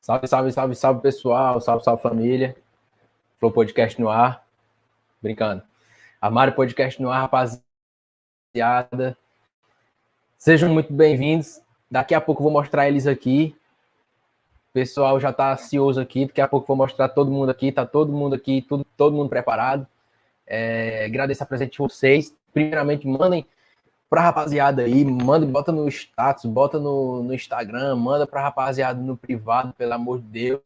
Salve, salve, salve, salve, pessoal. Salve, salve, família. Flow Podcast no ar. Brincando. Armário Podcast no ar, rapaziada. Sejam muito bem-vindos. Daqui a pouco eu vou mostrar eles aqui. O pessoal já tá ansioso aqui. Daqui a pouco eu vou mostrar todo mundo aqui. Tá todo mundo aqui, tudo, todo mundo preparado. É, agradeço a presença de vocês. Primeiramente, mandem pra rapaziada aí, manda, bota no status, bota no, no Instagram, manda pra rapaziada no privado, pelo amor de Deus.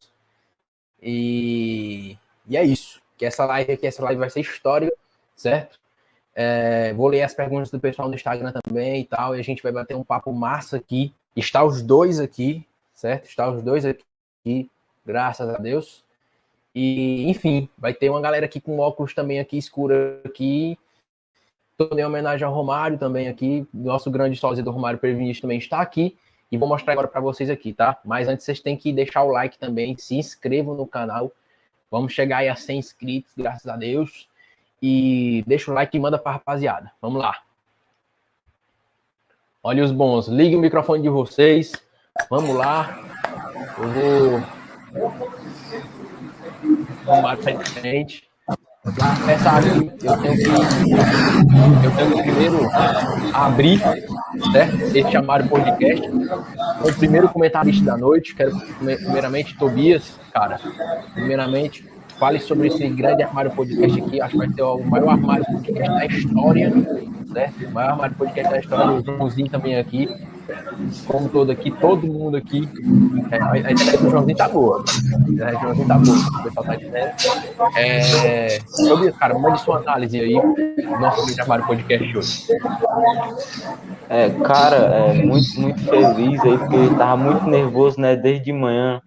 E, e é isso. Que essa live aqui, essa live vai ser histórica, certo? É, vou ler as perguntas do pessoal no Instagram também e tal, e a gente vai bater um papo massa aqui. Está os dois aqui, certo? Está os dois aqui, graças a Deus. E, enfim, vai ter uma galera aqui com óculos também aqui escura aqui, Em homenagem ao Romário também aqui. Nosso grande sósia do Romário Previnista também está aqui. E vou mostrar agora para vocês aqui, tá? Mas antes vocês têm que deixar o like também, se inscrevam no canal. Vamos chegar aí a 100 inscritos, graças a Deus. E deixa o like e manda para rapaziada. Vamos lá. Olha os bons. Ligue o microfone de vocês. Vamos lá. Eu vou. Romário sai de frente. Essa aqui eu tenho que eu tenho que primeiro abrir certo? esse chamado podcast. O primeiro comentarista da noite, quero primeiramente Tobias, cara. Primeiramente, fale sobre esse grande armário podcast aqui. Acho que vai ser o maior armário podcast da história, certo? O maior armário podcast da história. O Joãozinho também aqui como todo aqui, todo mundo aqui. É, a internet do Joãozinho tá boa. A internet do Joãozinho tá boa. O pessoal tá. É, Tobias, cara, mande sua análise aí nosso armário podcast hoje. É, cara, é muito, muito feliz aí, porque tava muito nervoso, né, desde de manhã.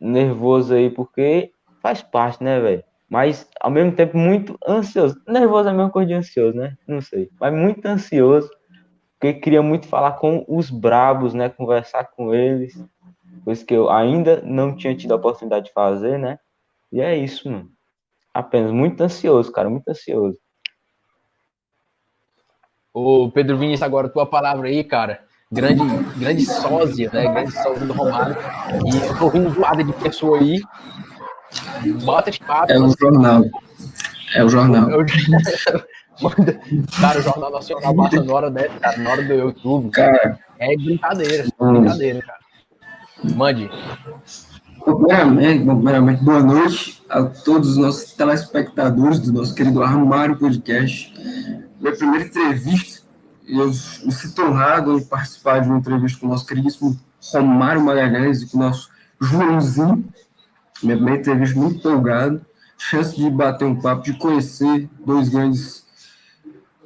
Nervoso aí, porque faz parte, né, velho? Mas, ao mesmo tempo, muito ansioso. Nervoso é a mesma coisa de ansioso, né? Não sei. Mas muito ansioso porque queria muito falar com os brabos, né? Conversar com eles, coisa que eu ainda não tinha tido a oportunidade de fazer, né? E é isso, mano. Apenas muito ansioso, cara, muito ansioso. Ô, Pedro Vinícius, agora tua palavra aí, cara. Grande, grande sósia, né? Grande sósia do Romário. E eu tô ouvindo zoada de pessoa aí. Bota de papo. É o jornal. É o jornal. Cara, o Jornal Nacional passa na hora dessa, cara, na hora do YouTube. Cara, é brincadeira, é brincadeira, cara. Mande. Primeiramente, primeiramente, boa noite a todos os nossos telespectadores do nosso querido Armário Podcast. Minha primeira entrevista, eu me sinto honrado em participar de uma entrevista com o nosso queridíssimo Romário Magalhães e com o nosso Joãozinho. Minha primeira entrevista muito empolgado. Chance de bater um papo, de conhecer dois grandes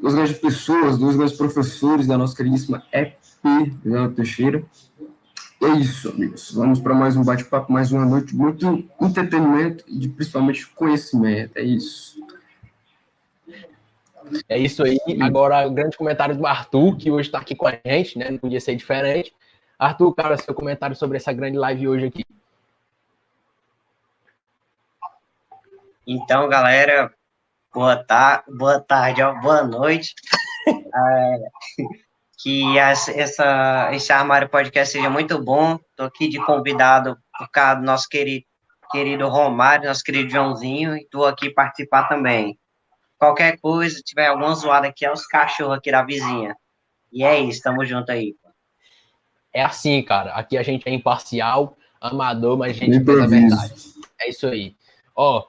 duas grandes pessoas, dois grandes professores da nossa queridíssima EP, Leandro Teixeira. É isso, amigos. Vamos para mais um bate-papo, mais uma noite de muito entretenimento e de principalmente conhecimento. É isso. É isso aí. Agora, o grande comentário do Arthur, que hoje está aqui com a gente, né? Não podia ser diferente. Arthur, cara, seu comentário sobre essa grande live hoje aqui. Então, galera, boa, tar boa tarde, boa noite. é, que essa, esse Armário Podcast seja muito bom. Estou aqui de convidado por causa do nosso querido, querido Romário, nosso querido Joãozinho, e estou aqui participar também. Qualquer coisa, tiver alguma zoada aqui, é os cachorros aqui da vizinha. E é isso, tamo junto aí. É assim, cara. Aqui a gente é imparcial, amador, mas a gente faz a verdade. É isso aí. Ó,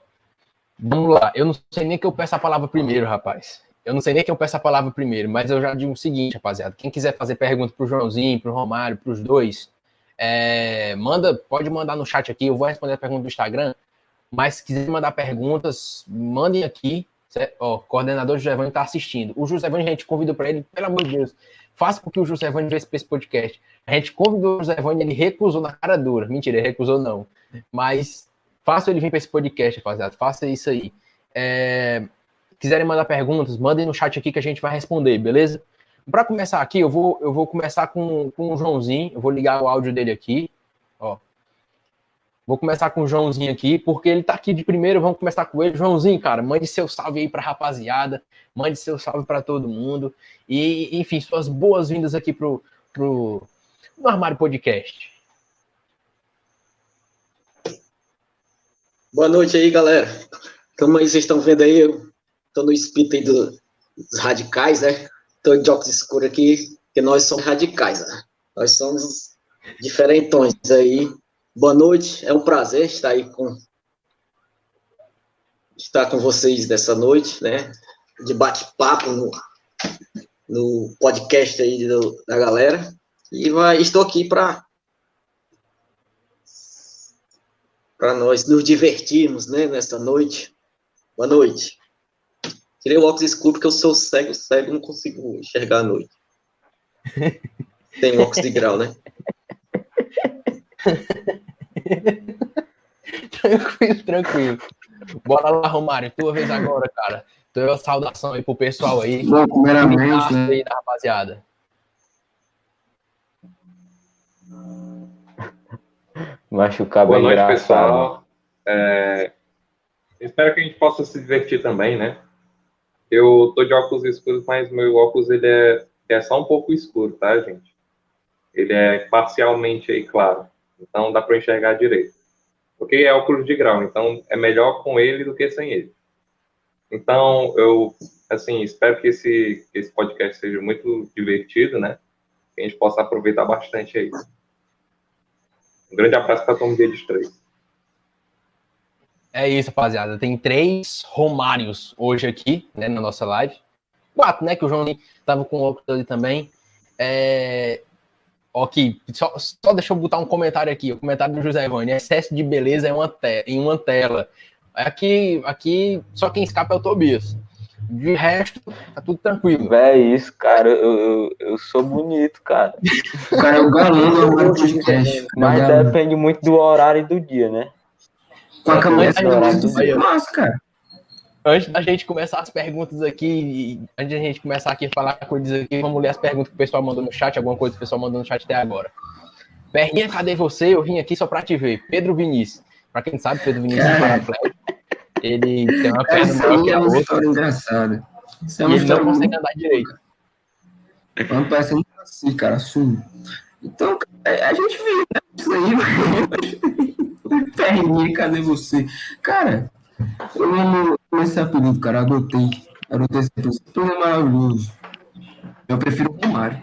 Vamos lá, eu não sei nem que eu peço a palavra primeiro, rapaz. Eu não sei nem que eu peço a palavra primeiro, mas eu já digo o seguinte, rapaziada. Quem quiser fazer pergunta pro Joãozinho, pro Romário, pros dois, é, manda, pode mandar no chat aqui, eu vou responder a pergunta do Instagram. Mas se quiser mandar perguntas, mandem aqui. Ó, o coordenador José Vani está assistindo. O José Vani, a gente convidou para ele, pelo amor de Deus, faça com que o José Vani veja esse podcast. A gente convidou o José Vani, ele recusou na cara dura. Mentira, ele recusou não. Mas Faça ele vir para esse podcast, rapaziada. Faça isso aí. É, quiserem mandar perguntas, mandem no chat aqui que a gente vai responder, beleza? Para começar aqui, eu vou, eu vou começar com, com o Joãozinho. Eu vou ligar o áudio dele aqui. Ó. Vou começar com o Joãozinho aqui, porque ele tá aqui de primeiro. Vamos começar com ele. Joãozinho, cara, mande seu salve aí pra rapaziada. Mande seu salve para todo mundo. E, enfim, suas boas-vindas aqui pro, pro no Armário Podcast. Boa noite aí, galera. Como vocês estão vendo aí, eu tô no espírito aí do, dos radicais, né? Tô de óculos escuros aqui, porque nós somos radicais, né? Nós somos diferentões aí. Boa noite, é um prazer estar aí com estar com vocês nessa noite, né? De bate-papo no, no podcast aí do, da galera. E vai, estou aqui para para nós nos divertirmos, né, nessa noite. Boa noite. Tirei o óculos escuro porque eu sou cego, cego, não consigo enxergar à noite. Tem óculos de grau, né? tranquilo, tranquilo. Bora lá, Romário, tua vez agora, cara. Tua saudação aí pro pessoal aí. Bom, primeiramente, né? aí da rapaziada. Machucar Boa bem noite, engraçado. pessoal. É, Espero que a gente possa se divertir também, né? Eu tô de óculos escuros, mas meu óculos ele é, é só um pouco escuro, tá, gente? Ele é parcialmente aí claro, então dá para enxergar direito. Porque é óculos de grau, então é melhor com ele do que sem ele. Então eu, assim, espero que esse que esse podcast seja muito divertido, né? Que a gente possa aproveitar bastante aí. Um grande abraço para todo mundo deles três. É isso, rapaziada. Tem três Romários hoje aqui, né, na nossa live. Quatro, né, que o João tava com o óculos ali também. É... Ok, só, só deixa eu botar um comentário aqui. O comentário do José Ivani. Excesso de beleza em uma, te em uma tela. Aqui, aqui, só quem escapa é o Tobias. De resto, tá tudo tranquilo. Véi, isso, cara, eu, eu, eu sou bonito, cara. O cara é o galã do Podcast. Mas Galã. depende muito do horário e do dia, né? Com a camisa do massa, cara. Antes da gente começar as perguntas aqui, antes da gente começar aqui a falar coisas aqui, vamos ler as perguntas que o pessoal mandou no chat, alguma coisa que o pessoal mandou no chat até agora. Perrinha, cadê você? Eu vim aqui só pra te ver. Pedro Vinícius. Pra quem não sabe, Pedro Vinícius é paraplégico. Ele tem uma perna Essa maior aí que é a uma outra história engraçada. Isso é e uma ele não história consegue muito... andar direito. Quando parece um assim, cara, assumo. Então, é, a gente viu, né? Isso aí, perninha, cadê você? Cara, eu amo esse apelido, cara, adotei. Adotei esse apelido. Esse apelido é maravilhoso. Eu prefiro o Romário.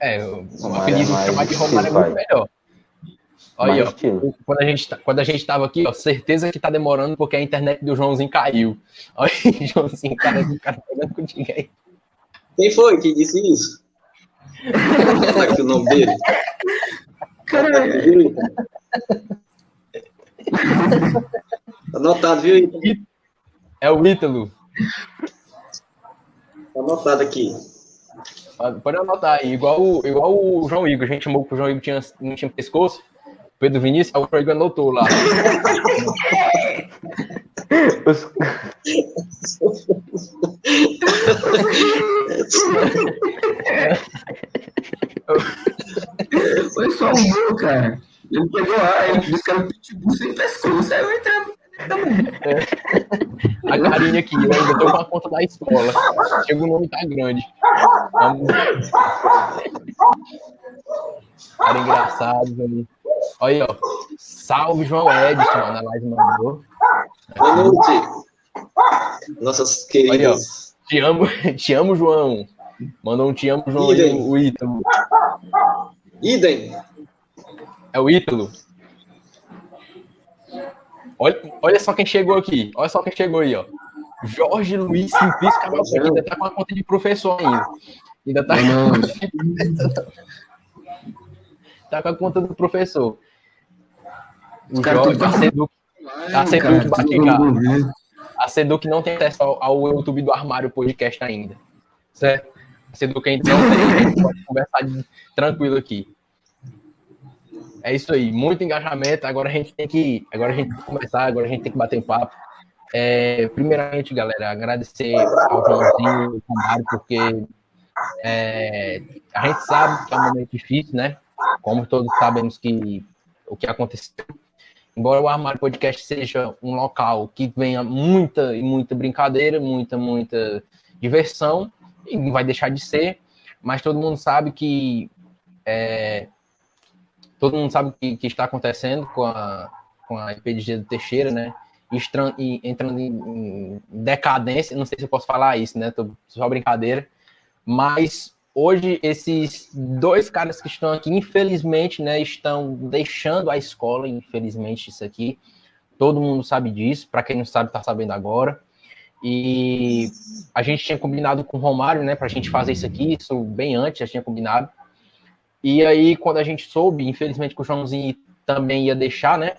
É, o apelido é chamar de Romário é muito melhor. Olha ó. estilo. Quando a, gente, tá- quando a gente tava aqui, ó, certeza que tá demorando porque a internet do Joãozinho caiu. Olha aí, Joãozinho, cara, o cara tá falando contigo aí. Quem foi que disse isso? Fala aqui o nome dele. Cara, Viu, Ita? Anotado, viu, Ita? É o Ítalo. Tá Anotado aqui. Pode anotar aí, igual, o- igual o João Igor. A gente chamou que o João Igor tinha, não tinha pescoço. Pedro Vinícius, o Igor anotou lá. Os- foi só o meu, cara. Ele pegou lá, ele disse que era um pitbull sem pescoço. Aí eu entrei também. A carinha aqui, eu ainda tô com a conta da escola. Chega o nome tá grande. Cara engraçado, velho. Olha aí, ó. Salve, João Edson, na live mandou. Boa noite. Nossas queridas. Te amo, te amo, João. Mandou um te amo, João, Idem. o Ítalo. Idem. É o Ítalo. Olha, olha só quem chegou aqui. Olha só quem chegou aí, ó. Jorge Luiz Simplício Cavalcante. Ainda tá com a conta de professor ainda. Ainda tá, tá com a conta do professor. O Jorge, Seduc, Tá sendo a Seduc não tem acesso ao, ao YouTube do Armário Podcast ainda. Certo? A Seduc ainda não tem, a gente pode conversar de- tranquilo aqui. É isso aí, muito engajamento. Agora a gente tem que, agora a gente tem começar, agora a gente tem que bater um papo. É, primeiramente, galera, agradecer ao Joãozinho, ao Mário, porque é, a gente sabe que é um momento difícil, né? Como todos sabemos que o que aconteceu. Embora o Armário Podcast seja um local que venha muita e muita brincadeira, muita, muita diversão, e não vai deixar de ser, mas todo mundo sabe que é, todo mundo sabe o que, que está acontecendo com a, com a IPDG do Teixeira, né? E entrando em, decadência, não sei se eu posso falar isso, né? Tô, só brincadeira. Mas hoje esses dois caras que estão aqui, infelizmente, né, estão deixando a escola, infelizmente isso aqui. Todo mundo sabe disso, para quem não sabe, está sabendo agora. E a gente tinha combinado com o Romário, né, a gente fazer isso aqui, isso bem antes, já tinha combinado. E aí, quando a gente soube, infelizmente que o Joãozinho também ia deixar, né,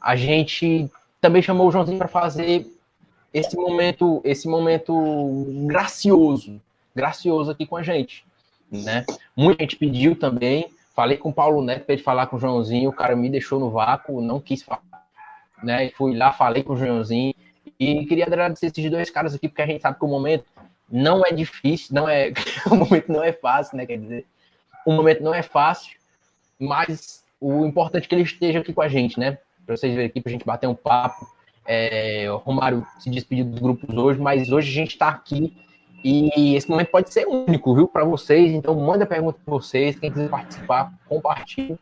a gente também chamou o Joãozinho para fazer esse momento, esse momento gracioso, gracioso aqui com a gente, né? Muita gente pediu também, falei com o Paulo Neto para ele falar com o Joãozinho, o cara me deixou no vácuo, não quis falar, né? Fui lá, falei com o Joãozinho e queria agradecer esses dois caras aqui, porque a gente sabe que o momento não é difícil, não é, o momento não é fácil, né? Quer dizer, o momento não é fácil, mas o importante é que ele esteja aqui com a gente, né? Para vocês verem aqui, para a gente bater um papo. É, o Romário se despediu dos grupos hoje, mas hoje a gente está aqui e esse momento pode ser único, viu, para vocês. Então, manda pergunta para vocês. Quem quiser participar, compartilhe.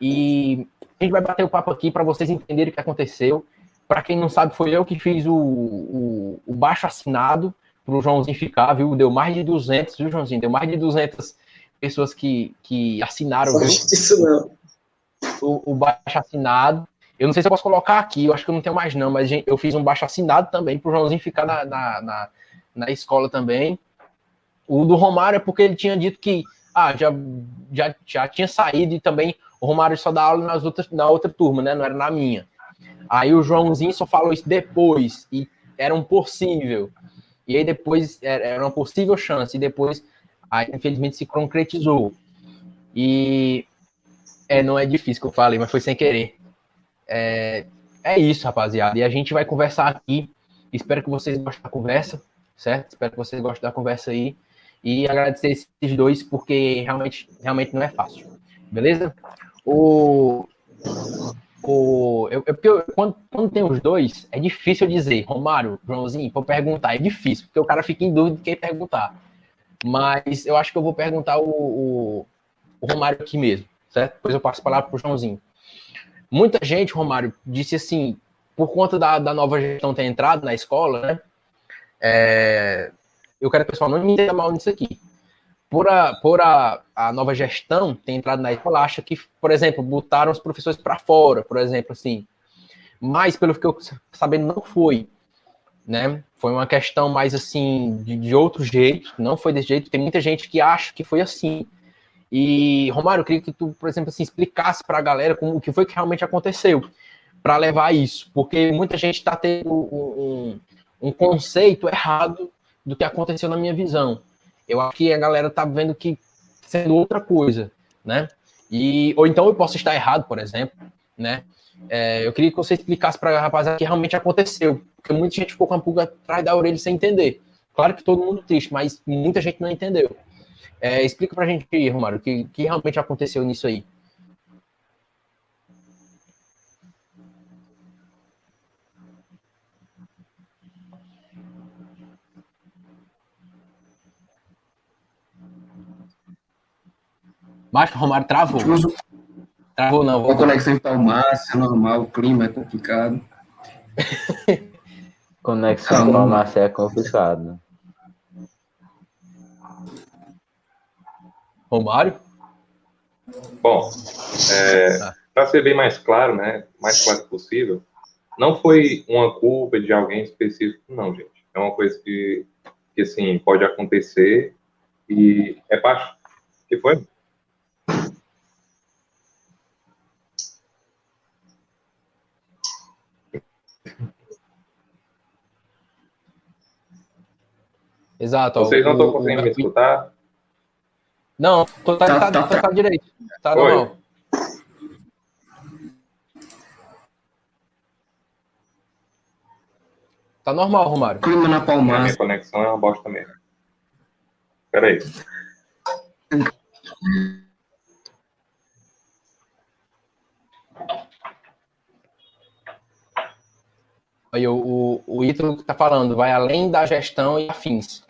E a gente vai bater o papo aqui para vocês entenderem o que aconteceu. Para quem não sabe, foi eu que fiz o, o, o baixo assinado para o Joãozinho ficar, viu? Deu mais de 200, viu, Joãozinho? Deu mais de 200 pessoas que, que assinaram. Não Isso. O, o baixo assinado. Eu não sei se eu posso colocar aqui, eu acho que eu não tenho mais, não, mas eu fiz um baixo assinado também para o Joãozinho ficar na, na, na na escola também. O do Romário é porque ele tinha dito que ah, já, já, já tinha saído e também o Romário só dá aula nas outras, na outra turma, né? Não era na minha. Aí o Joãozinho só falou isso depois e era um possível. E aí depois era uma possível chance e depois aí infelizmente se concretizou. E é, não é difícil que eu falei, mas foi sem querer. É, é isso, rapaziada. E a gente vai conversar aqui. Espero que vocês gostem da conversa certo? Espero que vocês gostem da conversa aí. E agradecer esses dois, porque realmente, realmente não é fácil. Beleza? O. o eu, eu, quando, quando tem os dois, é difícil dizer, Romário, Joãozinho, vou perguntar. É difícil, porque o cara fica em dúvida de quem perguntar. Mas eu acho que eu vou perguntar o, o, o Romário aqui mesmo, certo? Depois eu passo a palavra para o Joãozinho. Muita gente, Romário, disse assim, por conta da, da nova gestão ter entrado na escola, né? É, eu quero que o pessoal não me entenda mal nisso aqui. Por, a, por a, a nova gestão ter entrado na escola, acha que, por exemplo, botaram os professores para fora, por exemplo, assim. Mas, pelo que eu sabendo, não foi. Né? Foi uma questão mais assim, de, de outro jeito, não foi desse jeito. Tem muita gente que acha que foi assim. E, Romário, eu queria que tu, por exemplo, assim, explicasse para a galera como, o que foi que realmente aconteceu para levar isso, porque muita gente está tendo um, um conceito errado do que aconteceu na minha visão. Eu acho que a galera tá vendo que sendo outra coisa, né? E, ou então eu posso estar errado, por exemplo, né? É, eu queria que você explicasse para a rapaziada o que realmente aconteceu, porque muita gente ficou com a pulga atrás da orelha sem entender. Claro que todo mundo triste, mas muita gente não entendeu. É, explica para a gente, Romário, o que, que realmente aconteceu nisso aí. Mas o Romário travou. Travou não. A conexão máximo, é normal, o clima é complicado. conexão com a Márcia é complicado. Né? Romário? Bom, é, ah. para ser bem mais claro, né, mais claro possível, não foi uma culpa de alguém específico, não, gente. É uma coisa que, que assim, pode acontecer e é parte... que foi? Exato. Vocês não estão conseguindo o... me escutar? Não, tô, tá, tá, tá, tá, tá direito. Tá Oi. normal. Tá normal, Romário. Clima na palma. Minha conexão é uma bosta mesmo. Peraí. Aí o, o, o Ítalo está falando, vai além da gestão e afins.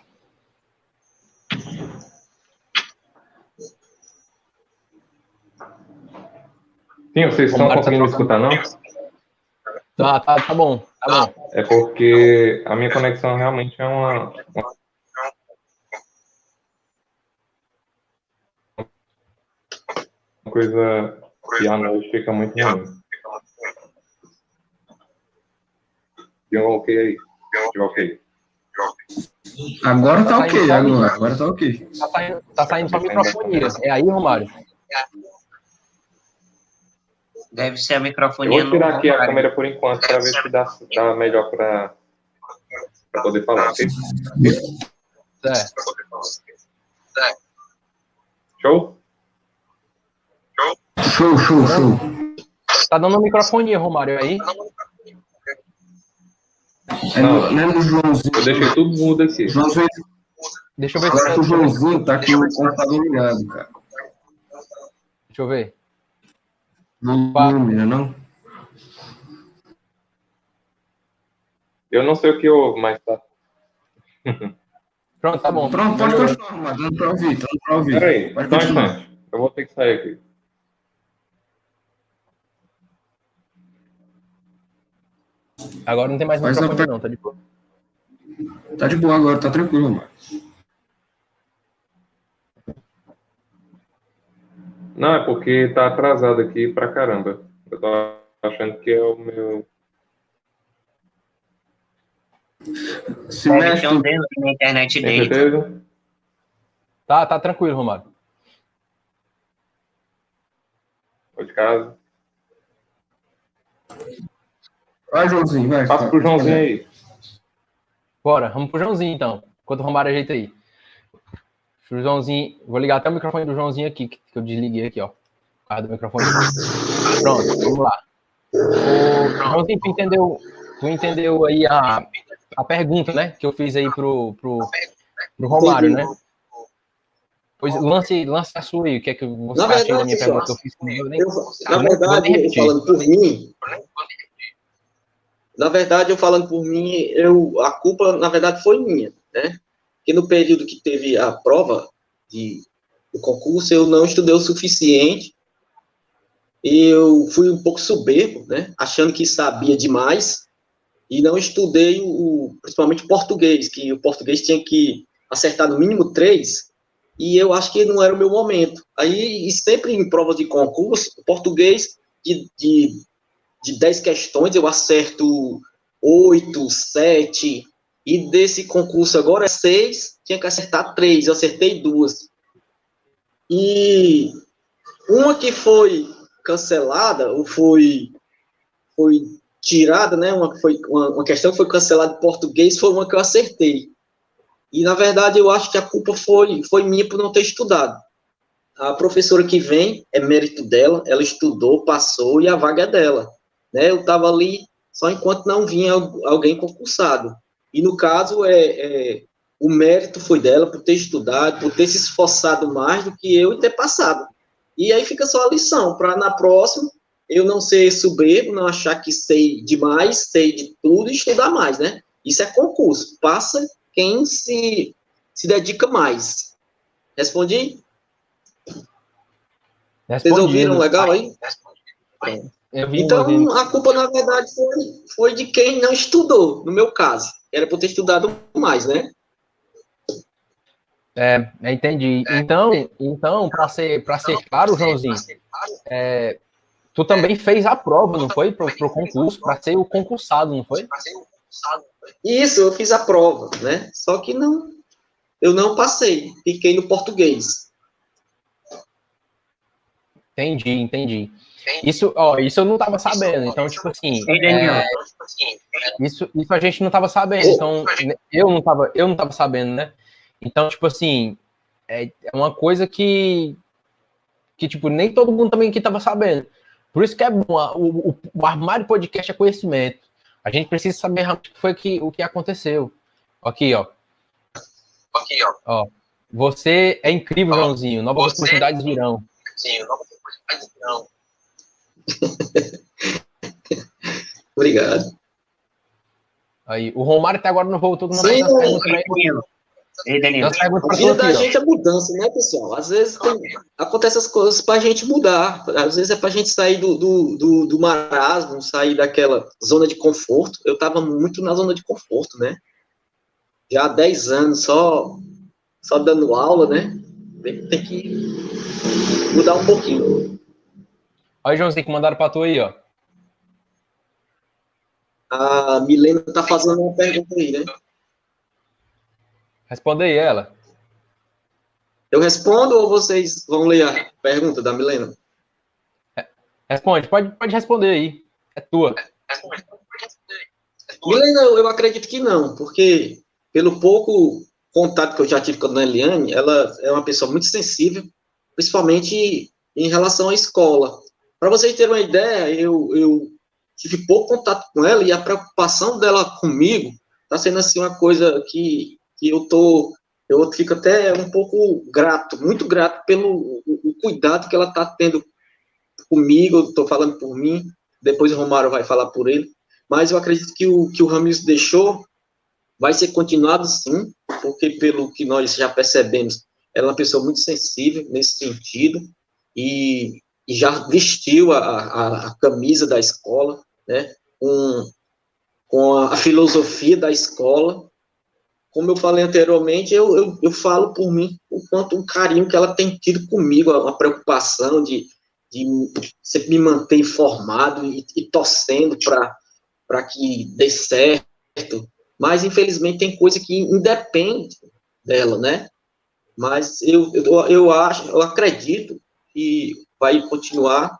Sim, vocês estão conseguindo me escutar, não? Tá, tá, tá bom, tá bom. É porque a minha conexão realmente é uma, uma coisa que à noite fica muito ruim. Deu um ok aí. Deu ok. Agora tá ok, agora, agora tá ok. Tá saindo, tá saindo só microfonia. É aí, Romário? Deve ser a Eu microfonia vou tirar aqui a câmera por enquanto para ver se dá, dá melhor para poder falar, ok? É. Show? Show, show, show. Tá dando microfonia, Romário, aí? É, Não. não é no Joãozinho. Eu deixei tudo mudo aqui. Joãozinho, Deixa eu ver agora que o se... Joãozinho tá com o computador ligado, cara. Deixa eu ver. Não, Pá. não, não? Eu não sei o que houve, mas tá. Pronto, tá bom. Pronto, pode continuar, Romário. Dando pra ouvir, dando pra ouvir. Peraí, Pode só um continuar. instante. Eu vou ter que sair aqui. Agora não tem mais Faz microfone, uma- não, tá de boa. Tá de boa agora, tá tranquilo, Romário. Não, é porque tá atrasado aqui pra caramba. Eu tô achando que é o meu. Se Deve mexe, ter um dedo na internet dele. certeza? Tá, tá tranquilo, Romário. Vou de casa. Vai, Joãozinho, vai. Passa pro Joãozinho aí. Bora, vamos pro Joãozinho, então. Enquanto o Romário ajeita aí. O Joãozinho... Vou ligar até o microfone do Joãozinho aqui, que eu desliguei aqui, ó. Por causa do microfone. Pronto, vamos lá. Ô, Joãozinho, tu entendeu, tu entendeu aí a, a pergunta, né? Que eu fiz aí pro, pro, pro Romário, né? Pois lance, lance a sua aí. O que é que você Na achou da minha só- pergunta que eu fiz comigo? Nem... Eu, na verdade, eu falando por mim, na verdade, eu falando por mim, eu, a culpa, na verdade, foi minha, né? Porque no período que teve a prova de, do concurso, eu não estudei o suficiente, eu fui um pouco soberbo, né? Achando que sabia demais, e não estudei o, principalmente português, que o português tinha que acertar no mínimo três, e eu acho que não era o meu momento. Aí, e sempre em provas de concurso, português, de, de, de 10 questões, eu acerto 8, 7, e desse concurso agora, seis, tinha que acertar três, eu acertei duas. E uma que foi cancelada, ou foi, foi tirada, né, uma, foi, uma, uma questão que foi cancelada em português, foi uma que eu acertei. E, na verdade, eu acho que a culpa foi, foi minha por não ter estudado. A professora que vem, é mérito dela, ela estudou, passou, e a vaga é dela. Né? Eu estava ali só enquanto não vinha al- alguém concursado. E, no caso, é, é, o mérito foi dela por ter estudado, por ter se esforçado mais do que eu e ter passado. E aí fica só a lição, para na próxima eu não ser soberbo, não achar que sei demais, sei de tudo e estudar mais, né? Isso é concurso. Passa quem se, se dedica mais. Respondi? Vocês ouviram legal aí? Vi Então, vez. a culpa, na verdade, foi, foi de quem não estudou, no meu caso. Era por ter estudado mais, né? É, é, entendi. Então, então para ser, pra ser claro, Joãozinho, é, tu também fez a prova, não foi? Pro, pro concurso, para ser o concursado, não foi? Isso, eu fiz a prova, né? Só que não, eu não passei, fiquei no português. Entendi, entendi. Isso, ó, isso eu não tava sabendo. Então, tipo assim, Ei, Daniel. é, isso, isso a gente não tava sabendo. Então, eu não tava, eu não tava sabendo, né? Então, tipo assim, é, é uma coisa que, que, tipo, nem todo mundo também aqui tava sabendo. Por isso que é bom, o, o, o armário podcast é conhecimento. A gente precisa saber realmente o que foi que, o que aconteceu. Aqui, ó. Aqui, ó. Ó, você é incrível, Ó, Joãozinho. Novas você- oportunidades virão. Sim, o nome depois não. Obrigado. Aí, o Romário até agora não voltou perguntas pra ele. Tranquilo. Ei, Danilo. A vida da ó. gente é mudança, né, pessoal? Às vezes tem, acontece as coisas pra gente mudar. Às vezes é pra gente sair do, do, do, do marasmo, sair daquela zona de conforto. Eu tava muito na zona de conforto, né? Já há 10 anos só, só dando aula, né? Tem, tem que mudar um pouquinho. Olha, Joãozinho, que mandaram pra tu aí, ó. A Milena tá fazendo uma pergunta aí, né? Responde aí ela. Eu respondo ou vocês vão ler a pergunta da Milena? Responde, pode, pode responder aí. É tua. Milena, eu, eu acredito que não, porque pelo pouco contato que eu já tive com a Dona Eliane, ela é uma pessoa muito sensível, principalmente em relação à escola. Para vocês terem uma ideia, eu, eu tive pouco contato com ela e a preocupação dela comigo está sendo assim uma coisa que, que eu tô eu fico até um pouco grato, muito grato pelo o, o cuidado que ela está tendo comigo, estou falando por mim, depois o Romário vai falar por ele, mas eu acredito que o que o Ramires deixou vai ser continuado sim, porque pelo que nós já percebemos, ela é uma pessoa muito sensível nesse sentido, e, e já vestiu a, a, a camisa da escola, né, com, com a, a filosofia da escola, como eu falei anteriormente, eu, eu, eu falo por mim o quanto um carinho que ela tem tido comigo, uma preocupação de, de sempre me manter informado e, e torcendo para que dê certo. Mas, infelizmente, tem coisa que independe dela, né? Mas eu, eu, eu acho, eu acredito que vai continuar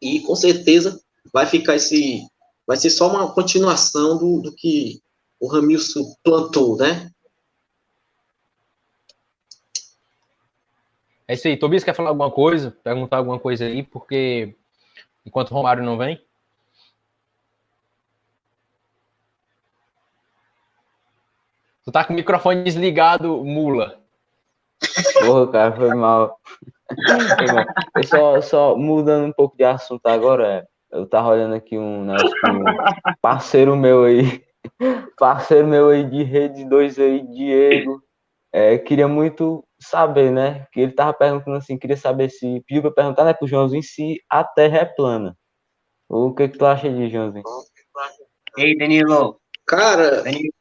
e, com certeza, vai ficar esse... Vai ser só uma continuação do, do que o Ramilson plantou, né? É isso aí. Tobias quer falar alguma coisa? Perguntar alguma coisa aí, porque enquanto o Romário não vem. Tu tá com o microfone desligado, mula. Porra, cara, foi mal. Foi mal. Eu só, só mudando um pouco de assunto agora, eu tava olhando aqui um, né, um parceiro meu aí, parceiro meu aí de rede 2 aí, Diego, é, queria muito saber, né, que ele tava perguntando assim, queria saber se, pediu pra perguntar, né, pro Joãozinho, se a Terra é plana. O que que tu acha disso, Joãozinho? Ei, Danilo. Cara, Danilo.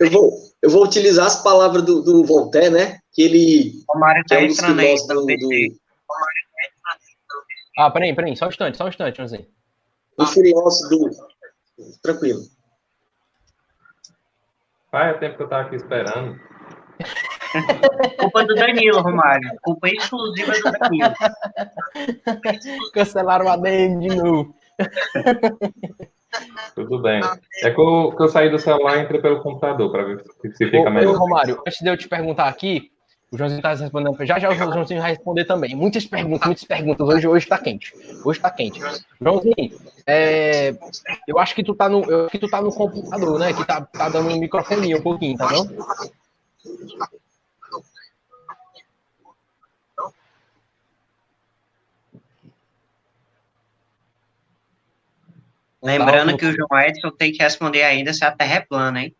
Eu vou, eu vou utilizar as palavras do, do Voltaire, né? Que ele O Mário tá é um entrando aí no do, do, Ah, peraí, peraí, só um instante, só um instante, Joãozinho. do filósofo do. Tranquilo. Faz tempo que eu tava aqui esperando. Culpa do Danilo, Romário. Culpa exclusiva do Danilo. Cancelaram a ADM de novo. Tudo bem. É que eu, que eu saí do celular e entrei pelo computador para ver se fica Ô, ô, melhor. Romário, antes de eu te perguntar aqui, o Joãozinho tá respondendo. Já já o Joãozinho vai responder também. Muitas perguntas, muitas perguntas. Hoje, hoje tá quente. Hoje tá quente. Joãozinho, é, eu acho que tu tá no, eu acho que tu tá no computador, né? Que tá, tá dando um microfonia um pouquinho, tá não? Lembrando que o João Edson tem que responder ainda se a Terra é plana, hein?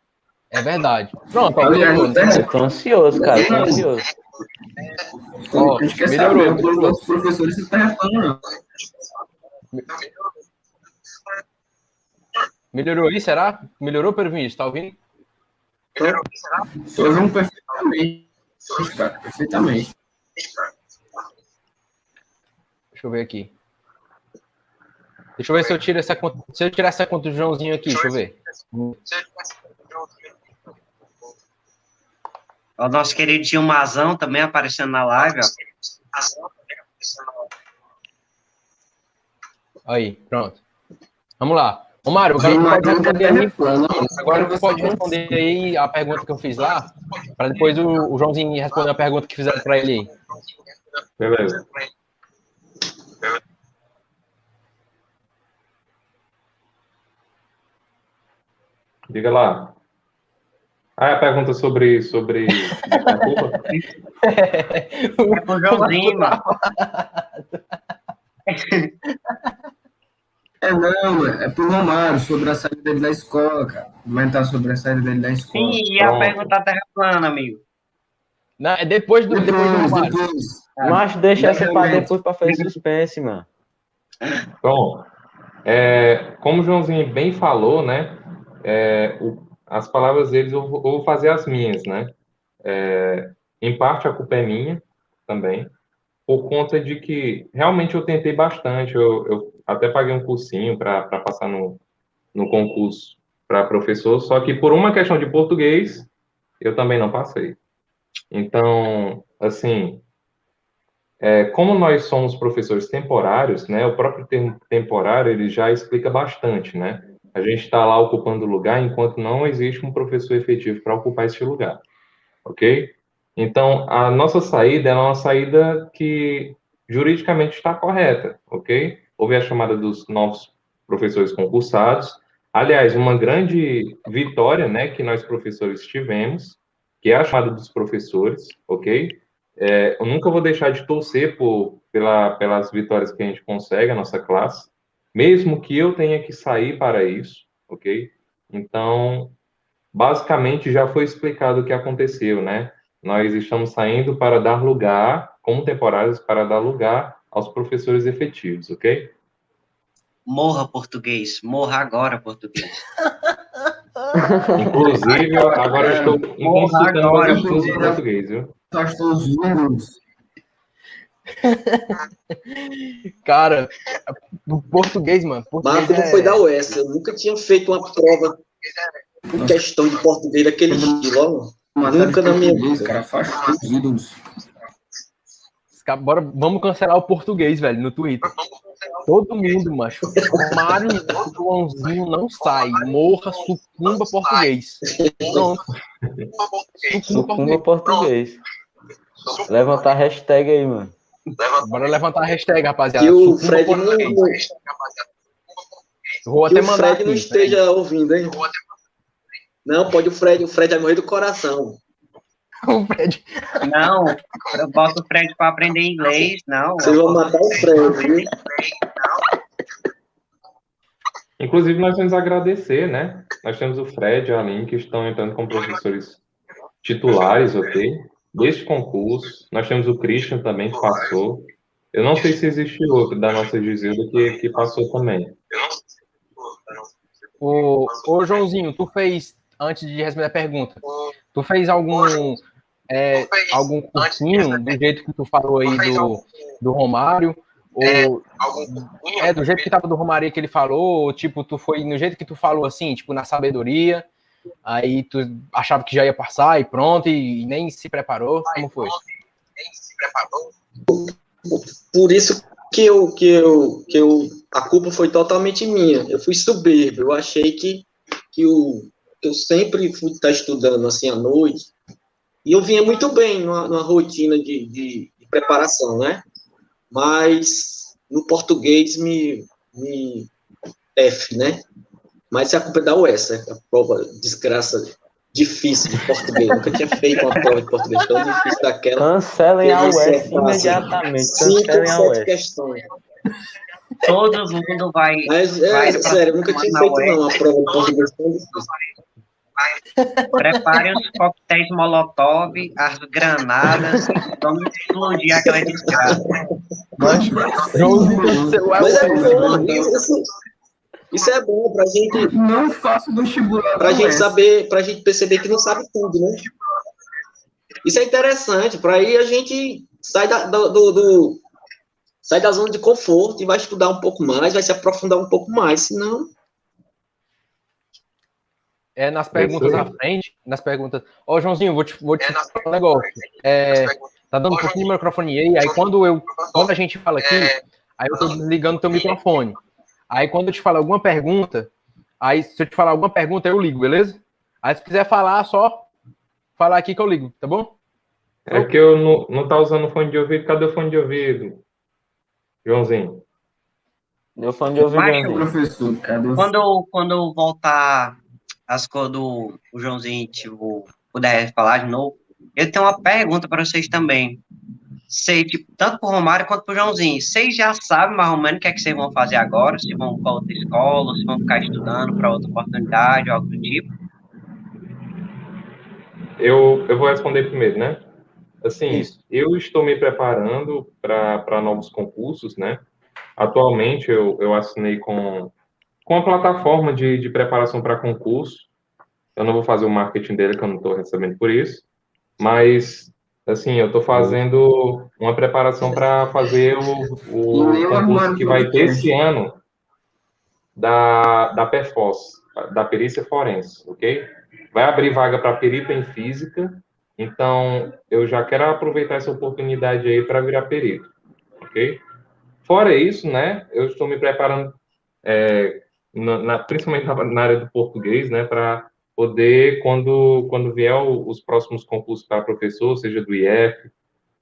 É verdade. Pronto, Olha, melhorou. Eu tô ansioso, cara, tô ansioso. Ó, a gente quer melhorou, saber melhorou. professores se está falando, não. Melhorou aí, será? Melhorou, Pedro Vinícius? Tá ouvindo? Estou ouvindo perfeitamente. Cara, perfeitamente. Deixa eu ver aqui. Deixa eu ver se eu tiro essa conta. Se eu tirar essa conta do Joãozinho aqui, deixa eu ver. O nosso querido tio Mazão também aparecendo na live. Aí, pronto. Vamos lá. Ô, Mário, agora tu pode responder aí. plana. Agora tu pode responder aí a pergunta que eu fiz lá, para depois o, o Joãozinho responder a pergunta que fizeram para ele aí. Beleza. Diga lá. Ah, é a pergunta sobre. sobre... É pro Joãozinho, mano. É não, é pro Romário, sobre a saída dele da escola, cara. Comentar sobre a saída dele da escola. Sim, e a Pronto. pergunta terra plana, amigo. Não, é depois do, depois do Depois, Romário. depois. Mas deixa essa pra depois pra fazer suspense, mano. Bom, é, como o Joãozinho bem falou, né? É, o- as palavras deles eu vou, eu vou fazer as minhas, né? É, em parte a culpa é minha também, por conta de que realmente eu tentei bastante. Eu, eu até paguei um cursinho para passar no, no concurso para professor, só que por uma questão de português eu também não passei. Então, assim, é, como nós somos professores temporários, né, o próprio termo temporário ele já explica bastante, né? A gente está lá ocupando lugar enquanto não existe um professor efetivo para ocupar esse lugar, ok? Então, a nossa saída é uma saída que juridicamente está correta, ok? Houve a chamada dos novos professores concursados. Aliás, uma grande vitória, né, que nós professores tivemos, que é a chamada dos professores, ok? É, eu nunca vou deixar de torcer por, pela, pelas vitórias que a gente consegue, a nossa classe, mesmo que eu tenha que sair para isso, ok? Então, basicamente já foi explicado o que aconteceu, né? Nós estamos saindo para dar lugar, como temporários, para dar lugar aos professores efetivos, ok? Morra português, morra agora português. Inclusive, agora eu estou consultando agora, português, viu? Os números. Cara, do português, mano. Português Mas como é- foi da UES, eu nunca tinha feito uma prova com questão de português daquele estilo, ó. Nunca na minha vida. cara. Os ídolos. Bora, vamos cancelar o português, velho, no Twitter. Todo mundo, macho. Mário Joãozinho não sai. Morra, sucumba português. Pronto. Sucumba português. português. Levanta a hashtag aí, mano. Bora levantar a hashtag, rapaziada. E o Fred não, Vou que até o mandar Fred não esteja ouvindo, hein? Não, pode o Fred, o Fred vai morrer do coração. O Fred. Não, eu boto o Fred para aprender inglês, não. Vocês vão matar o Fred, viu? Inclusive, nós vamos agradecer, né? Nós temos o Fred e a Aline que estão entrando como professores titulares, ok? Deste concurso. Nós temos o Christian também, que passou. Eu não sei se existe outro da nossa Gisilda que, que passou também. Ô, ô, Joãozinho, tu fez, antes de responder a pergunta, tu fez algum, é, algum cursinho do jeito que tu falou aí do, do Romário? Ou, é, do jeito que tava do Romário que ele falou, ou tipo, tu foi no jeito que tu falou assim, tipo, na sabedoria, aí tu achava que já ia passar e pronto, e, nem se preparou, como foi? Por isso que eu, que eu, que eu, a culpa foi totalmente minha. Eu fui soberbo. Eu achei que, que, o, eu sempre fui estar estudando assim à noite. E eu vinha muito bem numa, numa rotina de, de, de preparação, né? Mas no português me, me F, né? Mas a culpa é da UES, né? A prova desgraça difícil de português. Nunca tinha feito uma prova de português tão difícil daquela. Cancelem a fácil. imediatamente. Cinco, sete UES. questões. Todo mundo vai. Mas, é, Vai sério, eu nunca tinha feito não, uma prova de português tão difícil. Prepare os coquetéis Molotov, as granadas, vamos explodir aquela desgraça. Joãozinho, seu Mas é bom, isso, isso é bom pra gente, Não faço vestibular. pra não gente é. saber, pra gente perceber que não sabe tudo, né? Isso é interessante, para aí a gente sai da, do, do- do- sai da zona de conforto e vai estudar um pouco mais, vai se aprofundar um pouco mais, senão É, nas perguntas à frente, nas perguntas. Ó, Joãozinho, vou te, vou te falar um negócio. É, tá dando um pouquinho de microfone aí, aí quando eu, quando a gente fala aqui, aí eu tô desligando o teu microfone. Aí quando eu te falar alguma pergunta, aí se eu te falar alguma pergunta, eu ligo, beleza? Aí se quiser falar, só falar aqui que eu ligo, tá bom? É que eu não, não tá usando fone de ouvido. Cadê o fone de ouvido? Joãozinho. Deu fone de ouvido, Macho, André. Professor, cadê o Quando, quando voltar as coisas do o Joãozinho, tipo, puder falar de novo, eu tenho uma pergunta para vocês também. Sei, tipo, tanto pro Romário quanto pro Joãozinho. Vocês já sabem mais ou menos o que é que vocês vão fazer agora, se vão para outra escola, se vão ficar estudando para outra oportunidade, algo do tipo. Eu, eu vou responder primeiro, né? Assim, Isso. eu estou me preparando para novos concursos, né? Atualmente, eu, eu assinei com, com a plataforma de, de preparação para concurso. Eu não vou fazer o marketing dele, que eu não estou recebendo por isso. Mas Assim, eu estou fazendo uma preparação para fazer o, o concurso que vai ter esse ano da, da PEFOS, da perícia forense, ok? Vai abrir vaga para perito em física, então eu já quero aproveitar essa oportunidade aí para virar perito, ok? Fora isso, né, eu estou me preparando, é, na, na, principalmente na, área do português, né, para poder, quando, quando vier os próximos concursos para professor, seja do IF,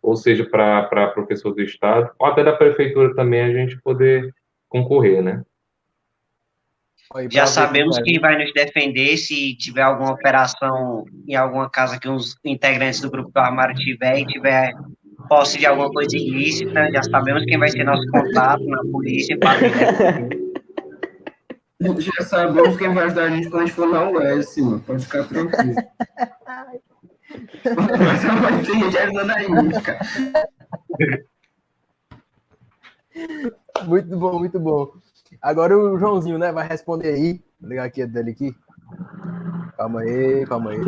ou seja para professor do Estado, ou até da Prefeitura também, a gente poder concorrer, né? Já sabemos quem vai nos defender se tiver alguma operação em alguma casa que uns integrantes do grupo do armário tiver e tiver posse de alguma coisa ilícita, já sabemos quem vai ser nosso contato na polícia para Já sabemos quem vai ajudar a gente quando a gente for na UES, mano. Pode ficar tranquilo. Mas vai ter gente ajudando a gente, cara. Muito bom, muito bom. Agora o Joãozinho, né, vai responder aí. Vou ligar aqui a dele aqui. Calma aí, calma aí.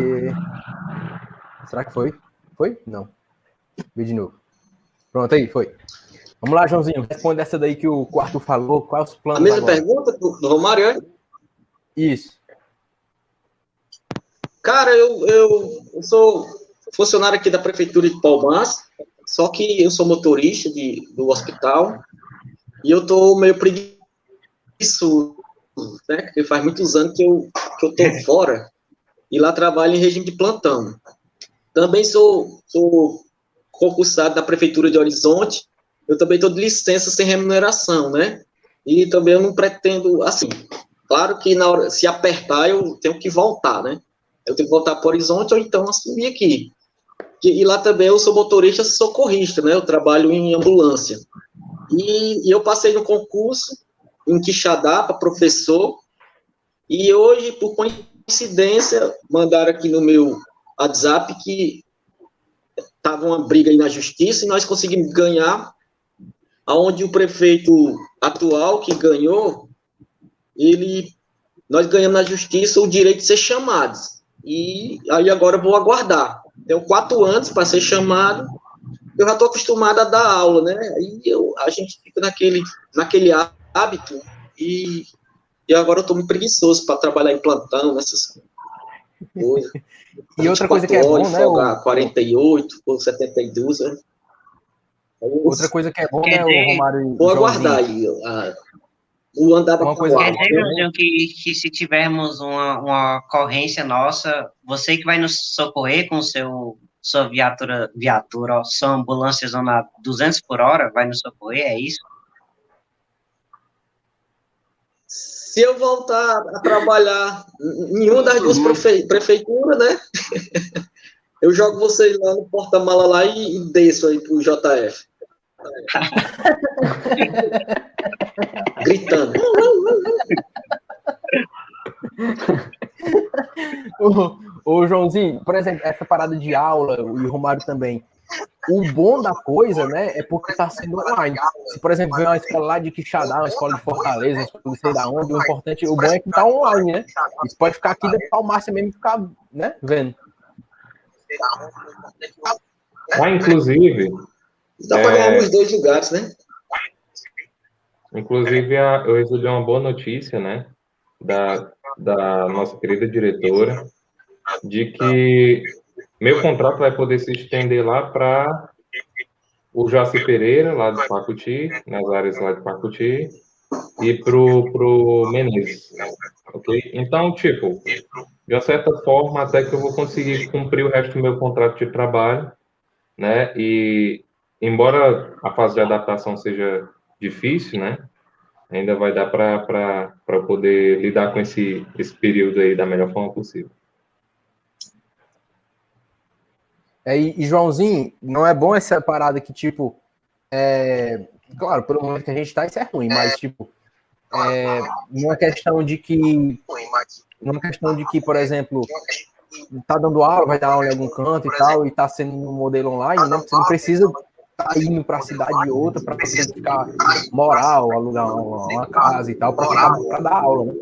Será que foi? Foi? Não. Vi de novo. Pronto, aí, foi. Vamos lá, Joãozinho, responde essa daí que o quarto falou. Qual é os planos? A mesma agora? pergunta do, Romário, é? Isso. Cara, eu, eu, eu, sou funcionário aqui da Prefeitura de Palmas, só que eu sou motorista de, do hospital e eu tô meio preguiçoso, né? Porque faz muitos anos que eu, que eu tô fora e lá trabalho em regime de plantão. Também sou, sou concursado da Prefeitura de Horizonte eu também estou de licença sem remuneração, né? E também eu não pretendo, assim, claro que na hora, se apertar, eu tenho que voltar, né? Eu tenho que voltar para o Horizonte ou então assumir aqui. E, e lá também eu sou motorista socorrista, né? Eu trabalho em ambulância. E, e eu passei no concurso em Quixadá para professor. E hoje, por coincidência, mandaram aqui no meu WhatsApp que estava uma briga aí na justiça e nós conseguimos ganhar aonde o prefeito atual que ganhou, ele nós ganhamos na justiça o direito de ser chamados. E aí agora eu vou aguardar. Tenho quatro anos para ser chamado. Eu já estou acostumado a dar aula, né? Aí eu, a gente fica naquele, naquele hábito e, e agora eu estou muito preguiçoso para trabalhar em plantão, nessas coisas. e outra coisa que é bom, né? Folgar, 48 ou 72, né? Outra coisa que é bom, né, o Romário? Vou aguardar aí. A, o andar uma coisa Quer dizer, que, que se tivermos uma, uma ocorrência nossa, você que vai nos socorrer com seu sua viatura, viatura, ó, sua ambulância zona 200 por hora, vai nos socorrer, é isso? Se eu voltar a trabalhar em uma das duas prefe prefeituras, né? Eu jogo vocês lá no porta-mala lá e, e desço aí pro JF. Gritando. ô, ô, Joãozinho, por exemplo, essa parada de aula, e o Romário também. O bom da coisa, né, é porque está sendo online. Se, por exemplo, vem uma escola lá de Quixadá, uma escola de Fortaleza, uma escola não sei da onde, o importante, o bom é que tá online, né? Isso pode ficar aqui da Palmácia mesmo ficar, né, vendo. Ah, inclusive. Dá para ganhar nos dois lugares, né? Inclusive, eu recebi uma boa notícia, né? Da, da nossa querida diretora, de que meu contrato vai poder se estender lá para o Jaci Pereira, lá de Pacuti, nas áreas lá de Pacuti, e pro, pro Menezes, ok? Então, tipo, de uma certa forma, até que eu vou conseguir cumprir o resto do meu contrato de trabalho, né? E embora a fase de adaptação seja difícil, né? Ainda vai dar para poder lidar com esse, esse período aí da melhor forma possível. É, e, e, Joãozinho, não é bom essa parada que, tipo, é, claro, pelo momento que a gente tá, isso é ruim, mas, tipo, é, uma questão de que, uma questão de que, por exemplo, tá dando aula, vai dar aula em algum canto e tal, e tá sendo um modelo online, né? Você não precisa tá indo para a cidade outra para ficar moral, alugar uma, uma, casa e tal, para dar aula, né?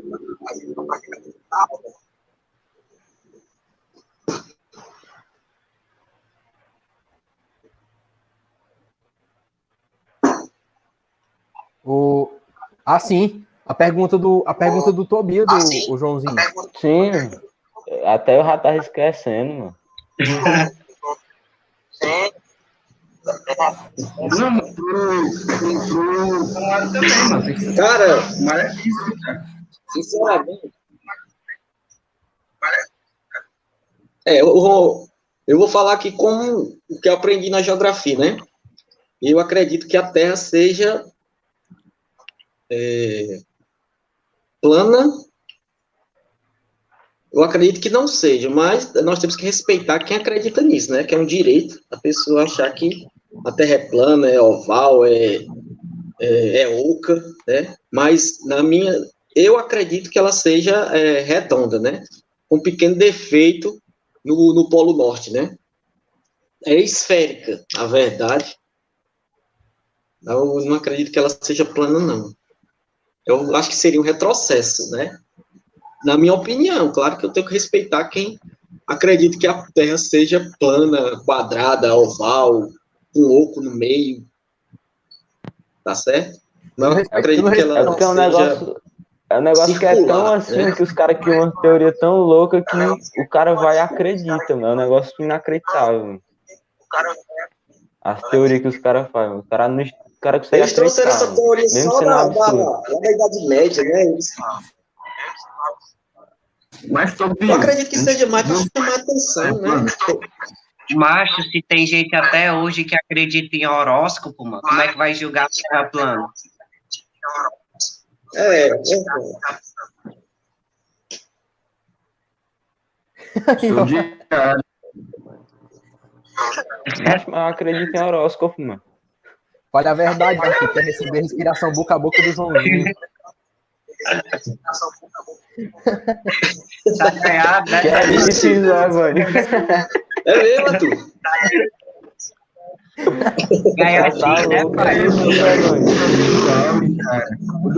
O, ah, sim. A pergunta do, a pergunta do Tobias, do ah, o Joãozinho. Sim, até eu já tava esquecendo, mano. sim. Não, entrou. Cara, sinceramente. É, eu eu vou falar aqui como o que eu aprendi na geografia, né? Eu acredito que a Terra seja é, plana. Eu acredito que não seja, mas nós temos que respeitar quem acredita nisso, né? Que é um direito a pessoa achar que a Terra é plana, é oval, é, é, é oca, né? Mas na minha, eu acredito que ela seja é, redonda, né? Com um pequeno defeito no, no Polo Norte, né? É esférica, a verdade. Eu não acredito que ela seja plana, não. Eu acho que seria um retrocesso, né? Na minha opinião, claro que eu tenho que respeitar quem acredita que a Terra seja plana, quadrada, oval, um oco no meio. Tá certo? Não acredito que ela é porque é um negócio, é um negócio circular, que é tão assim, né? que os caras criam uma teoria tão louca que o cara vai e acredita, mano. É um negócio inacreditável. As teorias que os caras fazem, o cara não, o cara consegue Eles trouxeram essa teoria só da, da, da, Idade Média, né? Eles... Mas, Eu acredito que seja mais para chamar atenção, né? Macho, se tem gente até hoje que acredita em horóscopo, mano, como é que vai julgar a Terra plana? É, é. Mas eu acredito em horóscopo, mano. Olha a verdade, né? Você quer receber respiração boca a boca do Joãozinho. tá ferrado, né? Que é isso, né, mano? É mesmo, Arthur? Tá né, pai? O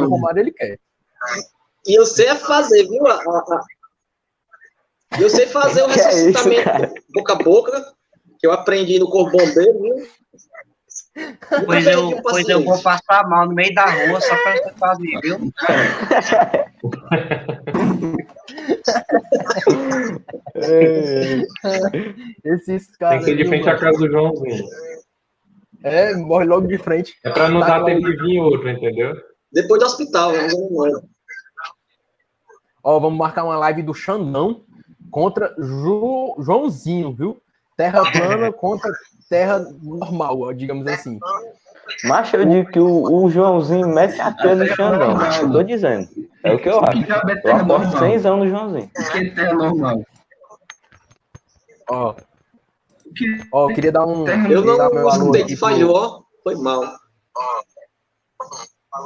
do Romário ele quer. E eu sei fazer, viu? Eu sei fazer o ressuscitamento é isso, boca a boca, que eu aprendi no Corpo Bombeiro, viu? Pois eu, pois eu vou passar mal no meio da rua só pra você fazer, viu? Esses caras. Tem que ir de frente à casa do Joãozinho. É, morre logo de frente. É pra não tá dar tempo de vir outro, entendeu? Depois do hospital, né? Ó, vamos marcar uma live do Xandão contra jo... Joãozinho, viu? Terra plana contra terra normal, digamos assim. Mas eu digo que o, o Joãozinho mete a pé no Xandão. Eu tô dizendo. É o que eu acho. Eu aposto 100 anos no Joãozinho. Que terra normal. Ó. Ó, eu queria dar um. Eu não escutei que falhou, ó. Foi mal.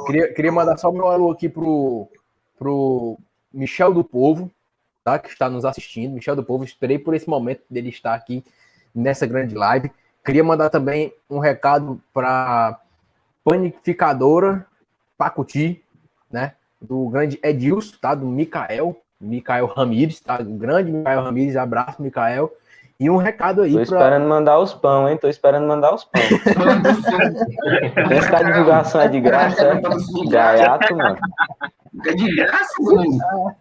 Queria, queria mandar só meu alô aqui pro, pro Michel do Povo, tá? Que está nos assistindo. Michel do Povo, esperei por esse momento dele estar aqui nessa grande live. Queria mandar também um recado para panificadora Pacuti, né? Do grande Edilson, tá? Do Mikael, Mikael Ramires, tá? O grande Mikael Ramires, abraço, Mikael. E um recado aí Tô esperando pra... mandar os pão, hein? Tô esperando mandar os pão. Essa divulgação é de graça, é? Gaiato, mano. É de graça, mano.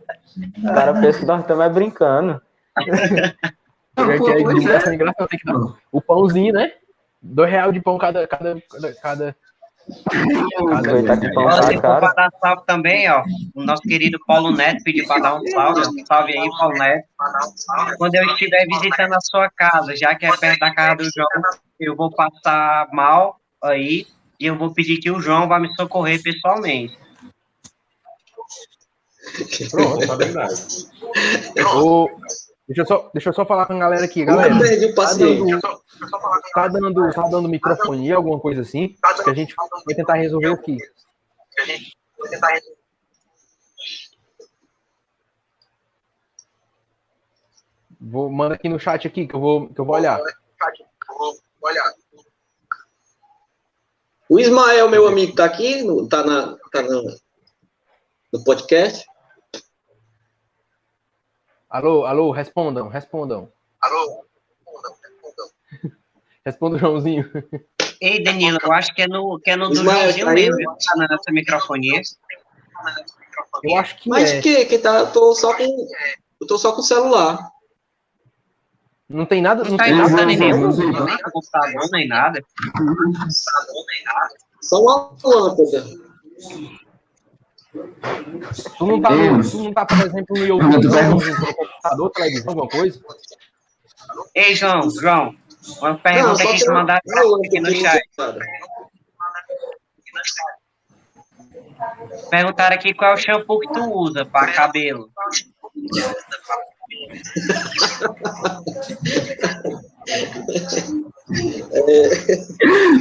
O cara pensa que nós estamos brincando. Graça tem que dar o pãozinho, né? Dois reais de pão cada. cada, cada, cada... Cada vez. para dar salve também, ó. O nosso querido Paulo Neto pediu para dar um salve. Um salve aí, Paulo Neto. Quando eu estiver visitando a sua casa, já que é perto da casa do João, eu vou passar mal aí e eu vou pedir que o João vá me socorrer pessoalmente. Pronto, tá verdade. O, Deixa eu, só, deixa eu só falar com a galera aqui, Eu galera. perdi o Tá paciente. dando, tá dando, tá dando microfonia, alguma coisa assim, que a gente vai tentar resolver aqui. Vou, manda aqui no chat aqui que eu vou, que eu vou olhar. O Ismael, meu amigo, tá aqui, no- tá, na, tá no, no podcast. Alô, alô, respondam, respondam. Responda o Joãozinho. Ei, Danilo, eu acho que é no, que é no do Ismael, Joãozinho tá aí? mesmo, que tá na nossa microfonia. Eu acho que Mas é. que, que tá, eu tô só com, eu tô só com o celular. Não tem nada. Não Não tá tem Joãozinho, escutando em nenhum, nem com computador, nem nada. Só uma lâmpada. Tu não tá, no, tu não tá, por exemplo, no YouTube, no computador, televisão, alguma coisa? Ei, João, João, uma pergunta só que te tem uma, mandaram aqui no chat. Perguntaram aqui qual é o shampoo que tu usa para cabelo.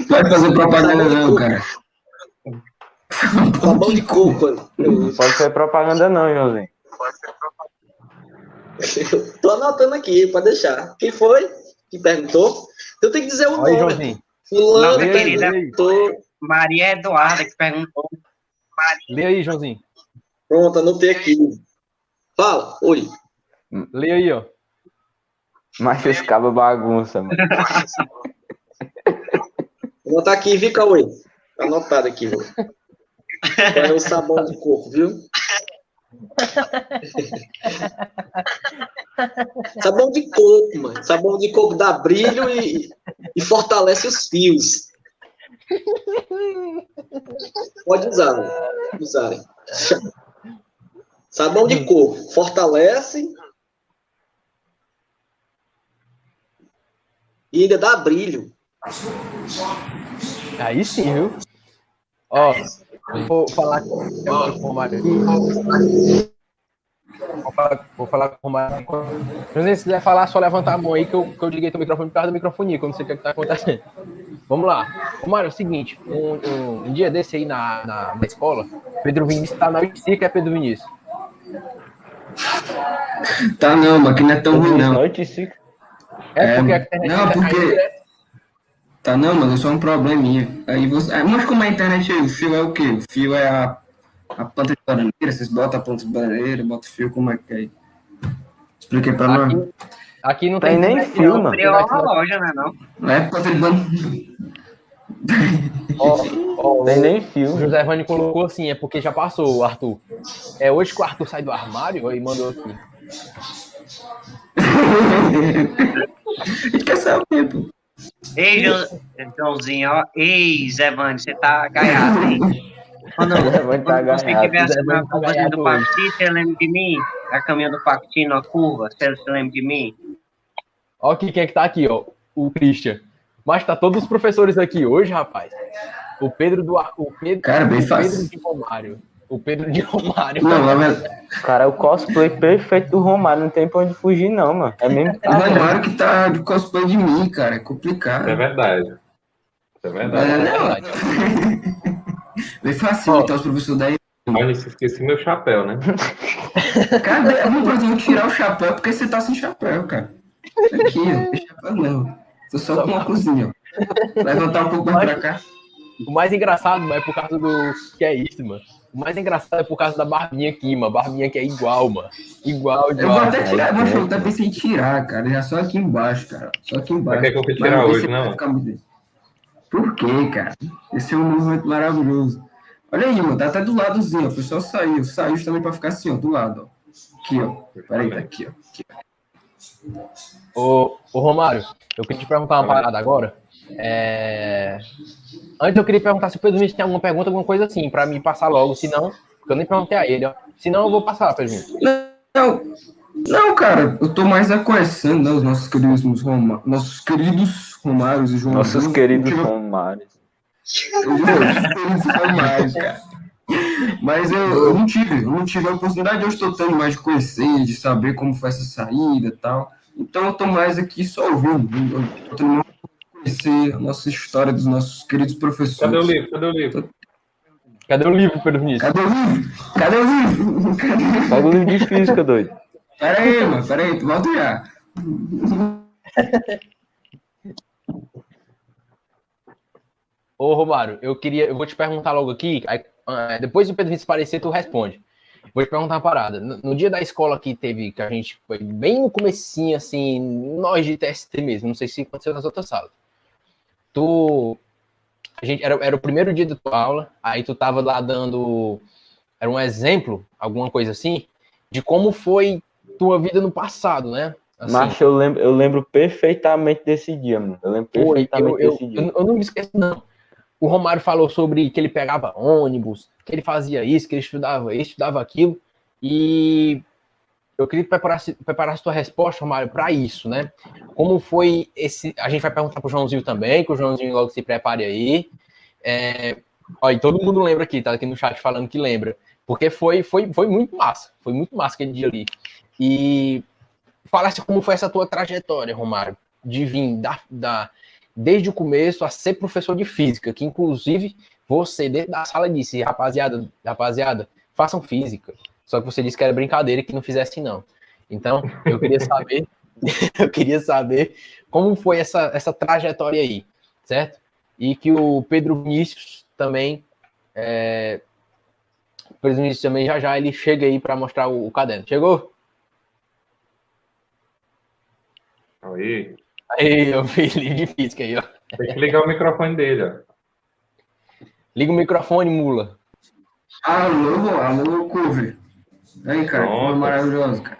Vai fazer propaganda não, cara. Sabão de coco. Pode ser propaganda não, Joãozinho. Eu tô anotando aqui, pode deixar. Quem foi que perguntou? Eu tenho que dizer o Olha aí, nome. Joãozinho. Fulano querida. perguntou. Maria Eduarda que perguntou. Lê aí, Joãozinho. Pronto, anotei aqui. Fala, oi. Lê aí, ó. Mas esse cabo bagunça, mano. Vou anotar aqui, viu, Cauê? Tá anotado aqui, viu? Qual é o sabão de coco, viu? sabão de coco, mano. Sabão de coco dá brilho e, e fortalece os fios. Pode usar, usarem. Sabão de coco fortalece e ainda dá brilho. Aí sim, viu? Ó, vou falar com o Romário aqui. Vou falar, com o. Joãozinho, se quiser falar, só levanta a mão aí que eu, que eu liguei teu microfone por causa da microfonia, que eu não sei o que, é que tá acontecendo. Vamos lá. Romário, é o seguinte, um, um- um dia desse aí na, na, na escola, Pedro Vinícius tá na UIC, que é Pedro Vinícius. Tá não, mas que não é tão ruim não. É, É, porque a internet não, tá porque- caindo direto. Tá não, mas é só um probleminha. Aí você. ah, Mas como é a internet aí? O fio é o quê? O fio é a, a planta de bananeira, vocês botam a planta de bananeira, botam o fio, como é que é aí? Expliquei pra nós. Aqui, aqui não Tem tem, nem internet, fio, não. mano. Abriu uma loja, né? Não? Não é planta de bananeira. Ó, ó, Tem o- nem O fio. José Vani colocou assim, é porque já passou, Arthur. É hoje que o Arthur sai do armário e mandou aqui. A gente quer saber, pô. Ei, Jo- Joãozinho, ó. Ei, Zé Vani, você tá gaiado, hein? Quando, Zé Vani tá quando você gaiado. Zé Vani na tá do você lembra de mim? A caminho do Pacti na curva, você se lembra de mim? Ó aqui quem é que tá aqui, ó. O Christian. Mas tá todos os professores aqui hoje, rapaz. O Pedro do o Pedro, Cara, bem o fácil. Pedro de Romário. O Pedro de Romário. Não, verdade, Cara, é o cosplay perfeito do Romário. Não tem pra onde fugir, não, mano. É mesmo. o Romário que tá de cosplay de mim, cara. É complicado. É verdade. É verdade. É, É não, verdade. bem fácil então os professores daí. Olha, se esqueci meu chapéu, né? Cadê? Eu não posso tirar o chapéu porque você tá sem chapéu, cara. Aqui, ó. Tem chapéu não. Tô só com uma cozinha, ó. Levantar um pouco mais pra cá. O mais engraçado mano, é por causa do. Que é isso, mano? O mais engraçado é por causa da barbinha aqui, mano. Barbinha que é igual, mano. Igual, Eu igual. vou até tirar, mas eu até pensei em tirar, cara. Já só aqui embaixo, cara. Só aqui embaixo. Quer que eu Mas tirar não hoje, não? ficar muito- Por quê, cara? Esse é um movimento maravilhoso. Olha aí, mano. Tá até do ladozinho, ó. Foi só sair. Saiu também pra ficar assim, ó. Do lado, ó. Aqui, ó. Peraí, tá aqui, ó. Aqui, ó. Ô, ô Romário, eu queria te perguntar uma parada agora. É... Antes eu queria perguntar se o Pedro tem alguma pergunta, alguma coisa assim, pra me passar logo, senão, porque eu nem perguntei a ele, ó. Senão eu vou passar, Pedro Vinícius. Não, não, cara. Eu tô mais conhecendo, né? Os nossos queridos, Roma... nossos queridos Romários e João. Nossos João. queridos Tive- Romários. Os queridos Romários, cara. Mas eu, eu, não tive, eu não tive a oportunidade, eu estou tendo mais de conhecer, de saber como foi essa saída e tal. Então eu estou mais aqui só ouvindo, estou tendo mais conhecer a nossa história dos nossos queridos professores. Cadê o livro? Cadê o livro? Cadê o livro, Pedro Vinícius? Cadê o livro? Cadê o livro? Cadê? O livro de física, doido. Pera aí, mano, pera aí, tu volta já. Ô, Romário, eu queria, eu vou te perguntar logo aqui, aí, uh, depois do Pedro Vinícius aparecer, tu responde. Vou te perguntar uma parada. No, no, dia da escola que teve, que a gente foi bem no comecinho, assim, nós de TST mesmo, não sei se aconteceu nas outras salas. Tu, a gente, era, era o primeiro dia da tua aula, aí tu tava lá dando, era um exemplo, alguma coisa assim, de como foi tua vida no passado, né? Assim, eu lembro, eu lembro perfeitamente desse dia, mano. Eu lembro perfeitamente eu, eu, desse dia. Eu, eu, não me esqueço, não. O Romário falou sobre que ele pegava ônibus, que ele fazia isso, que ele estudava isso, estudava aquilo. E eu queria que preparasse, preparasse tua resposta, Romário, para isso, né? Como foi esse. A gente vai perguntar pro Joãozinho também, que o Joãozinho logo se prepare aí. É, olha, todo mundo lembra aqui, tá aqui no chat falando que lembra. Porque foi, foi, foi muito massa. Foi muito massa aquele dia ali. E falasse como foi essa tua trajetória, Romário, de vir da, da, desde o começo a ser professor de física, que inclusive você dentro da sala disse, rapaziada, rapaziada, façam física. Só que você disse que era brincadeira e que não fizesse não. Então, eu queria saber, eu queria saber como foi essa, essa trajetória aí, certo? E que o Pedro Vinícius também é, o Pedro Vinícius também já já ele chega aí para mostrar o, o caderno. Chegou? Aí. Aí, eu vi de física aí, ó. Tem que ligar o microfone dele, ó. Liga o microfone, mula. Alô, alô, cover. Aí, cara, Pronto. foi maravilhoso, cara.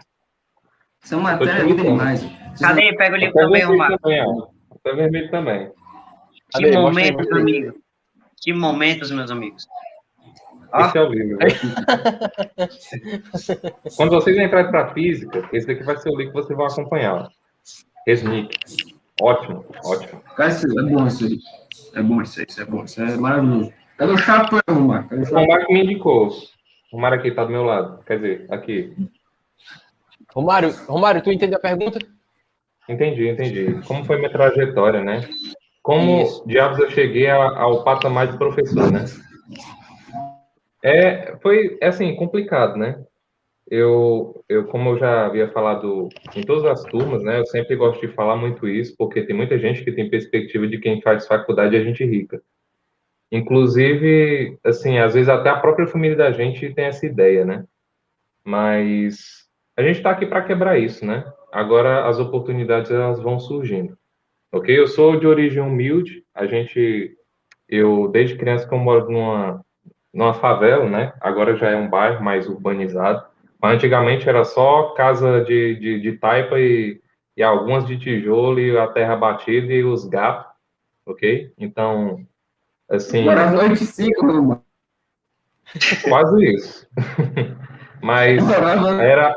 Essa matéria é linda demais. Cadê? Pega o livro também, Romário. Até vermelho também. Que Cadê? momentos, amigo. Que momentos, meus amigos. Esse é o livro. Quando vocês entrarem para física, esse daqui vai ser o livro que vocês vão acompanhar. Resnick. Ótimo, ótimo. Cara, é bom isso aí. É bom isso aí, isso é bom, isso é maravilhoso. Cadê o chapéu, Romário? Cadê o chapéu? Romário que me indicou. Romário aqui tá do meu lado. Quer dizer, aqui. Romário, Romário, tu entendeu a pergunta? Entendi, entendi. Como foi minha trajetória, né? Como Isso. diabos eu cheguei ao patamar de professor, né? É, foi, assim, complicado, né? eu, eu, como eu já havia falado em todas as turmas, né, eu sempre gosto de falar muito isso, porque tem muita gente que tem perspectiva de quem faz faculdade é gente rica. Inclusive, assim, às vezes até a própria família da gente tem essa ideia, né? Mas a gente está aqui para quebrar isso, né? Agora as oportunidades elas vão surgindo. Ok? Eu sou de origem humilde, a gente, eu desde criança que eu moro numa, numa favela, né? Agora já é um bairro mais urbanizado. Antigamente era só casa de, de, de taipa e, e algumas de tijolo e a terra batida e os gatos, ok? Então, assim... Agora noite cinco, mano. Quase isso. Mas era...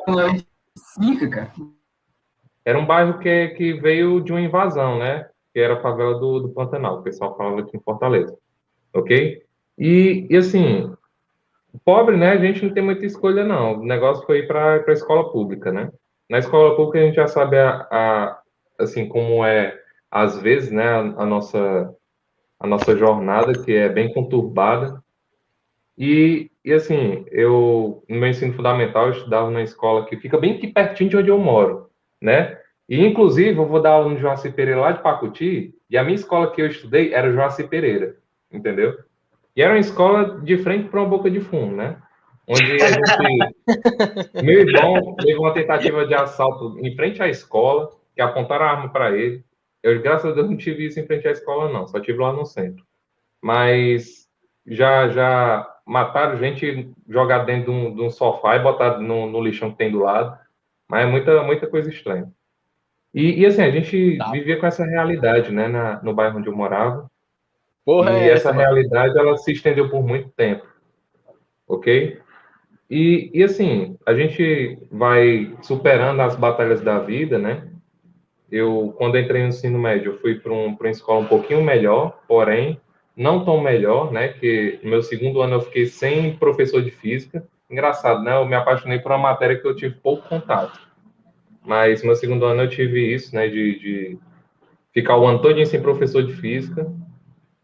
Cinco, cara. Era um bairro que, que veio de uma invasão, né? Que era a favela do, do Pantanal, o pessoal falava aqui em Fortaleza, ok? E, e assim, Pobre, né? A gente não tem muita escolha, não. O negócio foi ir para a escola pública, né? Na escola pública a gente já sabe a, a assim como é às vezes, né? A, a, nossa a nossa jornada que é bem conturbada. E, e assim, eu no meu ensino fundamental eu estudava numa escola que fica bem aqui pertinho de onde eu moro, né? E inclusive eu vou dar aula no Joaci Pereira lá de Pacuti, e a minha escola que eu estudei era Joaci Pereira, entendeu? E era uma escola de frente para uma boca de fumo, né? Onde a gente. meu irmão teve uma tentativa de assalto em frente à escola, que apontaram a arma para ele. Eu, graças a Deus, não tive isso em frente à escola, não, só tive lá no centro. Mas já, já mataram gente jogar dentro de um, de um sofá e botar no, no, lixão que tem do lado. Mas é muita, muita coisa estranha. E, e assim, a gente tá. vivia com essa realidade, né, na, no bairro onde eu morava. Porra, e é essa, essa realidade ela se estendeu por muito tempo, ok? E, e assim, a gente vai superando as batalhas da vida, né? Eu, quando entrei no ensino médio, eu fui para um, uma escola um pouquinho melhor, porém, não tão melhor, né? Que no meu segundo ano eu fiquei sem professor de física. Engraçado, né? Eu me apaixonei por uma matéria que eu tive pouco contato. Mas no meu segundo ano eu tive isso, né? De, de ficar o ano sem professor de física.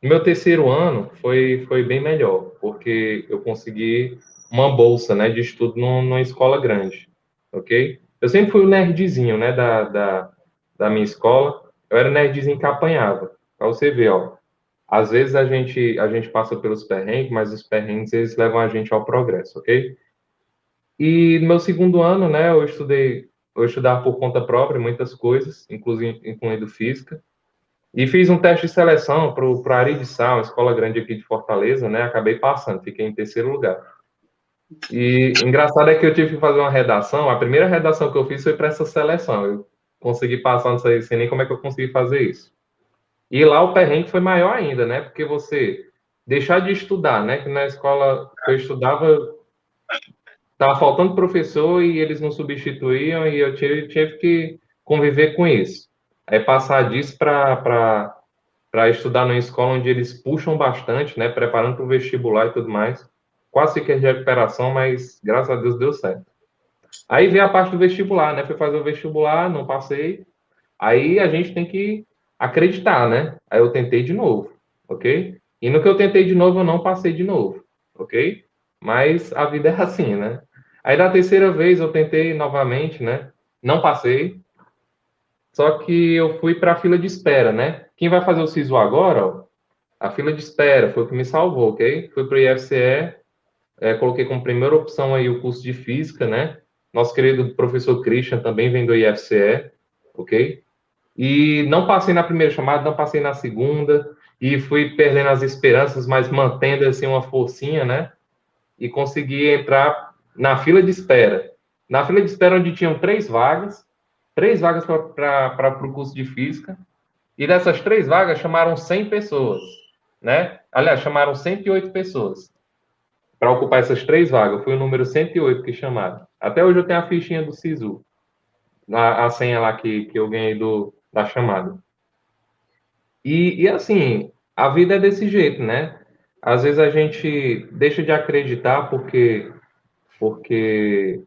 No meu terceiro ano foi, foi bem melhor, porque eu consegui uma bolsa, né? De estudo numa escola grande, ok? Eu sempre fui o nerdzinho, né? Da, da, da minha escola. Eu era nerdzinho que apanhava. Pra você ver, ó às vezes a gente, a gente passa pelos perrengues, mas os perrengues eles levam a gente ao progresso, ok? E no meu segundo ano, né, eu estudei, eu estudava por conta própria muitas coisas, inclusive incluindo física, e fiz um teste de seleção para o Aridissal, uma escola grande aqui de Fortaleza, né, acabei passando, fiquei em terceiro lugar. E engraçado é que eu tive que fazer uma redação, a primeira redação que eu fiz foi para essa seleção, eu consegui passar, não sei, nem como é que eu consegui fazer isso. E lá o perrengue foi maior ainda, né? Porque você deixar de estudar, né? Que na escola que eu estudava estava faltando professor e eles não substituíam e eu tive, tive que conviver com isso. Aí passar disso para estudar numa escola onde eles puxam bastante, né? Preparando para o vestibular e tudo mais. Quase fiquei de recuperação, mas graças a Deus deu certo. Aí veio a parte do vestibular, né? Fui fazer o vestibular, não passei. Aí a gente tem que acreditar, né? Aí eu tentei de novo, ok? E no que eu tentei de novo, eu não passei de novo, ok? Mas a vida é assim, né? Aí da terceira vez eu tentei novamente, né? Não passei. Só que eu fui para a fila de espera, né? Quem vai fazer o SISU agora, ó, a fila de espera foi o que me salvou, ok? Fui para o IFCE, é, coloquei como primeira opção aí o curso de física, né? Nosso querido professor Christian também vem do IFCE, ok? E não passei na primeira chamada, não passei na segunda, e fui perdendo as esperanças, mas mantendo assim uma forcinha, né? E consegui entrar na fila de espera. Na fila de espera, onde tinham três vagas, três vagas para o curso de física, e dessas três vagas chamaram 100 pessoas, né? Aliás, chamaram 108 pessoas para ocupar essas três vagas. Foi o número 108 que chamaram. Até hoje eu tenho a fichinha do SISU, a, a senha lá que, que eu ganhei do, da chamada. E, e assim, a vida é desse jeito, né? Às vezes a gente deixa de acreditar porque porque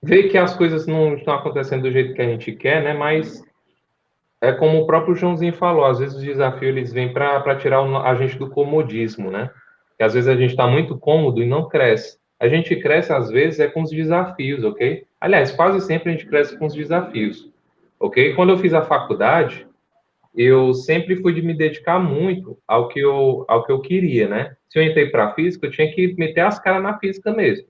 vê que as coisas não estão acontecendo do jeito que a gente quer, né? Mas é como o próprio Joãozinho falou, às vezes os desafios eles vêm para tirar a gente do comodismo, né? Que às vezes a gente está muito cômodo e não cresce. A gente cresce às vezes é com os desafios, ok? Aliás, quase sempre a gente cresce com os desafios ok? Quando eu fiz a faculdade, eu sempre fui de me dedicar muito ao que eu, ao que eu queria, né? Se eu entrei para física, eu tinha que meter as caras na física mesmo,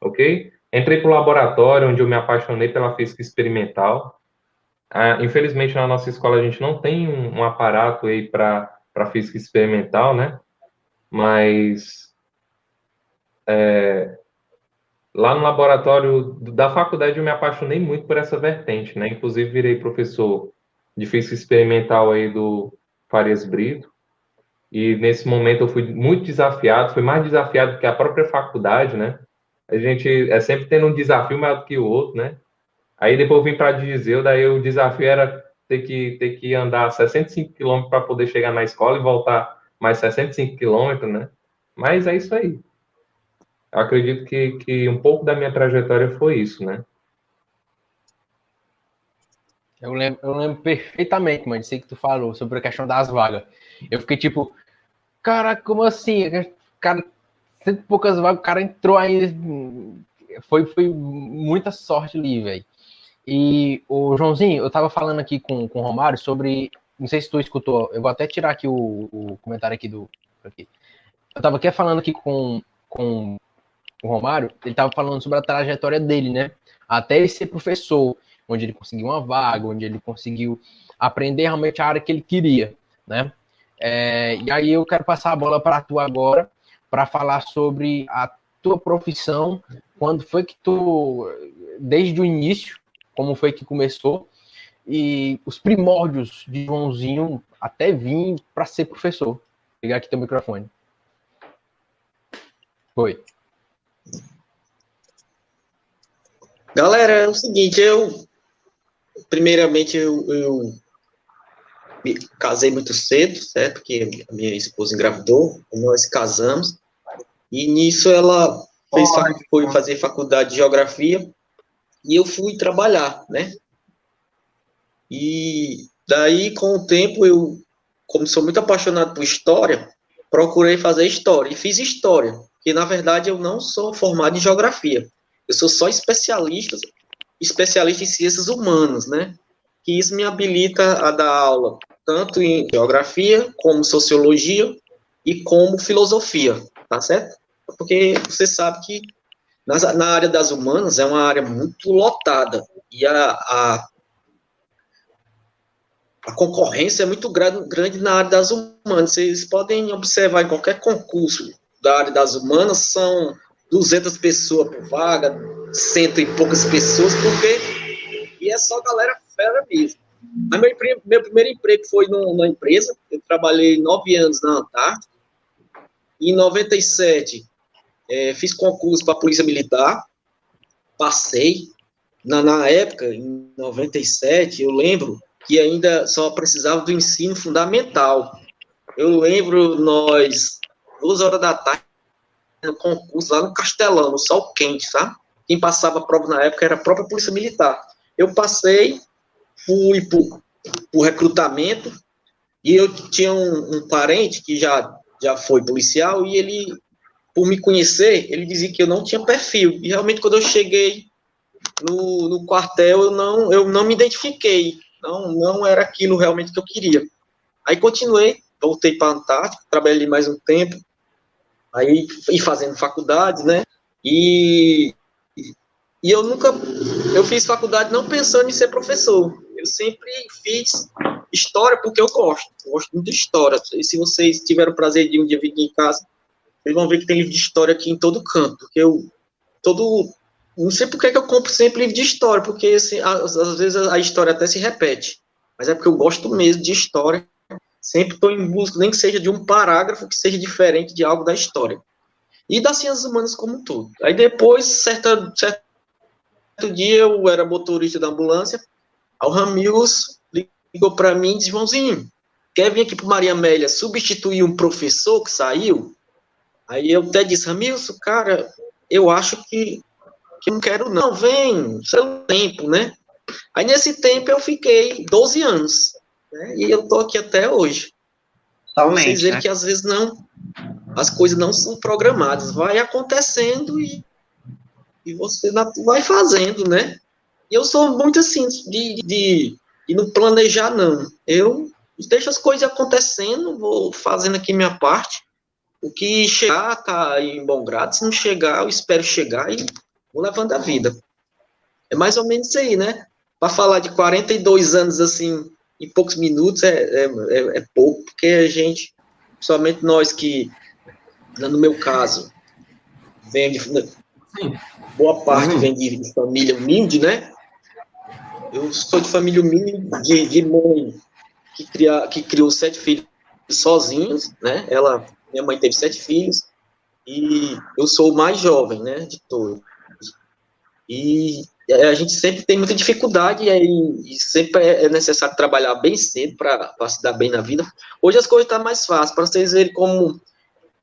ok? Entrei para o laboratório, onde eu me apaixonei pela física experimental. Ah, infelizmente, na nossa escola, a gente não tem um, um aparato aí para física experimental, né? Mas é, lá no laboratório da faculdade eu me apaixonei muito por essa vertente, né? Inclusive virei professor de física experimental aí do Farias Brito. E nesse momento eu fui muito desafiado, foi mais desafiado que a própria faculdade, né? A gente é sempre tendo um desafio maior do que o outro, né? Aí depois eu vim para Dizeu, daí o desafio era ter que ter que andar 65 quilômetros para poder chegar na escola e voltar mais 65 quilômetros, né? Mas é isso aí acredito que, que um pouco da minha trajetória foi isso, né? Eu lembro, eu lembro perfeitamente, mano, sei que tu falou sobre a questão das vagas. Eu fiquei tipo, cara, como assim? Cara, cento e poucas vagas, o cara entrou aí. Foi, foi muita sorte ali, velho. E o Joãozinho, eu tava falando aqui com, com o Romário sobre. Não sei se tu escutou, eu vou até tirar aqui o, o comentário aqui do. Aqui. Eu tava aqui falando aqui com, com o Romário, ele estava falando sobre a trajetória dele, né? Até ele ser professor, onde ele conseguiu uma vaga, onde ele conseguiu aprender realmente a área que ele queria, né? É, e aí eu quero passar a bola para tu agora, para falar sobre a tua profissão, quando foi que tu, desde o início, como foi que começou, e os primórdios de Joãozinho até vir para ser professor. Vou pegar aqui teu microfone. Foi. Galera, é o seguinte, eu primeiramente eu, eu me casei muito cedo, certo? Porque a minha esposa engravidou, nós casamos, e nisso ela fez, foi fazer faculdade de geografia, e eu fui trabalhar, né? E daí, com o tempo, eu, como sou muito apaixonado por história, procurei fazer história, e fiz história, que na verdade eu não sou formado em geografia, eu sou só especialista, especialista em ciências humanas, né? Que isso me habilita a dar aula tanto em geografia, como sociologia e como filosofia, tá certo? Porque você sabe que na, área das humanas é uma área muito lotada e a, a, a concorrência é muito grande, na área das humanas. Vocês podem observar em qualquer concurso da área das humanas, são 200 pessoas por vaga, cento e poucas pessoas, porque e é só galera fera mesmo. Mas meu, meu primeiro emprego foi numa empresa, eu trabalhei nove anos na Antártica, em 97 é, fiz concurso para a Polícia Militar, passei, na, na época, em 97, eu lembro que ainda só precisava do ensino fundamental. Eu lembro nós, duas horas da tarde, no concurso lá no Castelão, no sol quente, sabe? Quem passava a prova na época era a própria Polícia Militar. Eu passei, fui por recrutamento, e eu tinha um, um, parente que já, já foi policial, e ele, por me conhecer, ele dizia que eu não tinha perfil. E realmente, quando eu cheguei no, no quartel, eu não, eu não me identifiquei. Não, não era aquilo realmente que eu queria. Aí continuei, voltei para a Antártica, trabalhei mais um tempo, aí fui fazendo faculdade, né? E, e eu nunca, eu fiz faculdade não pensando em ser professor. Eu sempre fiz história porque eu gosto, eu gosto muito de história. E se vocês tiveram o prazer de um dia vir aqui em casa, vocês vão ver que tem livro de história aqui em todo canto. Porque eu, todo, não sei por que eu compro sempre livro de história, porque assim, às, às vezes a história até se repete. Mas é porque eu gosto mesmo de história Sempre estou em busca, nem que seja de um parágrafo que seja diferente de algo da história. E das ciências humanas como um todo. Aí depois, certa, certo dia, eu era motorista da ambulância, o Ramils ligou para mim e disse, Joãozinho, quer vir aqui para Maria Amélia substituir um professor que saiu? Aí eu até disse, Ramilson, cara, eu acho que, que não quero não, vem, seu tempo, né? Aí nesse tempo eu fiquei 12 anos. Né? E eu tô aqui até hoje. Totalmente. Vocês verem né? que às vezes não, as coisas não são programadas, vai acontecendo e, e você vai fazendo, né? E eu sou muito assim, de, de, de não planejar, não. Eu deixo as coisas acontecendo, vou fazendo aqui minha parte. O que chegar tá em bom grado, se não chegar, eu espero chegar e vou levando a vida. É mais ou menos isso aí, né? Para falar de 42 anos assim, em poucos minutos é, é, é, é pouco, porque a gente, somente nós que, no meu caso, vem de, boa parte vem de família humilde, né? Eu sou de família humilde, de, de mãe que, cria, que criou sete filhos sozinhos, né? Ela, minha mãe teve sete filhos, e eu sou o mais jovem, né, de todos. E a gente sempre tem muita dificuldade e, e sempre é, é necessário trabalhar bem cedo para se dar bem na vida. Hoje as coisas estão tá mais fáceis, para vocês verem como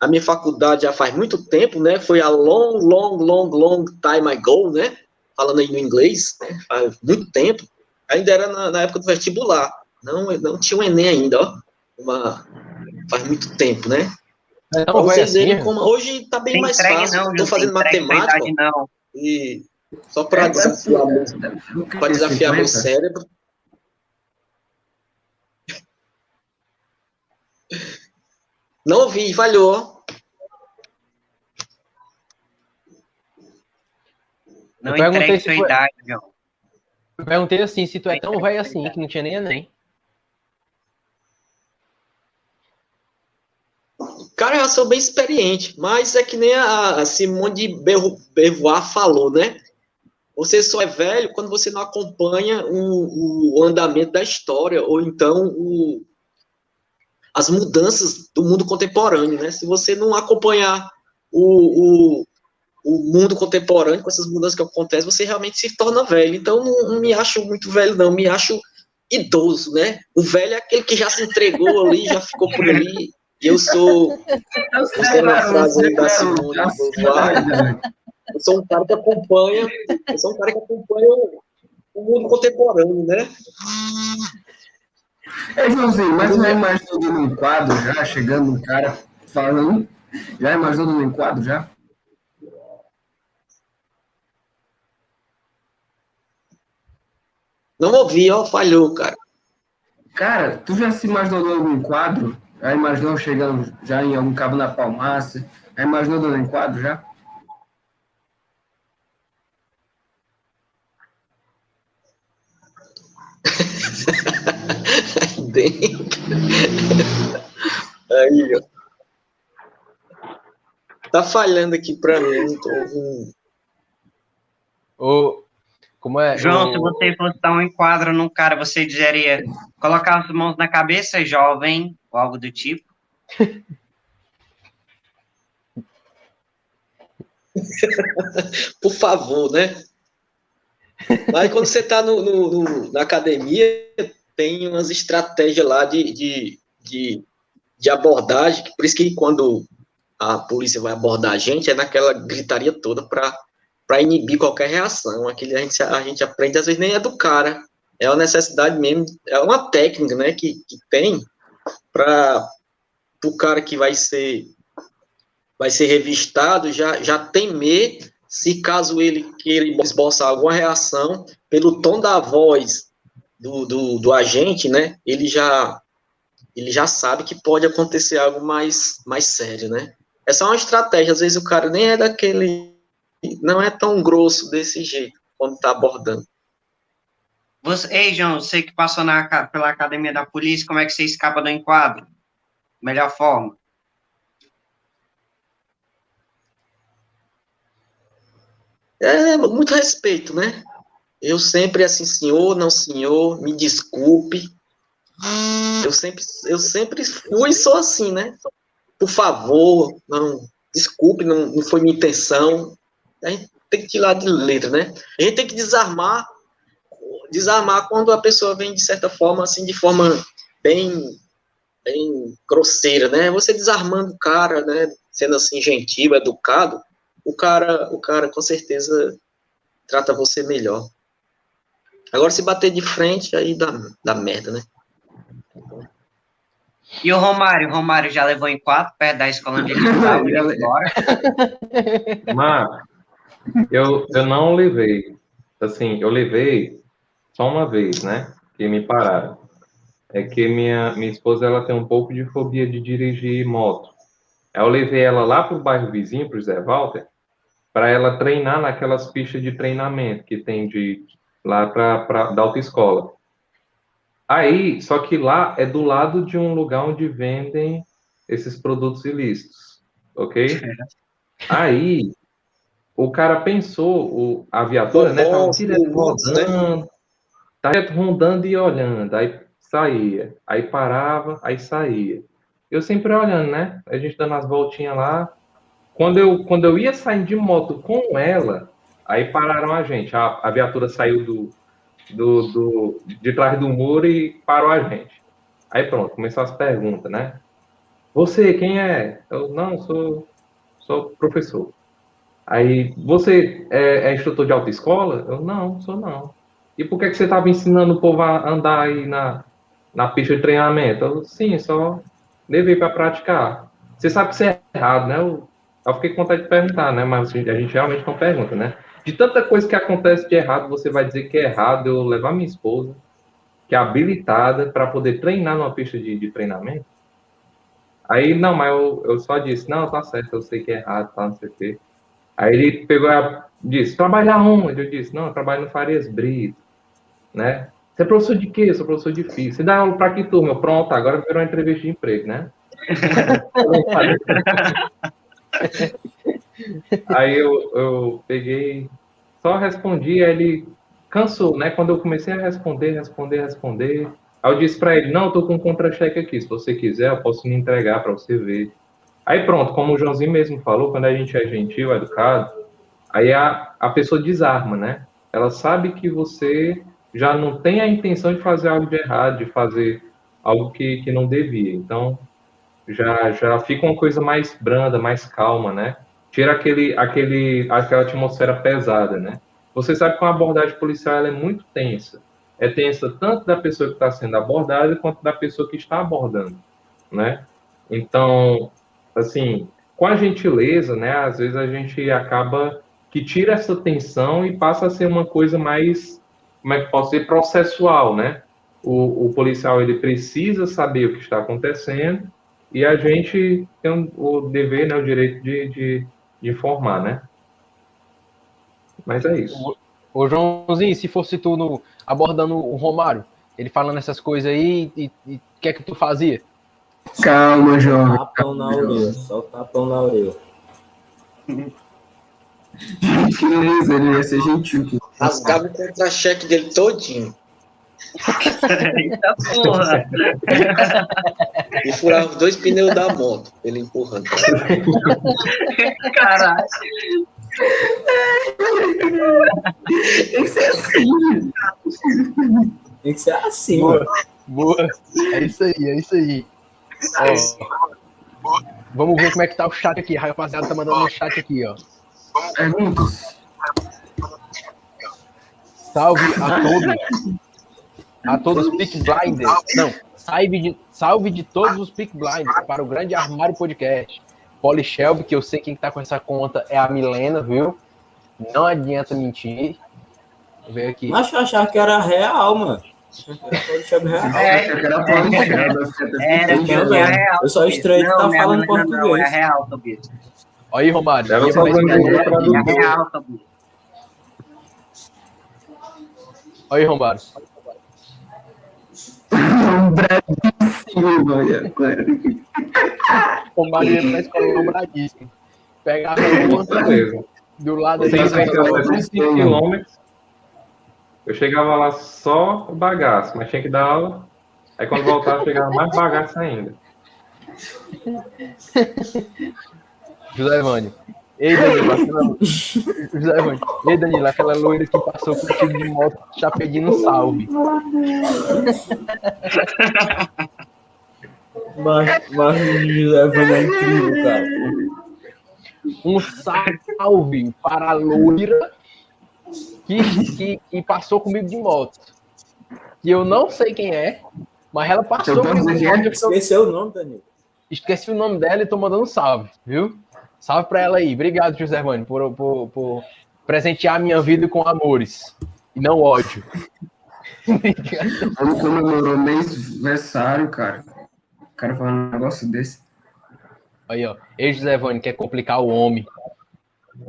a minha faculdade já faz muito tempo, né? Foi a long, long, long, long time ago, né? Falando aí no inglês, né? faz muito tempo. Ainda era na, na, época do vestibular. Não, não tinha um Enem ainda, ó. Uma, faz muito tempo, né? Então, vocês assim, verem como hoje está bem mais fácil. Estou fazendo matemática. Não. E só para é, desafiar, é, desafiar meu cérebro. Não ouvi, falhou. Não eu perguntei se foi... idade, João. Eu perguntei assim, se tu é tão velho assim, que não tinha nem Enem. Cara, eu sou bem experiente, mas é que nem a Simone de Beauvoir falou, né? Você só é velho quando você não acompanha o, o andamento da história, ou então o, as mudanças do mundo contemporâneo, né? Se você não acompanhar o, o, o mundo contemporâneo com essas mudanças que acontecem, você realmente se torna velho. Então, não, não me acho muito velho, não. Me acho idoso, né? O velho é aquele que já se entregou ali, já ficou por ali. E eu sou. Usando a frase aí da Simone de Beauvoir, eu sou um cara que acompanha. Eu sou um cara que acompanha o mundo contemporâneo, né? É, Joãozinho, mas já imaginou num quadro já, chegando um cara falando. Já imaginou num quadro já? Não ouvi, ó, falhou, cara. Cara, tu já se imaginou num quadro? Já imaginou chegando já em algum cabo na palmaça? Já imaginou dando em quadro já? Dentro. Aí, ó. Tá falhando aqui pra mim, não tô ouvindo. O, como é? João, o- se você fosse dar um enquadro num cara, você dizeria colocar as mãos na cabeça, jovem, ou algo do tipo. Por favor, né? Mas quando você tá no, no- no- na academia, tem umas estratégias lá de, de, de, de abordagem, por isso que quando a polícia vai abordar a gente, é naquela gritaria toda para inibir qualquer reação. Aquele a gente, a gente aprende, às vezes nem é do cara, é uma necessidade mesmo, é uma técnica, né, que, que tem para o cara que vai ser vai ser revistado já, já temer se caso ele queira esboçar alguma reação, pelo tom da voz do, do, do agente, né, ele já ele já sabe que pode acontecer algo mais, mais sério, né? Essa é uma estratégia, às vezes o cara nem é daquele, não é tão grosso desse jeito, quando tá abordando. Você, ei, João, você que passou na, pela academia da polícia, como é que você escapa do enquadro? Melhor forma. É, muito respeito, né? Eu sempre assim, senhor, não senhor, me desculpe. Eu sempre, eu sempre fui sou assim, né? Por favor, não, desculpe, não, não foi minha intenção. A gente tem que tirar de letra, né? A gente tem que desarmar, desarmar quando a pessoa vem de certa forma, assim, de forma bem, bem grosseira, né? Você desarmando o cara, né? Sendo assim gentil, educado, o cara, o cara com certeza trata você melhor. Agora, se bater de frente, aí dá, dá merda, né? E o Romário? O Romário já levou em quatro, perto da escola onde ele estava, indo embora. Mas eu, eu não levei. Assim, eu levei só uma vez, né? Que me pararam. É que minha, minha esposa ela tem um pouco de fobia de dirigir moto. Aí Eu levei ela lá pro bairro vizinho, pro Zé Walter, para ela treinar naquelas pistas de treinamento que tem de lá para da autoescola. Aí, só que lá é do lado de um lugar onde vendem esses produtos ilícitos, ok? Aí, o cara pensou, o, a viatura, né? Tava direto né? rodando, tá direto rondando e olhando, aí saía, aí parava, aí saía. Eu sempre olhando, né? A gente dando as voltinhas lá. Quando eu, quando eu ia saindo de moto com ela, aí pararam a gente. A, a viatura saiu do, do, do, de trás do muro e parou a gente. Aí pronto, começou as perguntas, né? Você, quem é? Eu, não, sou, sou professor. Aí, você é, é instrutor de autoescola? Eu, não, sou não. E por que, que você estava ensinando o povo a andar aí na, na pista de treinamento? Eu, sim, só levei para praticar. Você sabe que isso é errado, né? Eu, eu fiquei com vontade de perguntar, né? Mas a gente realmente não pergunta, né? De tanta coisa que acontece de errado, você vai dizer que é errado eu levar minha esposa, que é habilitada, para poder treinar numa pista de, de treinamento? Aí, não, mas eu, eu só disse, não, tá certo, eu sei que é errado, tá, não sei o quê. Aí ele pegou e disse, trabalhar onde? Eu disse, não, eu trabalho no Farias Brito, né? Você é professor de quê? Eu sou professor de física. Você dá aula para que turma? Eu, Pronto, agora virou uma entrevista de emprego, né? aí eu, eu peguei, só respondi, ele cansou, né? Quando eu comecei a responder, responder, responder, aí eu disse para ele, não, eu tô com um contra-cheque aqui, se você quiser, eu posso me entregar para você ver. Aí pronto, como o Joãozinho mesmo falou, quando a gente é gentil, educado, aí a, a pessoa desarma, né? Ela sabe que você já não tem a intenção de fazer algo de errado, de fazer algo que, que não devia. Então, já, já fica uma coisa mais branda, mais calma, né? Tira aquele, aquele, aquela atmosfera pesada, né? Você sabe que uma abordagem policial é muito tensa. É tensa tanto da pessoa que está sendo abordada quanto da pessoa que está abordando, né? Então, assim, com a gentileza, né? Às vezes a gente acaba que tira essa tensão e passa a ser uma coisa mais, como é que posso dizer, processual, né? O, o policial ele precisa saber o que está acontecendo e a gente tem o dever, né, o direito de, de, de informar, né? Mas é isso. Ô, Joãozinho, se fosse tu no, abordando o Romário, ele falando essas coisas aí, e o que é que tu fazia? Calma, jovem. Tapão na orelha, só tapão na orelha. Que isso, ele ia ser gentil. Rasgava o contra-cheque dele todinho. Eita porra! E furava os dois pneus da moto, ele empurrando. Caralho! Tem que ser assim. Tem que ser assim, Boa. Boa. É isso aí, é isso aí. Ó, vamos ver como é que tá o chat aqui. A rapaziada tá mandando no chat aqui, ó. Perguntas? Salve a todos. A todos os Pick Blinders. Não, salve de, salve de todos os Pick Blinders para o Grande Armário Podcast. Polishelv, que eu sei quem tá com essa conta é a Milena, viu? Não adianta mentir. Ver aqui. Mas eu achava que era real, mano. É, é. Eu só estranho que tá é- falando não, Não, português. é real, Tobias. Olha aí, Romário. Tradutor. É real, Tobias. Olha aí, Romário. Um bravíssimo, velho. Romário ia pra escola no Bradisco. Pegava do lado Sem ali. certeza, 25 quilômetros. Eu chegava lá só bagaço, mas tinha que dar aula. Aí quando voltava, chegava mais bagaço ainda. José Vânio. Ei, Danilo, aquela... José. Ei, Danilo, aquela loira que passou contigo de moto já pedindo salve. Mas, mas o José Vânia é incrível, cara. Um salve para a loira que, que, que passou comigo de moto. Que eu não sei quem é, mas ela passou comigo de dizer moto. Esqueceu o nome, Danilo. Esqueci o nome dela e tô mandando salve, viu? Salve pra ela aí. Obrigado, José Vânio, por, por, por presentear a minha vida com amores e não ódio. Vamos comemorou mês-versário, cara. O cara falando um negócio desse. Aí, ó. Ei, José Vânio, quer complicar o homem.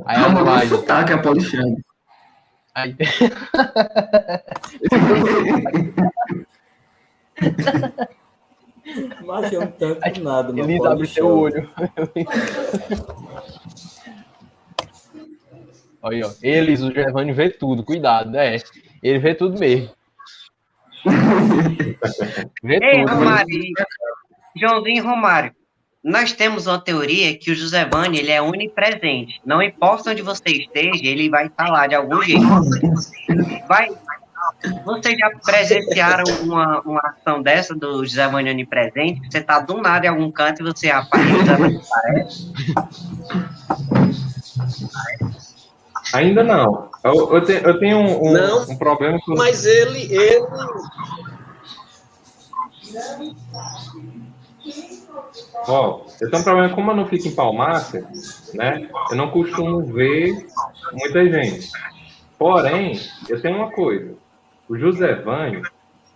Aí Calma, ela vou vai. chutar que é polichado. Aí... Mas eu não tanto nada, não Elisa, abre teu show. olho. Aí, ó. Eles, o Gervânio vê tudo, cuidado, é. Ele vê tudo mesmo. Vê Ei, tudo. Romário. Joãozinho e Romário. Nós temos uma teoria que o José Vani, ele é onipresente. Não importa onde você esteja, ele vai estar lá de algum jeito. Vai. Vocês já presenciaram uma, uma ação dessa do José Vani onipresente? Você tá do nada em algum canto e você rapaz, o José aparece. Ainda não. Eu, eu, te- eu tenho um, um- Não. um problema com. Mas ele, ele. Ó, eu tenho um problema, como eu não fico em Palmácia, né? Eu não costumo ver muita gente. Porém, eu tenho uma coisa. O José Vânio,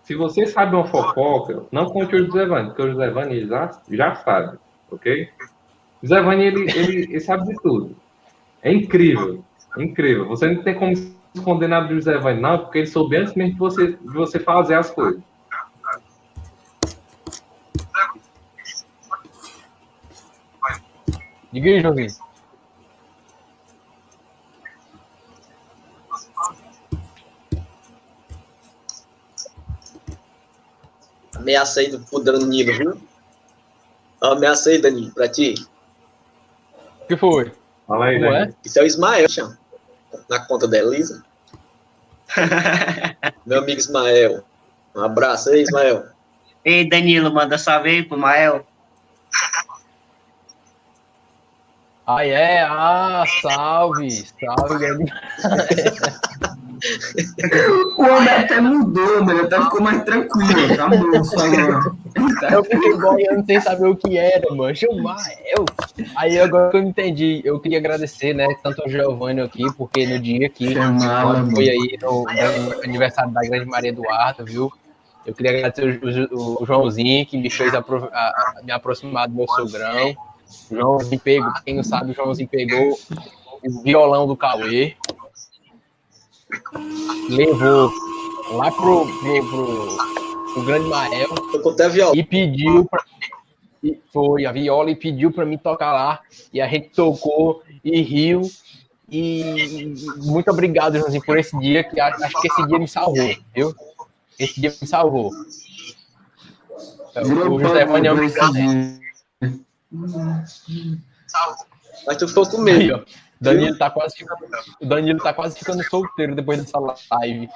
se você sabe uma fofoca, não conte o José Vânio, porque o José Vânio já, já sabe, ok? O José Vânio, ele, ele, ele sabe de tudo. É incrível, é incrível. Você não tem como esconder nada do José Vânio, não, porque ele soube antes mesmo de você, de você fazer as coisas. Diga aí, Joãozinho. Ameaça aí do pro Danilo, viu? Ameaça aí, Danilo, pra ti. O que foi? Fala aí, Como né? é? Isso é o Ismael, chama. Na conta da Elisa. Meu amigo Ismael. Um abraço aí, Ismael. Ei, Danilo, manda salve aí pro Mael. Ah, é? Ah, salve! Salve, Danilo. O homem até mudou, mano. Até ficou mais tranquilo. Tá moço agora. Eu fiquei boiando sem saber o que era, mano. Gilmael. Aí agora que eu entendi, eu queria agradecer, né, tanto ao Giovanni aqui, porque no dia que foi aí no, no aniversário da Grande Maria Eduardo, viu? Eu queria agradecer o, o- o Joãozinho, que me fez apro- a- a- me aproximar do meu sogrão. O Joãozinho pegou, quem não sabe, o Joãozinho pegou o violão do Cauê, levou lá pro, pro, pro, pro Grande Mael, e pediu pra, e foi a viola e pediu para mim tocar lá e a gente tocou e riu e muito obrigado Joãozinho por esse dia que acho acho que esse dia me salvou viu esse dia me salvou Virou o José Vânia é um dia. Mas tu ficou com Aí, medo. Danilo tá quase ficando, o Danilo tá quase ficando solteiro depois dessa live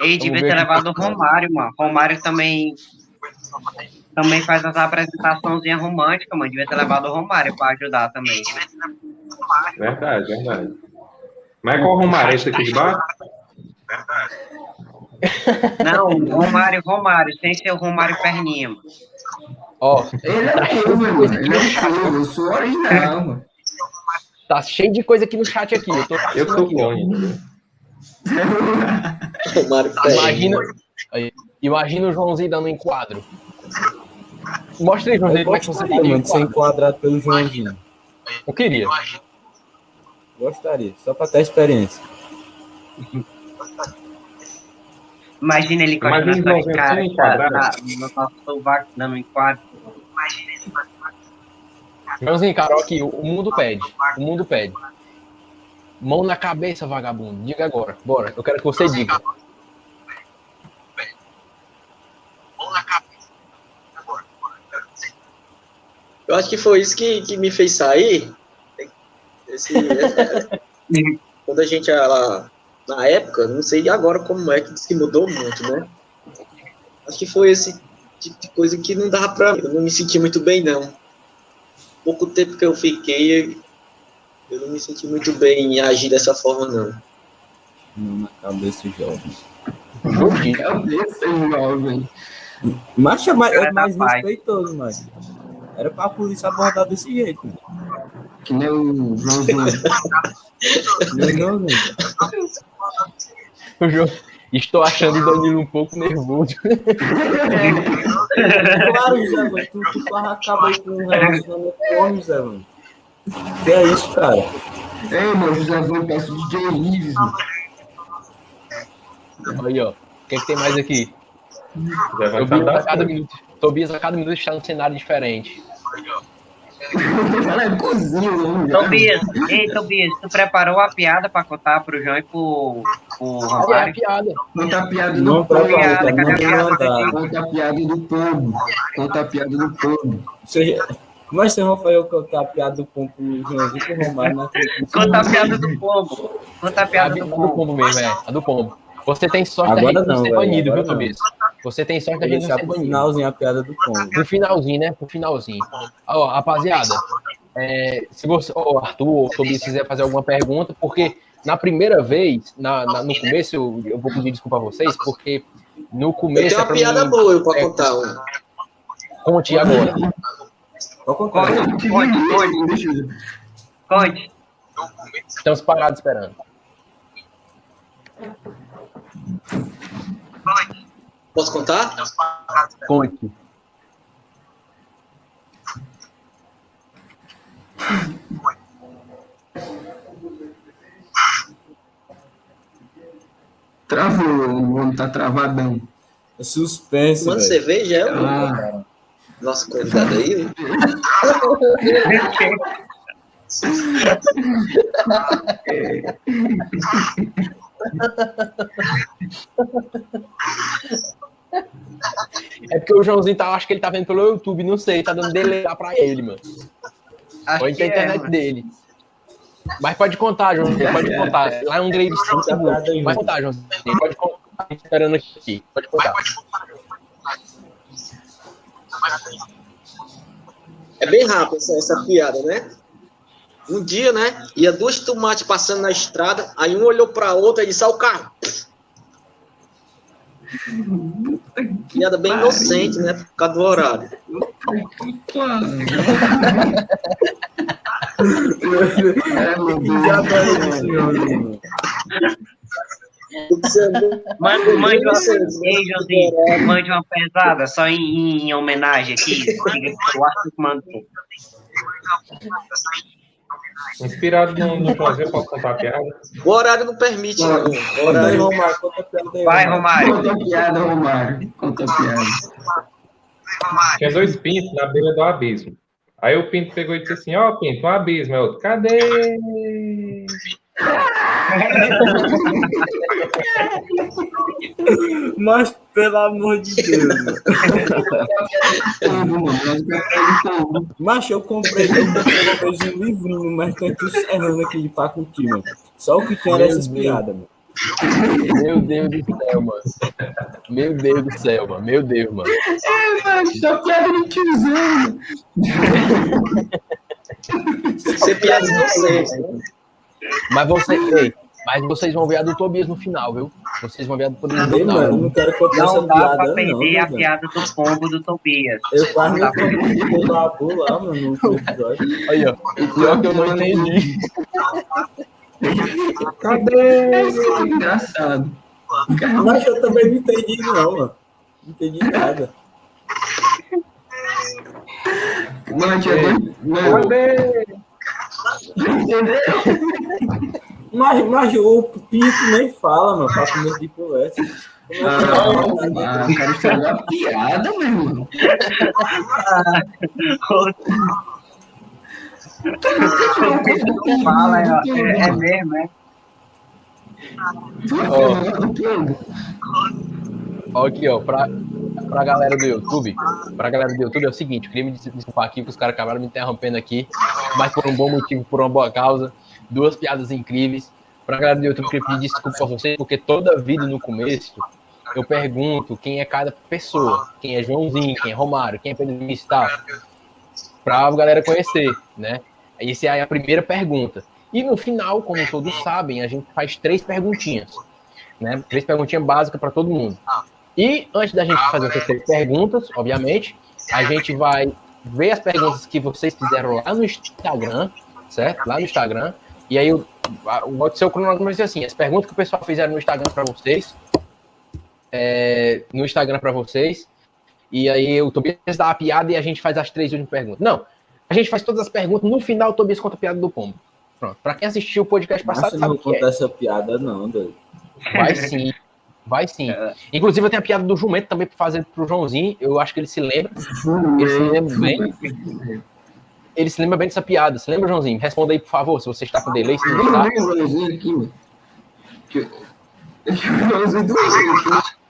Ei, devia ter levado o Romário, mano. Romário também também faz as apresentaçõezinhas românticas, mano. Devia ter levado o Romário pra ajudar também. Verdade, verdade. Mas qual Romário? Esse aqui de baixo? Não, Romário, Romário, sem ser o Romário Perninha, mano. Ó Ele é cover, mano. Ele é um cover. Eu sou original, mano. tá cheio de coisa aqui no chat aqui eu tô Eu sou aqui. O Mário Pérez. Imagina, aí, imagina o Joãozinho dando um enquadro. Mostra aí, Joãozinho, como é que você mano, de ser enquadrado pelo Joãozinho. Eu queria. Gostaria, só pra ter experiência. Imagina ele com a Imagina o nossa Joãozinho cara, assim, quadrado. tá, no nosso Joãozinho, cara, ó aqui, o mundo pede. O mundo pede. Mão na cabeça, vagabundo. Diga agora. Bora. Eu quero que você diga. Eu acho que foi isso que, que me fez sair. Esse- quando a gente ela, na época, não sei agora como é que diz que mudou muito, né? Acho que foi esse tipo de coisa que não dava pra. Eu não me senti muito bem, não. Pouco tempo que eu fiquei, eu não me senti muito bem em agir dessa forma, não. Não na cabeça jovem. Jodi. Cabeça, jovem. Mas é mais da paz. respeitoso, mas. Era pra polícia abordar desse jeito. Que nem o Joãozinho. Não, não, não. O Jo- Estou achando o Danilo um pouco nervoso. Claro, Zé, mano. Tu, tu acabou com um relacionamento com Zé, mano. Que é isso, cara? Ei, mano, José Vânia, peço DJ Ives, mano. Aí, ó. O que, é que tem mais aqui? Tobias a cantar. cada minuto. Tobias a cada minuto está num cenário diferente. Ela é cozinha, mano. Tobias, ei, Tobias, tu preparou a piada pra contar pro João e pro, pro Olha a Romário? piada. Conta a piada do Não povo. a Não piada? Conta a piada do povo. Conta a piada do povo. Seja, mas se o Rafael contar a piada do pombo pro Joãozinho pro Romário na frente. Conta a piada do pombo. Conta a A piada do do pombo. pombo mesmo, é. A do pombo. Você tem sorte Agora gente não, não, ser banido, viu, não. Tobias? Você tem sorte Vou gente não ser pro banido. finalzinho a piada do pombo. Pro finalzinho, né? Pro finalzinho. Ó, rapaziada, é, se você, ó, Arthur ou Tobias quiser fazer alguma pergunta, porque na primeira vez, na, na- no começo, eu, eu vou pedir desculpa a vocês, porque no Eu começo. tenho é uma pra piada mim- boa pra é, contar. um. Conte agora. Pode contar. Conte, conte, conte, eu conte. Estamos parados esperando. Posso contar? Conte. Travou, o homem tá travadão. É suspense, Mano, velho. cerveja é o Ah, nosso convidado aí. É porque o Joãozinho tá, acho que ele tá vendo pelo YouTube, não sei, tá dando delay lá pra ele, mano. Acho Ou que a é, internet mano. dele. Mas pode contar, João. Pode contar. Lá é um grade 5 segundos. Pode contar, João. Pode contar. Tô esperando aqui. Pode contar. É bem rápido essa, essa piada, né? Um dia, né? Ia dois tomates passando na estrada, aí um olhou pra outra e disse: Olha o carro. Piada bem inocente, né? Por causa do horário. Mande mande uma, mande uma pesada só em, em homenagem aqui. O Arthur mandou. Inspirado no, no Joãozinho, posso contar a piada? O horário não permite, não. O Vai, horário... Romário, conta a piada Vai, Romário. Conta a piada, Romário. Conta a piada. Tinha dois pintos na beira do abismo. Aí o pinto pegou e disse assim: Ó, pinto, um abismo. O outro, cadê? Mas, pelo amor de Deus. mano. Mas eu comprei, um livrinho no Mercante Serrano aqui de Pacuti, mano. Só o que tinha era essas piadas, mano. Meu Deus do céu, mano. Meu Deus do céu, mano. Meu Deus, mano. Só piada de tiozão. Ser piada inocente. né? Mas vocês, ei, mas vocês vão ver a do Tobias no final, viu? Vocês vão ver a do Tobias no Ei, mano, eu final. não quero contar essa Não dá piada, pra não, perder a mano. piada do pombo do Tobias. Eu quase não contei o babu lá, mano, no último episódio. Aí, ó. O pior que eu não entendi. Cadê? Engraçado. Mas eu também não entendi, não, mano. Não entendi nada. Mano, tinha dois. Mano, entendeu? Mas, mas o Pinto nem fala, mano, pra começo de conversa. Vai? Ah, o cara estragou a piada, meu irmão. Fala, é, é, é mesmo, é? Ó, aqui, ó, pra, pra galera do YouTube, pra galera do YouTube é o seguinte, eu queria me des- desculpar aqui, que os caras acabaram me interrompendo aqui, mas por um bom motivo, por uma boa causa, duas piadas incríveis. Pra galera do YouTube, eu queria pedir desculpa pra vocês, porque toda vida no começo, eu pergunto quem é cada pessoa, quem é Joãozinho, quem é Romário, quem é Pedro tal, pra galera conhecer, né? Essa é a primeira pergunta. E no final, como todos sabem, a gente faz três perguntinhas, né? Três perguntinhas básicas para todo mundo. E antes da gente fazer essas três perguntas, obviamente, a gente vai ver as perguntas que vocês fizeram lá no Instagram, certo? Lá no Instagram. E aí o, seu cronograma vai ser assim: as perguntas que o pessoal fizeram no Instagram para vocês, é, no Instagram para vocês. E aí o Tobias dá a piada e a gente faz as três últimas perguntas. Não, a gente faz todas as perguntas. No final, o Tobias conta a piada do pombo. Pronto. Para quem assistiu o podcast passado, você sabe não que é. conta essa piada, não, doido. Vai sim. Vai sim. Inclusive, eu tenho a piada do jumento também para fazer pro Joãozinho. Eu acho que ele se lembra. Ele se lembra bem. Ele se lembra bem dessa piada. Se lembra, Joãozinho? Responda aí, por favor, se você está com delay. Se não está. Tem Joãozinho aqui, mano. Que eu- Eu Joãozinho aqui.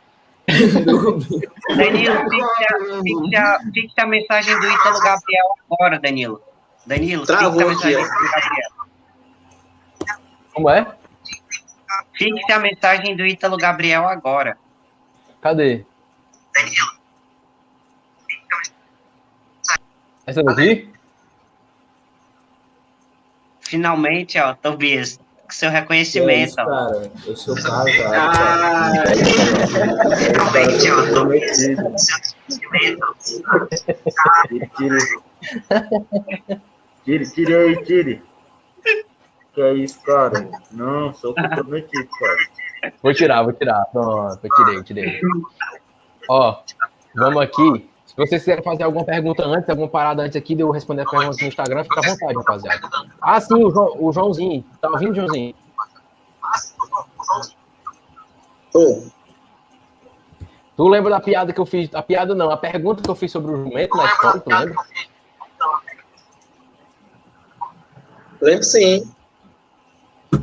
Danilo, fixe a, mensagem do Ítalo Gabriel agora, Danilo. Danilo, fixe a Travou mensagem do aqui, Gabriel. Como é? Fixe a mensagem do Ítalo Gabriel agora. Cadê? Essa daqui? Finalmente, ó, Tobias, com seu Que é reconhecimento, isso, cara? Eu sou casado, Ah. Finalmente, ó, Prometido. Tire, tire, tire aí, tire. Que é isso, cara? Não, sou comprometido, cara. Vou tirar, vou tirar. Pronto, eu tirei, tirei. Ó, vamos aqui. Se vocês quiserem fazer alguma pergunta antes, alguma parada antes aqui de eu responder a pergunta no Instagram, fica à vontade, rapaziada. Ah, sim, o, João, o Joãozinho. Tá ouvindo, Joãozinho? Tô. Tu lembra da piada que eu fiz? A piada não, a pergunta que eu fiz sobre o jumento na escola, tu lembra? Lembro sim.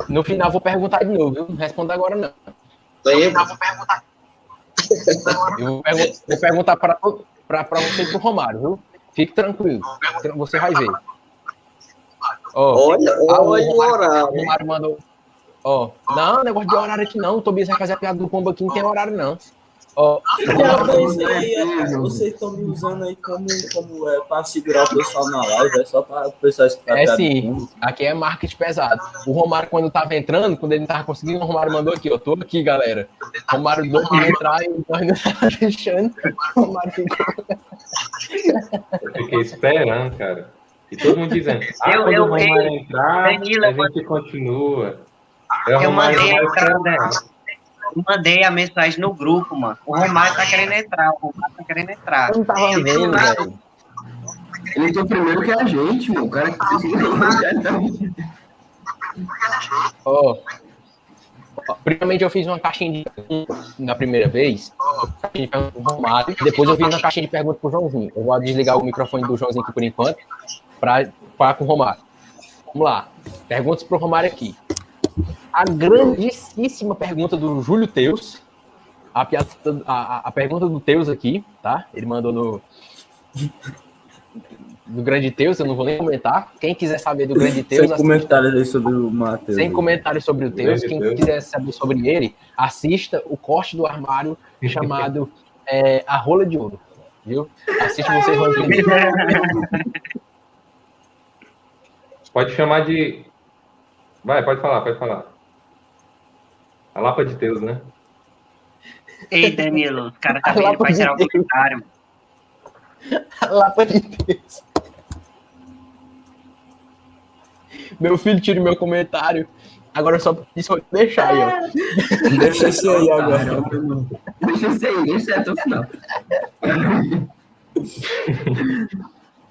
No final vou perguntar de novo, viu? Não responda agora não. Lembro. Eu vou, pergun- vou perguntar para para você e pro Romário, viu? Fique tranquilo. Você vai ver. Ó, Olha, olha o o horário. Romário mandou. Ó, não, negócio de horário aqui não. O Tobias vai fazer a piada do pombo aqui, não tem horário não. Ó, isso aí, é, vocês estão me usando aí como, como é, para segurar o pessoal na live, é só para o pessoal escutar É sim. aqui é marketing pesado. O Romário, quando tava entrando, quando ele não tava conseguindo, o Romário mandou aqui, ó. Tô aqui, galera. O Romário doido pra entrar e nós não tava deixando. O Romário ficou. Eu fiquei esperando, cara. E todo mundo dizendo, ah, Eu- quando eu- o Romário entrar, Danilo, a gente continua. O Eu Romário mandei, vai cara. Eu mandei a mensagem no grupo, mano. O Romário tá querendo entrar, o Romário tá querendo entrar. Eu não tava vendo, velho. Ele entrou primeiro que a gente, mano. O cara que tá... Ó. Ó, Primeiramente eu fiz uma caixinha de perguntas na primeira vez. Caixinha de perguntas pro Romário. Depois eu fiz uma caixinha de perguntas pro Joãozinho. Eu vou desligar o microfone do Joãozinho aqui por enquanto. Pra falar com o Romário. Vamos lá. Perguntas pro Romário aqui. A grandíssima pergunta do Júlio Teus. A, piada- a, a- pergunta do Teus aqui, tá? Ele mandou no. Do Grande Teus, eu não vou nem comentar. Quem quiser saber do Grande Teus, Sem comentários aí sobre o Matheus. sem comentários sobre o Teus. Quem Deus. quiser saber sobre ele, assista o corte do armário chamado é, A Rola de Ouro. Viu? Assiste vocês vão. Pode chamar de. Vai, pode falar, pode falar. A Lapa de Deus, né? Ei, Danilo, o cara tá Lapa pra tirar o comentário. A Lapa de Deus. Meu filho tira o meu comentário. Agora só isso deixar aí, ó. Deixa isso aí agora. Deixa isso aí, deixa até o final.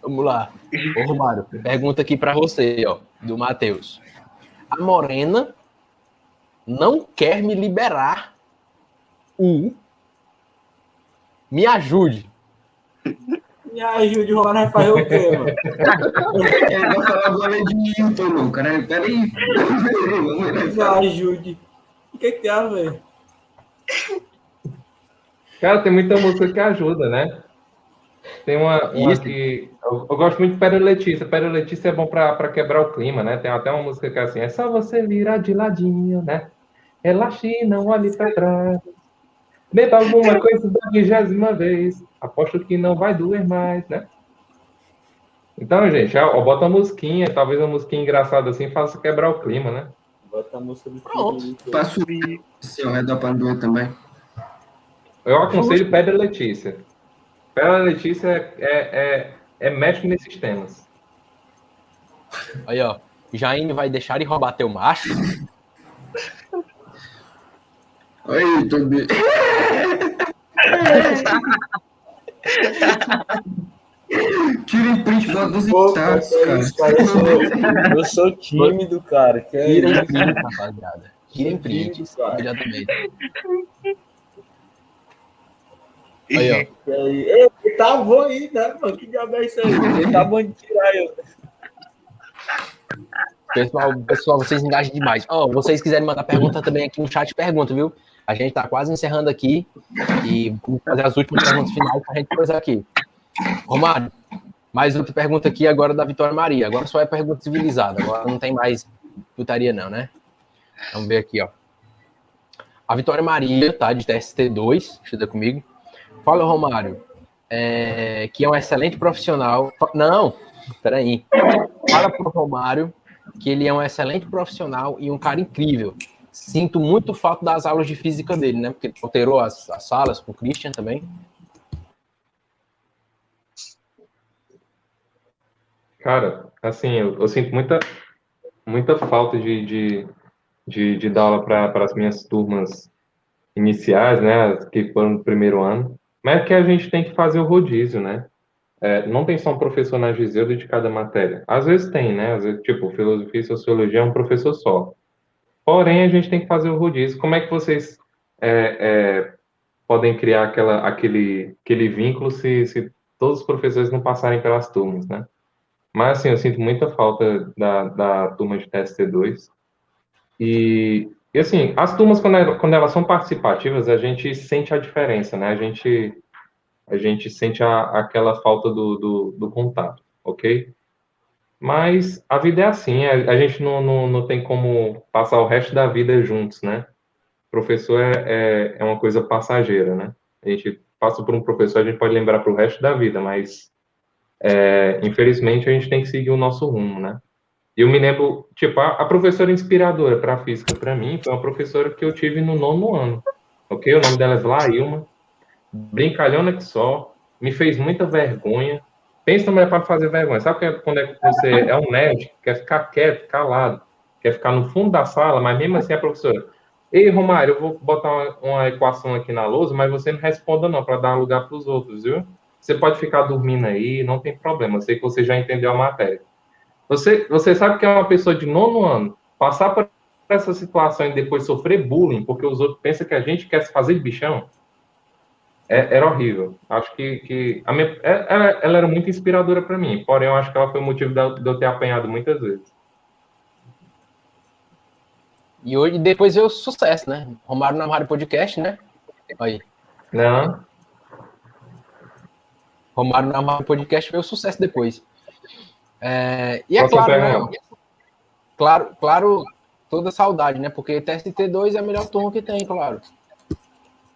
Vamos lá. Ô, Romário, pergunta aqui pra você, ó, do Matheus. A Morena não quer me liberar o. Me ajude. Me ajude, o Romário vai fazer o quê, mano? Ele vai falar agora de Milton, não, cara. Peraí. Me ajude. O que que tem a ver? Cara, tem muita música que ajuda, né? Tem uma, uma Isso. que. Eu, eu gosto muito de Pérola Letícia. Pérola Letícia é bom pra, pra quebrar o clima, né? Tem até uma música que é assim: é só você virar de ladinho, né? Relaxe e não olhe pra trás. Beba alguma coisa da vigésima vez. Aposto que não vai doer mais, né? Então, gente, ó, ó, bota uma musiquinha, talvez uma musiquinha engraçada assim, faça quebrar o clima, né? Bota a música do Pronto. Passo o seu redor para doer também. Eu aconselho Pedra Letícia. Pedra Letícia é, é, é, é mestre nesses temas. Aí, ó. Jaine vai deixar de roubar teu macho. Aí, Tobi. Tirem print, bota dos status, cara, eu sou, eu sou tímido, cara. Que é Tirem print, rapaziada. Tirem print. Imediatamente. Aí, ó. Ei, tá bom aí, né, mano? Que diabo é isso aí? Tá bom de tirar eu. Pessoal, pessoal, vocês engajam demais. Ó, vocês quiserem mandar pergunta também aqui no chat, pergunta, viu? A gente tá quase encerrando aqui e vamos fazer as últimas perguntas finais pra gente começar aqui. Romário, mais outra pergunta aqui agora da Vitória Maria. Agora só é pergunta civilizada. Agora não tem mais putaria, não, né? Vamos ver aqui, ó. A Vitória Maria, tá? De TST2, estuda comigo. Fala, Romário, é, que é um excelente profissional. Não, peraí. Fala pro Romário que ele é um excelente profissional e um cara incrível. Sinto muito falta das aulas de física dele, né? Porque alterou as, as salas com o Christian também. Cara, assim, eu, eu sinto muita, muita falta de, de, de, de dar aula para as minhas turmas iniciais, né, que foram do primeiro ano, mas é que a gente tem que fazer o rodízio, né? É, não tem só um professor na Giseu de cada matéria. Às vezes tem, né? Vezes, tipo, filosofia e sociologia é um professor só. Porém, a gente tem que fazer o rodízio. Como é que vocês é, é, podem criar aquela, aquele, aquele vínculo se, se todos os professores não passarem pelas turmas, né? Mas, assim, eu sinto muita falta da, da turma de TST2. E, e, assim, as turmas, quando, ela- quando elas são participativas, a gente sente a diferença, né? A gente, a gente sente a, aquela falta do, do, do contato, ok? Mas a vida é assim, a, a gente não, não, não tem como passar o resto da vida juntos, né? Professor é, é, é uma coisa passageira, né? A gente passa por um professor, a gente pode lembrar para o resto da vida, mas é, infelizmente a gente tem que seguir o nosso rumo, né? Eu me lembro, tipo, a, a professora inspiradora para física para mim foi uma professora que eu tive no nono ano, ok? O nome dela é Vlailma, brincalhona que só, me fez muita vergonha. Pensa mulher para fazer vergonha. Sabe é quando é que você é um nerd, quer ficar quieto, calado, quer ficar no fundo da sala, mas mesmo assim a professora, ei, Romário, eu vou botar uma, uma equação aqui na lousa, mas você não responda não, para dar lugar para os outros, viu? Você pode ficar dormindo aí, não tem problema. Sei que você já entendeu a matéria. Você, você sabe que é uma pessoa de nono ano, passar por essa situação e depois sofrer bullying, porque os outros pensam que a gente quer se fazer de bichão, é, era horrível. Acho que, que a minha, ela, é, é, ela era muito inspiradora para mim, porém eu acho que ela foi o motivo de, de eu ter apanhado muitas vezes. E hoje, depois veio o sucesso, né? Romário na Rádio Podcast, né? Aí. Não. Romário na Rádio Podcast veio o sucesso depois. É, e é claro, né? Claro, claro, toda saudade, né? Porque TST2 é a melhor turma que tem, claro.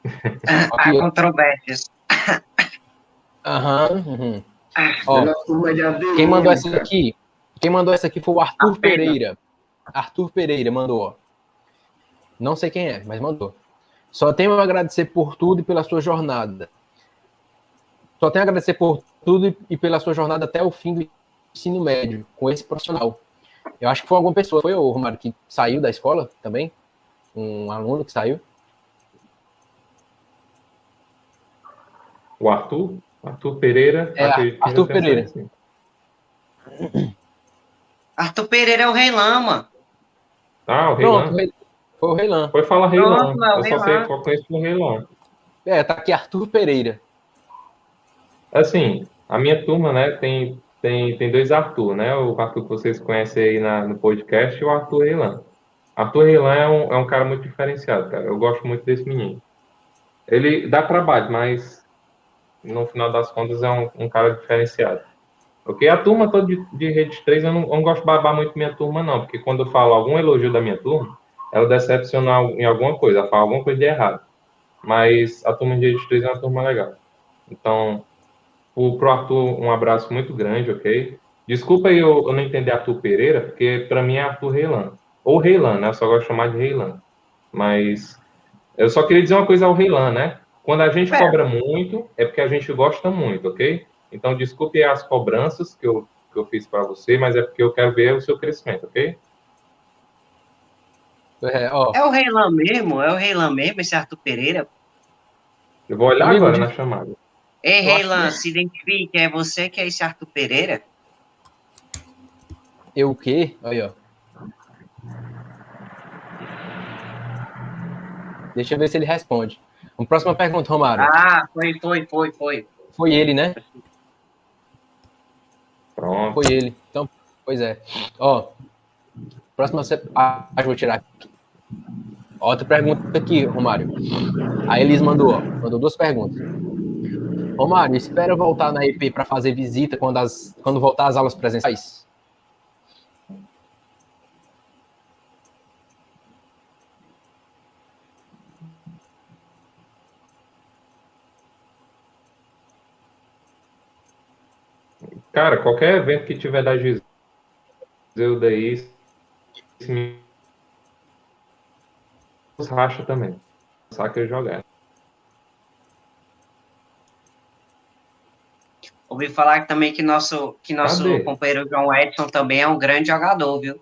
Há controvérsias. Aham. Uhum. Ó, quem mandou essa aqui? Quem mandou essa aqui foi o Arthur Pereira. Arthur Pereira mandou, ó. Não sei quem é, mas mandou. Só tenho a agradecer por tudo e pela sua jornada. Só tenho a agradecer por tudo e pela sua jornada até o fim do ensino médio com esse profissional. Eu acho que foi alguma pessoa, foi o Romário, que saiu da escola também? Um aluno que saiu? O Arthur? Arthur Pereira? É, Arthur Pereira. Assim. Arthur Pereira é o Rei Lama. Ah, o Rei Pronto, Lama. Foi o Rei Lama. Foi falar Rei Lama. Eu só, sei, só conheço o Rei Lama. É, tá aqui Arthur Pereira. Assim, a minha turma, né, tem tem, tem dois Arthur, né? O Arthur que vocês conhecem aí na, no podcast e o Arthur Reilan. Arthur Reilan é um, é um cara muito diferenciado, cara. Eu gosto muito desse menino. Ele dá trabalho, mas no final das contas é um, um cara diferenciado. Ok? A turma toda de, de Rede 3, eu não, eu não gosto de babar muito minha turma, não, porque quando eu falo algum elogio da minha turma, ela decepciona em alguma coisa, ela fala alguma coisa de errado. Mas a turma de Rede 3 é uma turma legal. Então, o, pro Arthur, um abraço muito grande, ok? Desculpa aí eu, eu não entender Arthur Pereira, porque para mim é Arthur Reilan. Ou Reilan, né? Eu só gosto de chamar de Reilan. Mas eu só queria dizer uma coisa ao Reilan, né? Quando a gente é. cobra muito, é porque a gente gosta muito, ok? Então, desculpe as cobranças que eu, que eu fiz para você, mas é porque eu quero ver o seu crescimento, ok? É, é o Reilan mesmo? É o Reilan mesmo, esse Arthur Pereira? Eu vou olhar agora na chamada. Ei, Reilan, que... se identifique, é você que é esse Arthur Pereira? Eu o quê? Aí, ó. Deixa eu ver se ele responde. Uma próxima pergunta, Romário. Ah, foi, foi, foi, foi. Foi ele, né? Pronto. Foi ele. Então, pois é. Ó, próxima. Ah, vou tirar aqui. Outra pergunta aqui, Romário. A Elis mandou, ó, mandou duas perguntas. Ô, Mário, espera voltar na EP para fazer visita quando, as, quando voltar as aulas presenciais? Cara, qualquer evento que tiver da Giseu daí, racha também. Saca jogar. Ouvi falar também que nosso, que nosso companheiro John Edson também é um grande jogador, viu?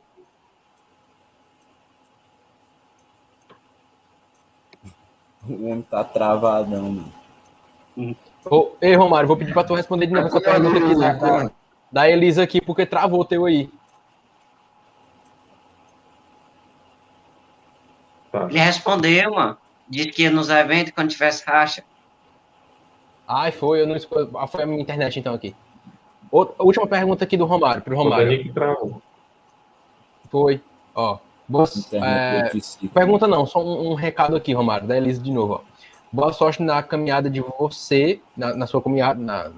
O homem tá travadão, mano. Oh, ei, Romário, vou pedir pra tu responder de novo essa pergunta aqui da, da Elisa aqui, porque travou o teu aí. Tá. Ele respondeu, mano. Disse que ia nos eventos quando tivesse racha. Ai, foi, eu não escolhi. Ah, foi a minha internet então aqui. Outra, última pergunta aqui do Romário, pro Romário. Foi, ó. Boa, é, pergunta não, só um, um, recado aqui, Romário, da Elise de novo. Ó. Boa sorte na caminhada de você, na, na sua caminhada, na,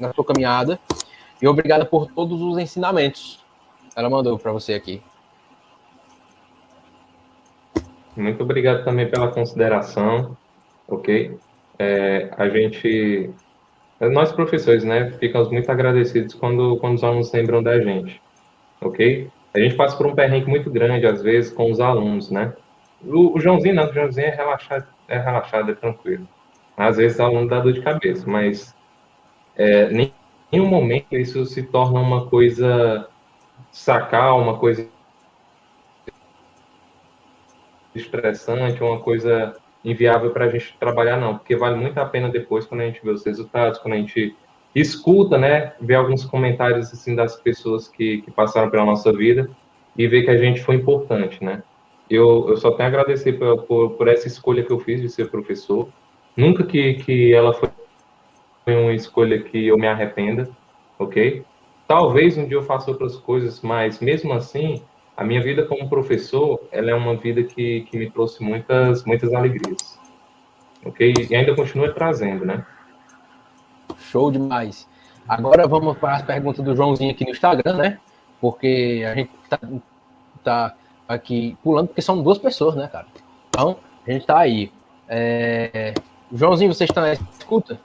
na, sua caminhada. E obrigada por todos os ensinamentos. Ela mandou para você aqui. Muito obrigado também pela consideração, ok? É, a gente, nós professores, né, ficamos muito agradecidos quando, quando os alunos lembram da gente, ok? A gente passa por um perrengue muito grande, às vezes, com os alunos, né? O, o Joãozinho não, o Joãozinho é relaxado, é relaxado, é tranquilo. Às vezes o aluno dá dor de cabeça, mas é, nem em nenhum momento isso se torna uma coisa sacar, uma coisa estressante, uma coisa inviável para a gente trabalhar, não, porque vale muito a pena depois quando a gente vê os resultados, quando a gente escuta, né, vê alguns comentários assim das pessoas que, que passaram pela nossa vida e vê que a gente foi importante, né. Eu, eu só tenho a agradecer por, por, por essa escolha que eu fiz de ser professor. Nunca que, que ela foi uma escolha que eu me arrependa, ok? Talvez um dia eu faça outras coisas, mas mesmo assim, a minha vida como professor, ela é uma vida que, que me trouxe muitas, muitas alegrias. Ok? E ainda continua trazendo, né? Show demais. Agora vamos para as perguntas do Joãozinho aqui no Instagram, né? Porque a gente tá, tá aqui pulando, porque são duas pessoas, né, cara? Então, a gente tá aí. É... Joãozinho, você está na escuta?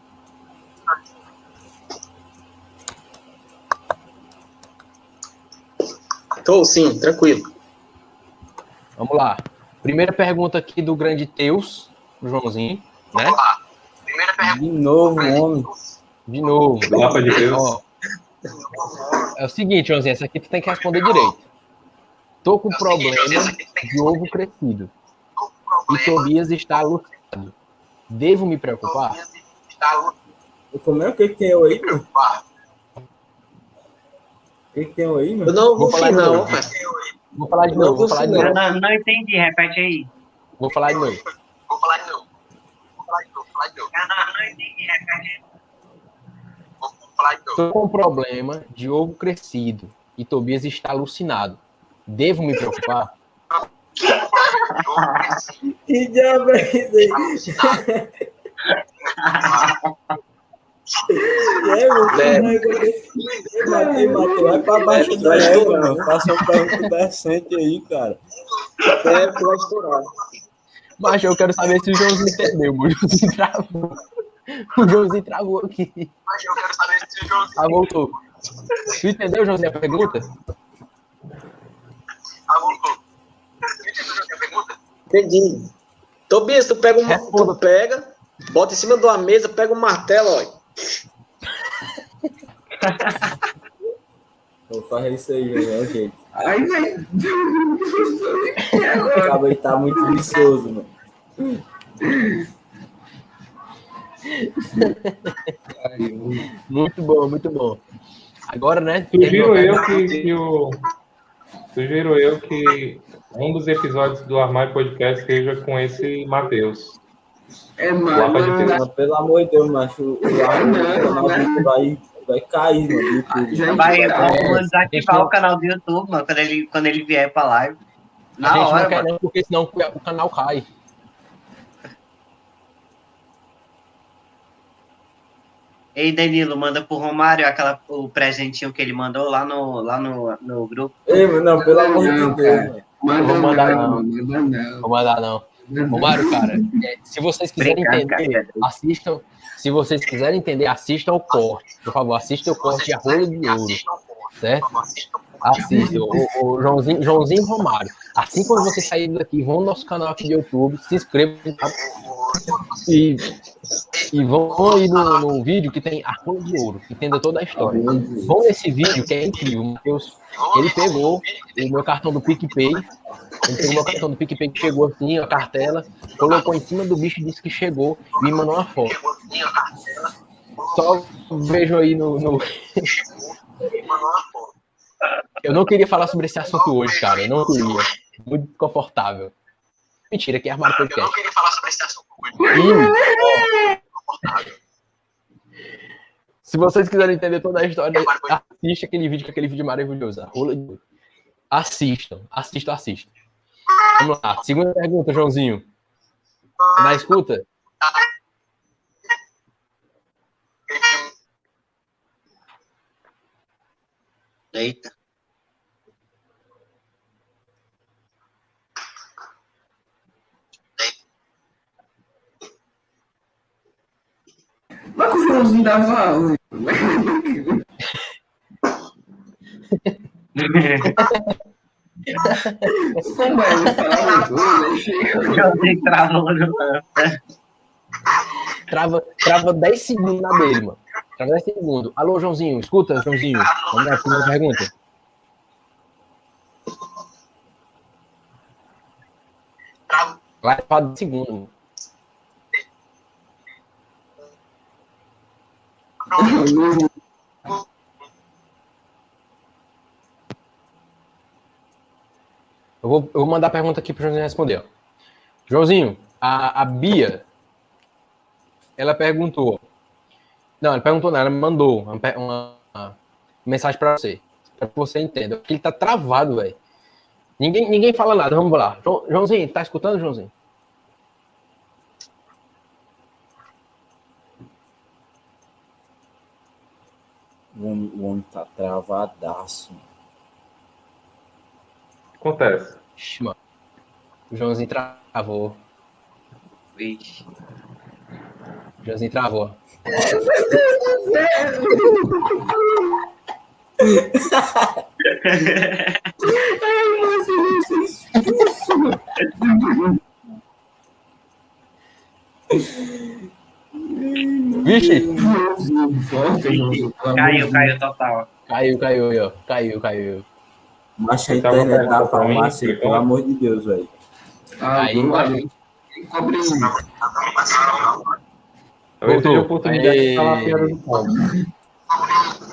Tô sim, tranquilo. Vamos lá. Primeira pergunta aqui do grande Teus, pro Joãozinho, né? Vamos lá. Primeira pergunta. De novo, homem. De novo. Mapa de Deus. Ó, é o seguinte, Joãozinho, essa aqui tu tem que responder direito. Tô com o problema tem de ovo crescido e. Tobias está alucinado. Devo me preocupar? Está Como é o que que tem eu aí. O que que tem eu aí, Eu mano? não Vou ouvi falar de não, cara. Vou falar de Não novo, vou falar de Eu novo. não, não entendi, repete aí. Vou falar de novo. Vou falar de novo. Vou falar de novo. Vou falar de novo. Eu não, não entendi, repete aí. Vou vou. Tô com problema de ovo crescido e Tobias está alucinado. Devo me preocupar? Que diabo é isso aí? É, mano. É. Ei, Matei, Matei, vai pra baixo da égua, mano. Faça uma pergunta decente aí, cara. É, estourar. Mas eu quero saber se o Joãozinho entendeu. O Joãozinho travou. O Joãozinho travou aqui. Mas eu quero saber se o João Ah, voltou. Tu entendeu, Joãozinho, a pergunta? Entendi. Tobias, tu pega, uma, Responda. tu pega, bota em cima de uma mesa, pega um martelo, ó. Vou fazer isso aí, mano. É o jeito. Aí, velho. O cabo tá muito vicioso, mano. Muito bom, muito bom. Agora, né? Sugiro tem eu que, que o. Sugiro eu que um dos episódios do Armário Podcast seja com esse Matheus. É, Lapa de mano. Mas, pelo amor de Deus, macho. O canal vai, vai cair, mano. Vai, vamos é, desativar o canal do YouTube, mano, quando ele, quando ele vier pra live. A Na gente hora, não quer mano. não, porque senão o canal cai. Ei, Danilo, manda pro Romário aquela, o presentinho que ele mandou lá no, lá no, no grupo. Ei, mano, não, pelo amor de Deus. Manda Vou mandar não, não. manda não. Vou mandar, não. Manda Ô, Mário, cara, é, se vocês quiserem Obrigado, entender, cara. assistam. Se vocês quiserem entender, assistam o corte. Por favor, assistam o corte de Arroio de Ouro, certo? Assistam. O, o Joãozinho, Joãozinho Romário. Assim quando vocês saírem daqui, vão no nosso canal aqui do YouTube, se inscrevam tá? e, e vão aí no, no vídeo que tem Arroio de Ouro, entenda toda a história. Vão nesse vídeo que é incrível. O Matheus, ele pegou o meu cartão do PicPay. Ele pegou o meu cartão do PicPay que chegou assim, a cartela, colocou em cima do bicho, disse que chegou e me mandou uma foto. Só vejo aí no, no- Eu não queria falar sobre esse assunto hoje, cara. Eu não queria. Muito desconfortável. Mentira, que é armário Eu não podcast. queria falar sobre esse assunto hoje. Se vocês quiserem entender toda a história, assista aquele vídeo, que é aquele vídeo maravilhoso. a Rola de. Assistam, assistam, assistam. Vamos lá. Segunda pergunta, Joãozinho. Na escuta? Eita. Mas o Joãozinho dava aula. Como é? O Joãozinho travou no Trava, trava 10 segundos na dele, mano. 10 segundos. Alô, Joãozinho, escuta, Joãozinho. Vamos lá, primeira pergunta. Vai para 10 segundos. mano. Eu vou, eu vou mandar a pergunta aqui pro Joãozinho responder. Joãozinho, a, a Bia, ela perguntou. Não, ela perguntou não, ela me mandou uma, uma- uma mensagem pra você. Pra que você entenda. Porque ele tá travado, velho. Ninguém, ninguém fala nada, vamos lá. João- Joãozinho, tá escutando, Joãozinho? O homem, o homem tá travadaço. mano. Acontece. Ixi, mano. O Joãozinho travou. Vixe. O Joãozinho travou. Vixe! Caiu, caiu total. Caiu, caiu, ó. Caiu, caiu. Mas a uma internet da mim, farmácia, então. pelo amor de Deus, velho. Ah, Aí, aí. Cobre um. Talvez seja a oportunidade Aí. de falar a piada do ponto.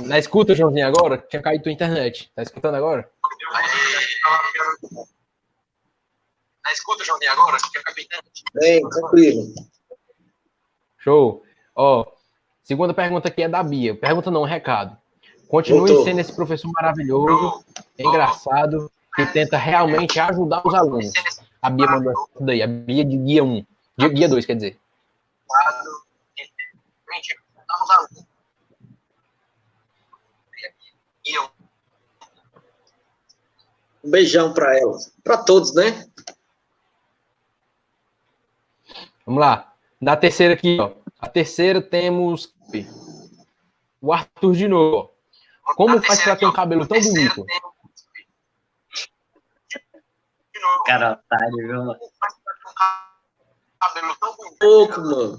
Na escuta, Joãozinho, agora? Tinha caído tua internet. Tá escutando agora? Na escuta, Joãozinho, agora, que acabei de Bem, tranquilo. Show. Ó, segunda pergunta aqui é da Bia. Pergunta não, recado. Continue Voltou. sendo esse professor maravilhoso, engraçado, que tenta realmente ajudar os alunos. A Bia mandou isso daí, a Bia de guia 1. De guia 2, quer dizer. Vamos lá. E eu, Um beijão pra ela. Pra todos, né? Vamos lá. Na terceira aqui, ó. A terceira temos o Arthur de novo. ó. Como faz pra ter um cabelo tão bonito? Cara, otário, viu? mano? cabelo tão bonito. Pouco, mano.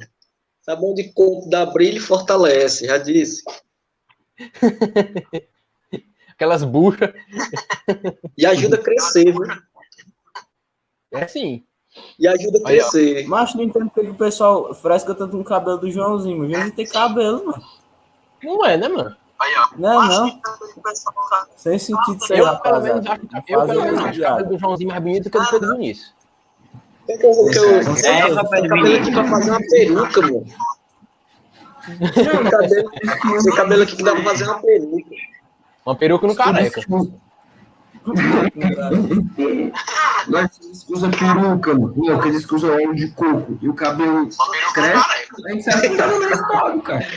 Sabão de coco dá brilho e fortalece, já disse. Aquelas buchas. E ajuda a crescer, viu? É assim. E ajuda a Aí, crescer. Mas não entendo porque o pessoal fresca tanto no cabelo do Joãozinho. Mas Joãozinho tem cabelo, mano. Não é, né, mano? Aí, ó. Não, Acho não. o pessoal tá- Sem sentido ser Eu, pelo menos, acho, eu, pelo menos, acho o cabelo do Joãozinho mais bonito que o do Pedro Vinícius. Tem que eu, que eu, É, Tem cabelo aqui pra fazer uma peruca, mano. Tem cabelo, aqui que dá pra fazer uma peruca. Uma peruca no careca. Nós usa peruca, mano. Não, que eles que usam óleo de coco. E o cabelo cresce. A gente sabe que Tá no mercado, cara.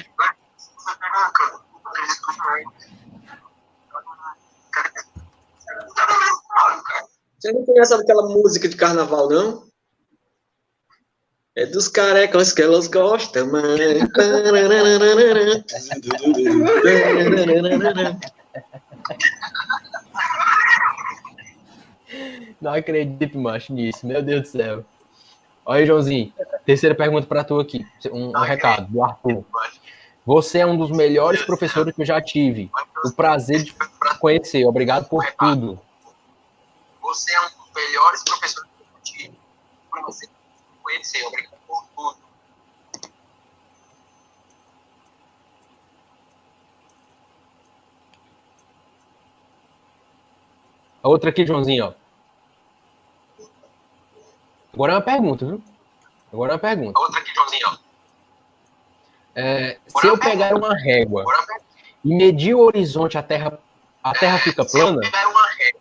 Você não conhece aquela música de carnaval, não? É dos carecas que elas gostam, mano. Não acredito, macho, nisso. Meu Deus do céu. Olha aí, Joãozinho. Terceira pergunta pra tu aqui. Um, um recado do Arthur. Você é um dos melhores professores que eu já tive. O prazer de conhecer. Obrigado por tudo. Você é um dos melhores professores que eu tive. Para você conhecer. Obrigado por tudo. A outra aqui, Joãozinho, ó. Agora é uma pergunta, viu? Agora é uma pergunta. A outra aqui, Joãozinho, ó. É, se eu pegar uma régua é e medir o horizonte, a terra, a terra fica Se eu plana? pegar uma régua,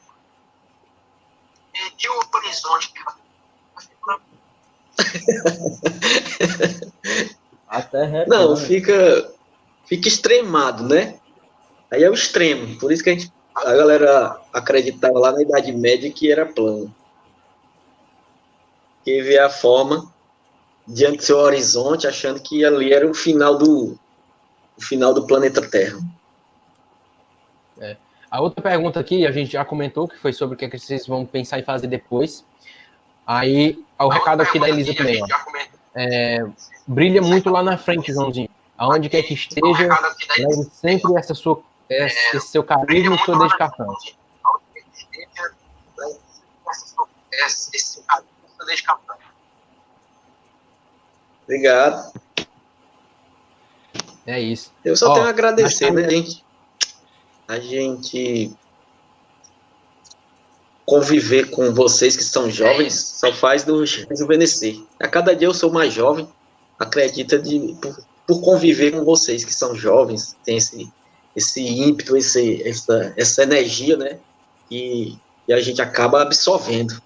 medir o horizonte, A terra é Não, fica, fica extremado, né? Aí é o extremo. Por isso que a gente a galera acreditava lá na Idade Média que era plano. Que vê a forma diante do seu horizonte, achando que ali era o final do, o final do planeta Terra. A outra pergunta aqui, a gente já comentou, que foi sobre o que, é que vocês vão pensar em fazer depois. Aí, o recado aqui da Elisa também, ó. É, brilha muito lá na frente, Joãozinho. Aonde quer que esteja, leve sempre essa sua, esse, esse seu carisma e sua dedicação. Obrigado. É isso. Eu só Ó, tenho a agradecer, né, gente? A gente conviver com vocês que são jovens só faz nos rejuvenescer. A cada dia eu sou mais jovem, acredita de por, por conviver com vocês que são jovens, tem esse esse ímpeto, esse, essa, essa energia, né? E, e a gente acaba absorvendo.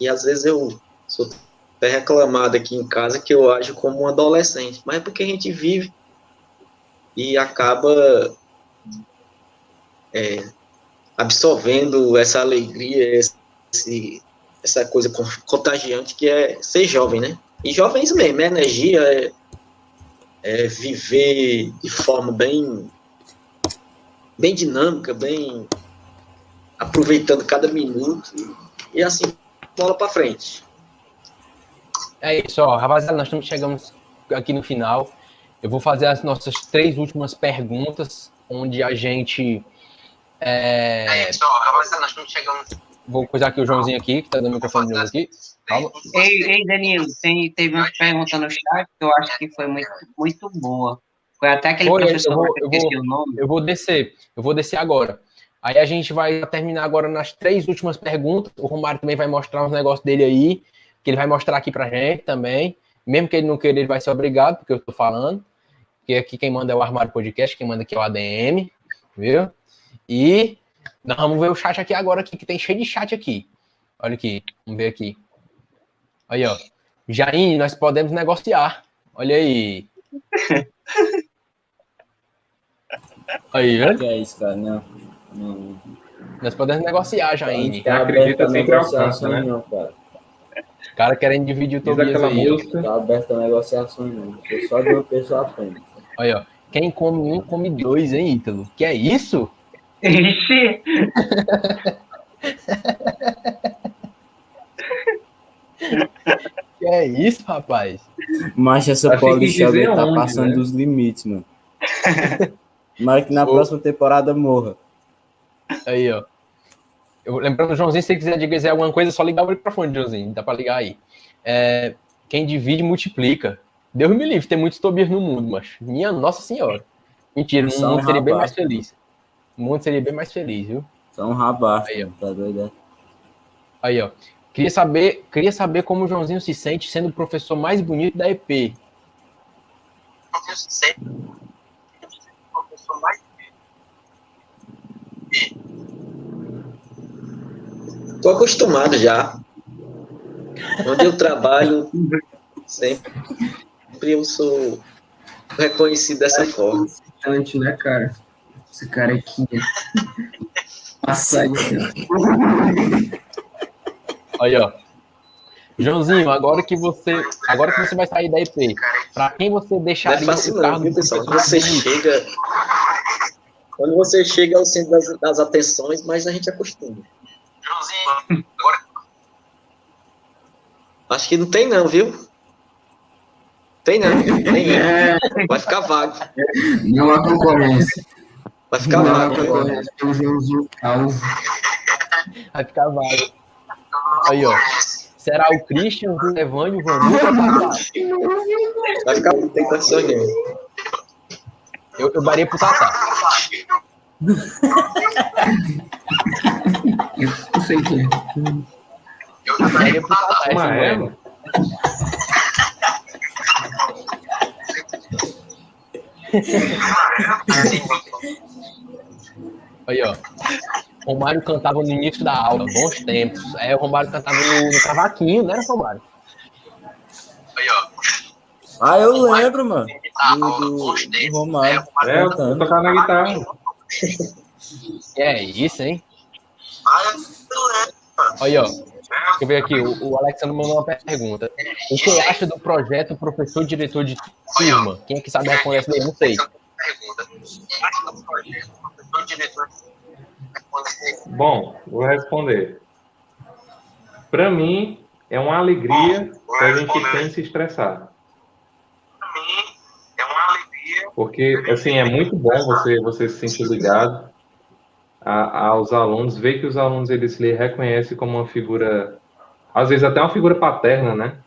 E às vezes eu sou até reclamado aqui em casa que eu ajo como um adolescente, mas é porque a gente vive e acaba é, absorvendo essa alegria, esse, essa coisa con- contagiante que é ser jovem, né? E jovens mesmo, é energia, é, é viver de forma bem, bem dinâmica, bem aproveitando cada minuto e, e assim bola para frente. É isso, ó, rapaziada, nós estamos chegamos aqui no final. Eu vou fazer as nossas três últimas perguntas, onde a gente. É, É isso, ó, rapaziada, nós estamos chegando. vou coisar aqui o Joãozinho aqui, que tá dando o microfone de novo aqui. Calma. Ei, ei Danilo, tem, teve uma pergunta no chat que eu acho que foi muito, muito boa. Foi até aquele Foi, professor eu vou- que eu vou- o nome. Eu vou descer, eu vou descer agora. Aí a gente vai terminar agora nas três últimas perguntas. O Romário também vai mostrar uns negócios dele aí, que ele vai mostrar aqui pra gente também. Mesmo que ele não queira, ele vai ser obrigado, porque eu tô falando. Porque aqui quem manda é o Armário Podcast, quem manda aqui é o ADM, viu? E nós vamos ver o chat aqui agora, aqui, que tem cheio de chat aqui. Olha aqui, vamos ver aqui. Aí, ó. Jaine, nós podemos negociar. Olha aí. Aí, né? Que é isso, cara? Não. Não. Nós podemos negociar, Jaine. Tá acredita sempre alcança, né? não, cara. O cara querendo dividir o Tobias aí. música. Tá aberto a negociações, não. Eu só de uma pessoa apenas. Olha, ó. Quem come um, come dois, hein, Ítalo? Que é isso? Ixi, Que é isso, rapaz? Mas essa dizer tá onde, passando né? dos limites, mano. Mas que na Ô. próxima temporada morra. Aí, ó. Eu, lembrando, Joãozinho, se você quiser dizer alguma coisa, é só ligar o microfone, Joãozinho. Dá pra ligar aí. É, quem divide, multiplica. Deus me livre, tem muitos Tobias no mundo, mas minha Nossa Senhora. Mentira, o Só um mundo seria bem mais feliz. O mundo seria bem mais feliz, viu? Só um rabaço, Aí, ó. tá doido? é? Aí, ó. Queria saber, queria saber como o Joãozinho se sente sendo o professor mais bonito da EP. Eu tenho sempre uma pessoa mais Tô acostumado já. Onde eu trabalho, sempre, sempre eu sou reconhecido dessa forma. Importante, né, cara? Esse cara aqui. Passa aí. Ó. Joãozinho, agora que você, agora que você vai sair da EP, pra quem você Não é fácil o cargo pessoal? Quando você chega. Quando você chega ao centro das, das atenções, mas a gente acostuma. Joãozinho. Agora Acho que não tem não, viu? Tem não, tem. É, Vai ficar vago. não há concorrência. Vai ficar vago. Joãozinho Calvo. Vai ficar vago. Aí, ó. Será o Christian, o Evânio, o Tatá? Vai ficar tem condições nenhuma. Eu, eu daria pro Tatá. Não sei quem é. eu daria pro Tatá. esse Uma é, Evânio. mano. Aí, ó. Romário cantava no início da aula, bons tempos. É, o Romário cantava no, no cavaquinho, né, Romário? aí, ó. Ah, eu lembro, mano. Do, do, bons do tempos. Romário É, eu tocando na guitarra. Que é isso, hein? Ah, eu. Olha, ó. Deixa eu ver aqui. O, o Alexandre mandou uma pergunta. O que acha do projeto professor diretor de turma? Quem é que sabe responder essa daí? Não sei. Pergunta. Acho do projeto, diretor. Bom, vou responder. Para mim, é uma alegria que a gente tem que se estressar. Pra mim, é uma alegria. Porque, assim, é muito bom você, você se sentir ligado a- aos alunos, ver que os alunos, eles lhe reconhecem como uma figura, às vezes até uma figura paterna, né?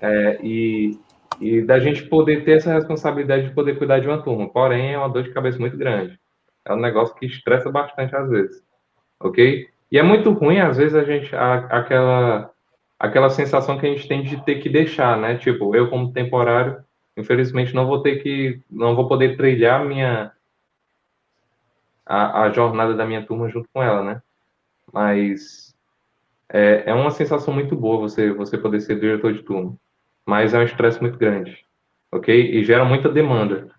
É, e, e da gente poder ter essa responsabilidade de poder cuidar de uma turma. Porém, é uma dor de cabeça muito grande. É um negócio que estressa bastante às vezes, ok? E é muito ruim, às vezes, a gente, a- aquela, aquela sensação que a gente tem de ter que deixar, né? Tipo, eu como temporário, infelizmente não vou ter que, não vou poder trilhar minha a, a jornada da minha turma junto com ela, né? Mas é, é uma sensação muito boa você você poder ser diretor de turma, mas é um estresse muito grande, ok? E gera muita demanda.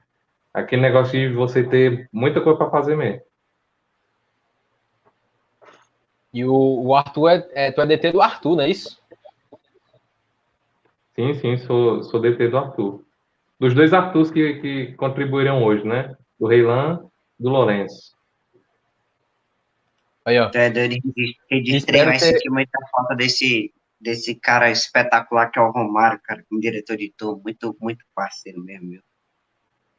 Aquele negócio de você ter muita coisa para fazer mesmo. E o, o Arthur é, é. Tu é DT do Arthur, não é isso? Sim, sim, sou, sou DT do Arthur. Dos dois Arthurs que, que contribuíram hoje, né? Do Reilan do Lourenço. Aí, ó. É de de Espero trem, vai ter- sentir muita falta desse, desse cara espetacular que é o Romário, cara, como diretor de turma, muito, muito parceiro mesmo, meu.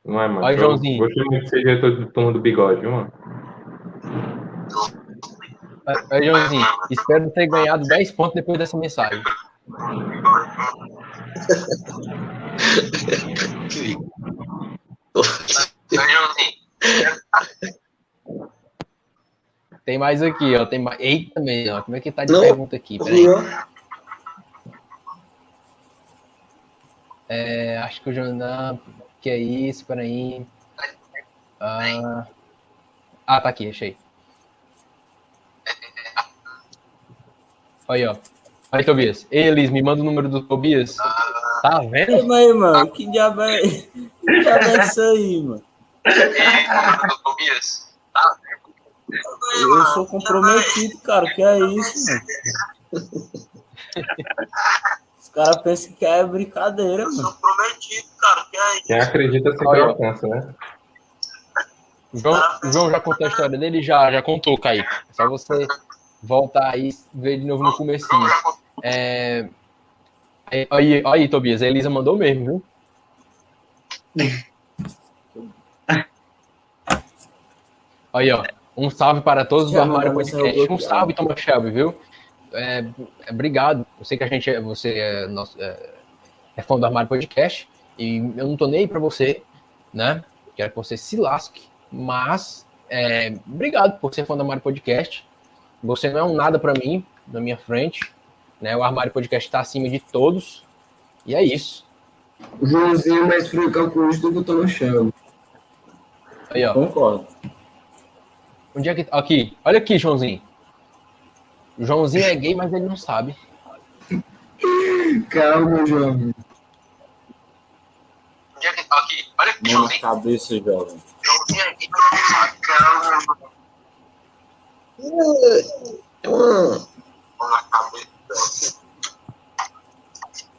Não é, mano? Olha, Joãozinho. Gostei muito ser diretor de turma do bigode, mano? Aí, Joãozinho, espero ter ganhado 10 pontos depois dessa mensagem. Tem mais aqui, ó. Tem mais. Eita, mesmo, ó. Como é que tá de Não. pergunta aqui? Peraí. É, acho que o Jornal. Que é isso? Peraí. Ah, ah, tá aqui, achei. Aí, ó. Aí, Tobias. Ei, Elis, me manda o número do Tobias. Tá vendo? Mas, mano, que diabo é, que diabo é isso aí, mano? Tobias. Eu sou comprometido, cara. Que é isso, mano? Os caras pensam que é brincadeira, mano. Prometido, cara, que é Quem acredita sempre Olha. alcança, né? O João, João já contou a história dele? Já, já contou, Kaique. É só você voltar aí e ver de novo no comecinho. É... Aí, aí, aí, Tobias, a Elisa mandou mesmo, viu? Aí, ó. Um salve para todos do Já Armário mandou essa Podcast. Um salve, Thomas Shelby, viu? É, é, obrigado. Eu sei que a gente é, você é, nosso, é, é fã do Armário Podcast e eu não tô nem aí pra você, né? Quero que você se lasque, mas é, obrigado por ser fã do Armário Podcast. Você não é um nada pra mim, na minha frente, né? O Armário Podcast tá acima de todos e é isso. O Joãozinho é mais frio calculista do que o Thomas Shelby. Aí, ó. Concordo. Onde é que. Aqui, olha aqui, Joãozinho. Joãozinho é gay, mas ele não sabe. Calma, jovem. Onde é que tá aqui? Olha na Joãozinho. cabeça, jovem. Joãozinho aqui, calma. É uma... Mão na cabeça.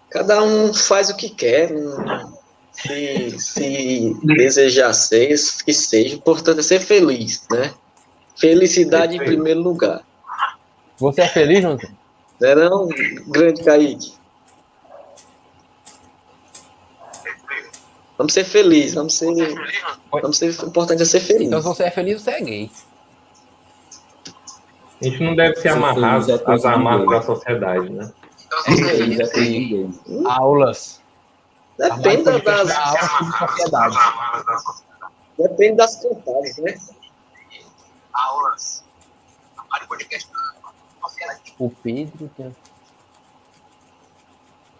Cada um faz o que quer. não- Se, se desejar ser, que seja. O importante é ser feliz, né? Felicidade em Perfeito. primeiro lugar. Você é feliz, Joãozinho? Não é não, grande Kaique? Vamos ser felizes, vamos ser. Vamos ser. O importante é ser feliz. Então, se você é feliz, você é gay. A gente não deve se Ser amarrar feliz é às amarras da sociedade, né? Então, É se Feliz é de Deus. Aulas. Depende das, dá aulas sobre sociedade. depende das cantadas, né? aulas. Armário podcast. O Pedro. tem-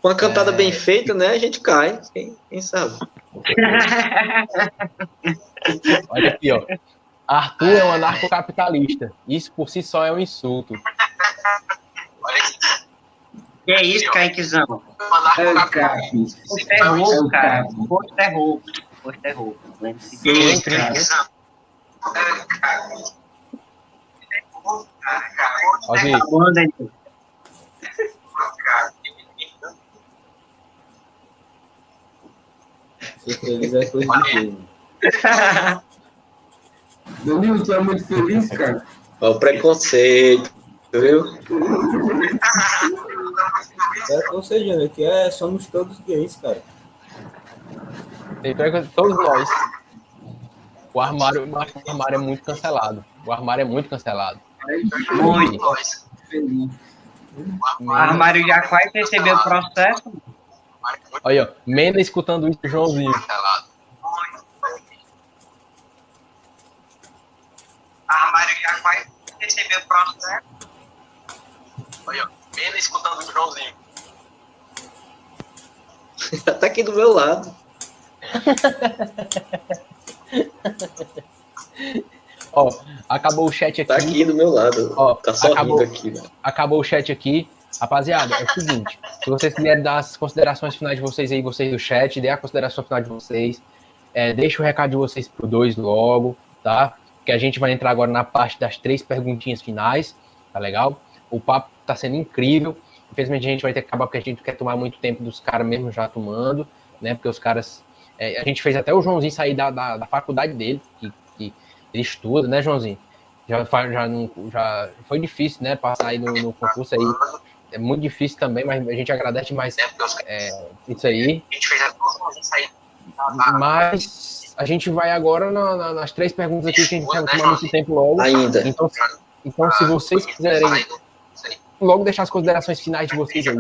Com a cantada É. bem feita, né? A gente cai. Quem, quem sabe? Olha aqui, ó. Arthur é um anarcocapitalista. Isso por si só é um insulto. Olha aqui. Que é isso, Kaiquezão? É o Cap. Posto é roubo, cara. Posto é roubo. Posto é roubo. Lembre-se disso, sim. cara. Ok. Bom, Danilo. Ser feliz é coisa de Deus. Danilo, tu é muito feliz, cara? Ó, o preconceito, viu? É, ou seja, né, que é, somos todos gays, cara. Tem que todos nós. O armário, o armário é muito cancelado. O armário é muito cancelado. Muito. O armário já quase recebeu o processo. Olha, ó, Mena escutando isso, Joãozinho. armário já vai receber o processo. Olha, ó, Mena escutando o Joãozinho. Tá aqui do meu lado. Ó, acabou o chat Tá aqui. aqui do meu lado. Ó, tá só acabou. aqui, né? Acabou o chat aqui. Rapaziada, é o seguinte: se vocês quiserem dar as considerações finais de vocês aí, vocês do chat, dê a consideração final de vocês. É, deixa o recado de vocês pro dois logo, tá? Que a gente vai entrar agora na parte das três perguntinhas finais, tá legal? O papo tá sendo incrível. Infelizmente a gente vai ter que acabar porque a gente quer tomar muito tempo dos caras mesmo já tomando, né? Porque os caras. é, a gente fez até o Joãozinho sair da, da, da faculdade dele, que, que ele estuda, né, Joãozinho? Já, já, não, já foi difícil, né? Passar aí no, no concurso aí. É muito difícil também, mas a gente agradece mais Né? Caras- é, isso aí. a gente fez a coisa, sair. Mas a gente vai agora na- na- nas três perguntas aqui que a gente quer tomar muito tempo logo. Ainda. Então, então se vocês quiserem logo deixar as considerações finais de vocês aí,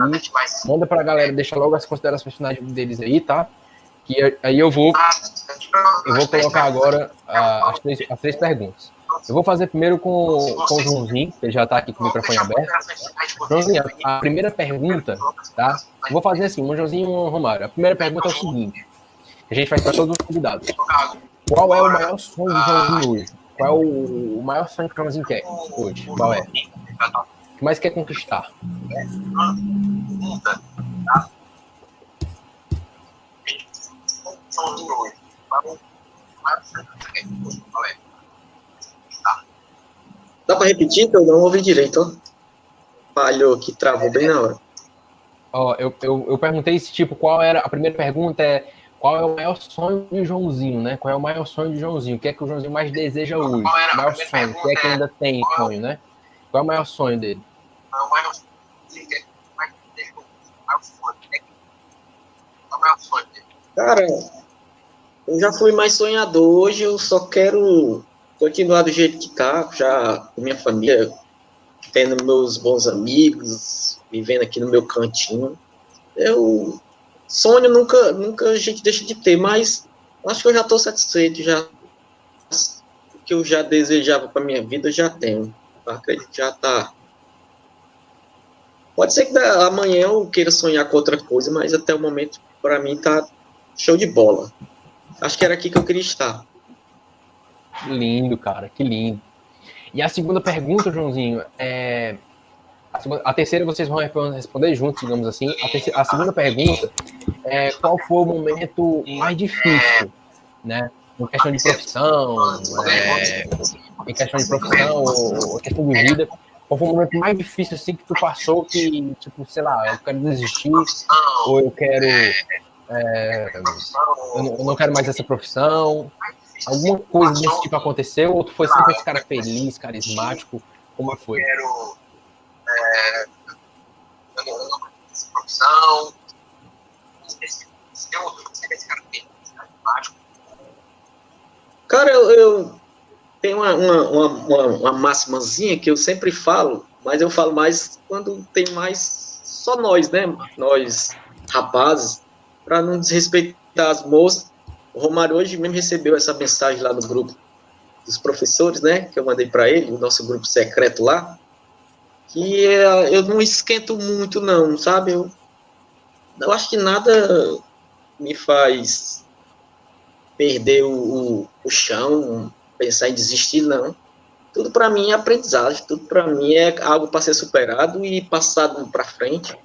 manda pra galera, deixa logo as considerações finais deles aí, tá? Que aí eu vou, eu vou colocar agora ah, as, três, as três perguntas. Eu vou fazer primeiro com, com o Joãozinho, que ele já tá aqui com o microfone aberto. Joãozinho, a primeira pergunta, tá? Eu vou fazer assim, o Joãozinho e o Romário. A primeira pergunta é o seguinte: a gente faz para todos os convidados. Qual é o maior sonho do Joãozinho hoje? Qual é o, o maior sonho que o Joãozinho quer hoje? Qual é? O que mais quer conquistar? Dá pra repetir que eu não ouvi direito, ó. Falhou aqui, travou bem na hora. Ó, eu, eu, eu perguntei esse tipo, qual era. A primeira pergunta é qual é o maior sonho de Joãozinho, né? Qual é o maior sonho de Joãozinho? O que é que o Joãozinho mais deseja hoje? Qual era O maior sonho? O que é que pergunta? ainda tem sonho, né? Qual é o maior sonho dele? Cara, eu já fui mais sonhador. Hoje eu só quero continuar do jeito que tá, já com minha família, tendo meus bons amigos, vivendo aqui no meu cantinho. Eu sonho nunca, nunca a gente deixa de ter, mas acho que eu já estou satisfeito, já o que eu já desejava para minha vida eu já tenho. Eu acredito que já tá. Pode ser que amanhã eu queira sonhar com outra coisa, mas até o momento para mim tá show de bola. Acho que era aqui que eu queria estar. Lindo, cara, que lindo. E a segunda pergunta, Joãozinho, é. A, terceira vocês vão responder- responder juntos, digamos assim. A, terceira- a segunda pergunta é qual foi o momento mais difícil, né? Em questão de profissão, é, em questão de profissão, ou em questão de vida. Qual foi o momento mais difícil assim que tu passou que, tipo, sei lá, eu quero desistir, ou eu quero. É, eu, não, eu não quero mais essa profissão. Alguma coisa desse tipo aconteceu, ou tu foi sempre esse cara feliz, carismático? Como foi? quero é, eu não- eu não quero essa profissão. Esse- esse cara feliz, carismático. Cara, eu, eu tenho uma, uma, uma, uma, uma máximazinha que eu sempre falo, mas eu falo mais quando tem mais só nós, né? Nós, rapazes, para não desrespeitar as moças. O Romário hoje mesmo recebeu essa mensagem lá no grupo dos professores, né? Que eu mandei para ele, o nosso grupo secreto lá. Que é, eu não esquento muito, não, sabe? Eu, eu acho que nada me faz perder o, o, o chão, pensar em desistir, não. Tudo para mim é aprendizagem, tudo para mim é algo para ser superado e passado para frente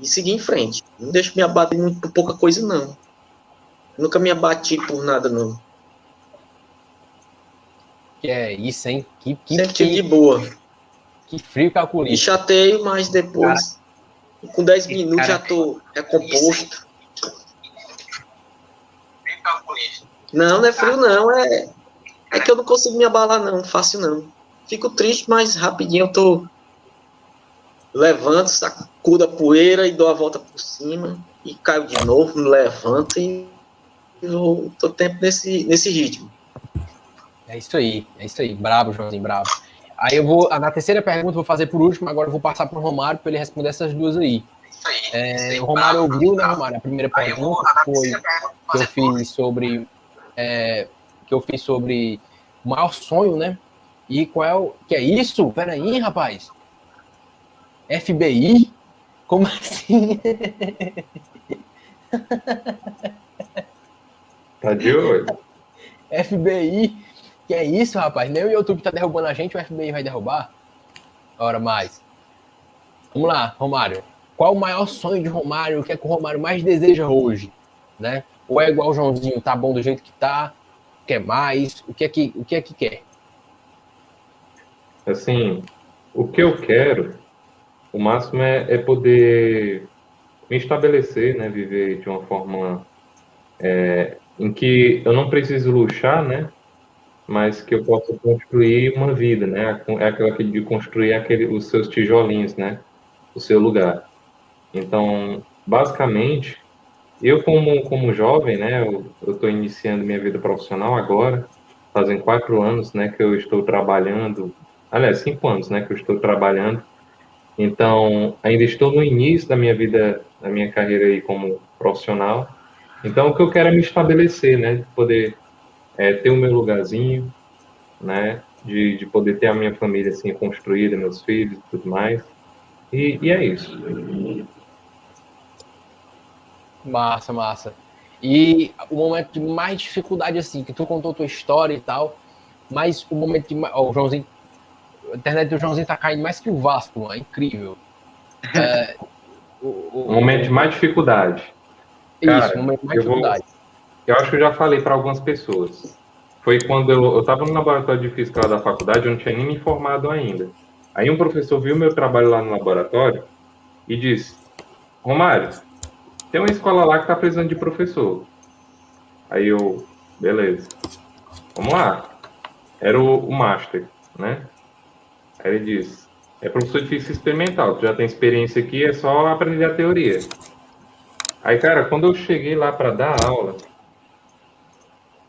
e seguir em frente. Não deixo me abater muito por pouca coisa, não. Nunca me abati por nada, não. Que é isso, hein? Que, que, Sempre tive de que, boa. Que frio Me calculista. chateio, mas depois, com 10 minutos, cara- já tô recomposto. Bem calculista. Não, não é frio, não. É, é que eu não consigo me abalar, não. Fácil, não. Fico triste, mas rapidinho eu tô. Levanto, sacudo a poeira e dou a volta por cima. E caio de novo, me levanto e eu tô tempo nesse, nesse ritmo. É isso aí, é isso aí. Bravo, Joãozinho, bravo. Aí eu vou, na terceira pergunta, eu vou fazer por último, agora eu vou passar pro Romário para ele responder essas duas aí. É, isso aí, o Romário ouviu, né. Romário? A primeira vou, pergunta foi que eu fiz sobre é, que eu fiz sobre o maior sonho, né? E qual é o que é isso? Peraí, rapaz. FBI? Como assim? Tá de olho. FBI? Que é isso, rapaz? Nem o YouTube tá derrubando a gente, o FBI vai derrubar? Ora mais. Vamos lá, Romário. Qual o maior sonho de Romário? O que é que o Romário mais deseja hoje? Né? Ou é igual o Joãozinho, tá bom do jeito que tá? Quer mais? O que é que, o que, é que quer? Assim, o que eu quero, o máximo é, é poder me estabelecer, né? Viver de uma forma é, em que eu não preciso luxar, né? Mas que eu possa construir uma vida, né? É aquela que- de construir aquele, os seus tijolinhos, né? O seu lugar. Então, basicamente, eu como, como jovem, né? Eu estou iniciando minha vida profissional agora, fazem quatro anos, né? Que eu estou trabalhando aliás, cinco anos, né, que eu estou trabalhando. Então, ainda estou no início da minha vida, da minha carreira aí como profissional. Então, o que eu quero é me estabelecer, né, poder é, ter o meu lugarzinho, né, de, de poder ter a minha família assim construída, meus filhos e tudo mais. E, e é isso. Massa, massa. E o momento de mais dificuldade, assim, que tu contou tua história e tal, mas o momento de. Ó, o Joãozinho. A internet do Joãozinho tá caindo mais que o Vasco, mano. É incrível. É, o, o- momento de mais dificuldade. Isso, cara, momento de mais eu vou- dificuldade. Eu acho que eu já falei para algumas pessoas. Foi quando eu estava no laboratório de física lá da faculdade, eu não tinha nem me informado ainda. Aí um professor viu meu trabalho lá no laboratório e disse: Romário, tem uma escola lá que está precisando de professor. Aí eu, beleza. Vamos lá. Era o, o Master, né? Aí ele disse: É professor de física experimental, tu já tem experiência aqui, é só aprender a teoria. Aí, cara, quando eu cheguei lá para dar aula,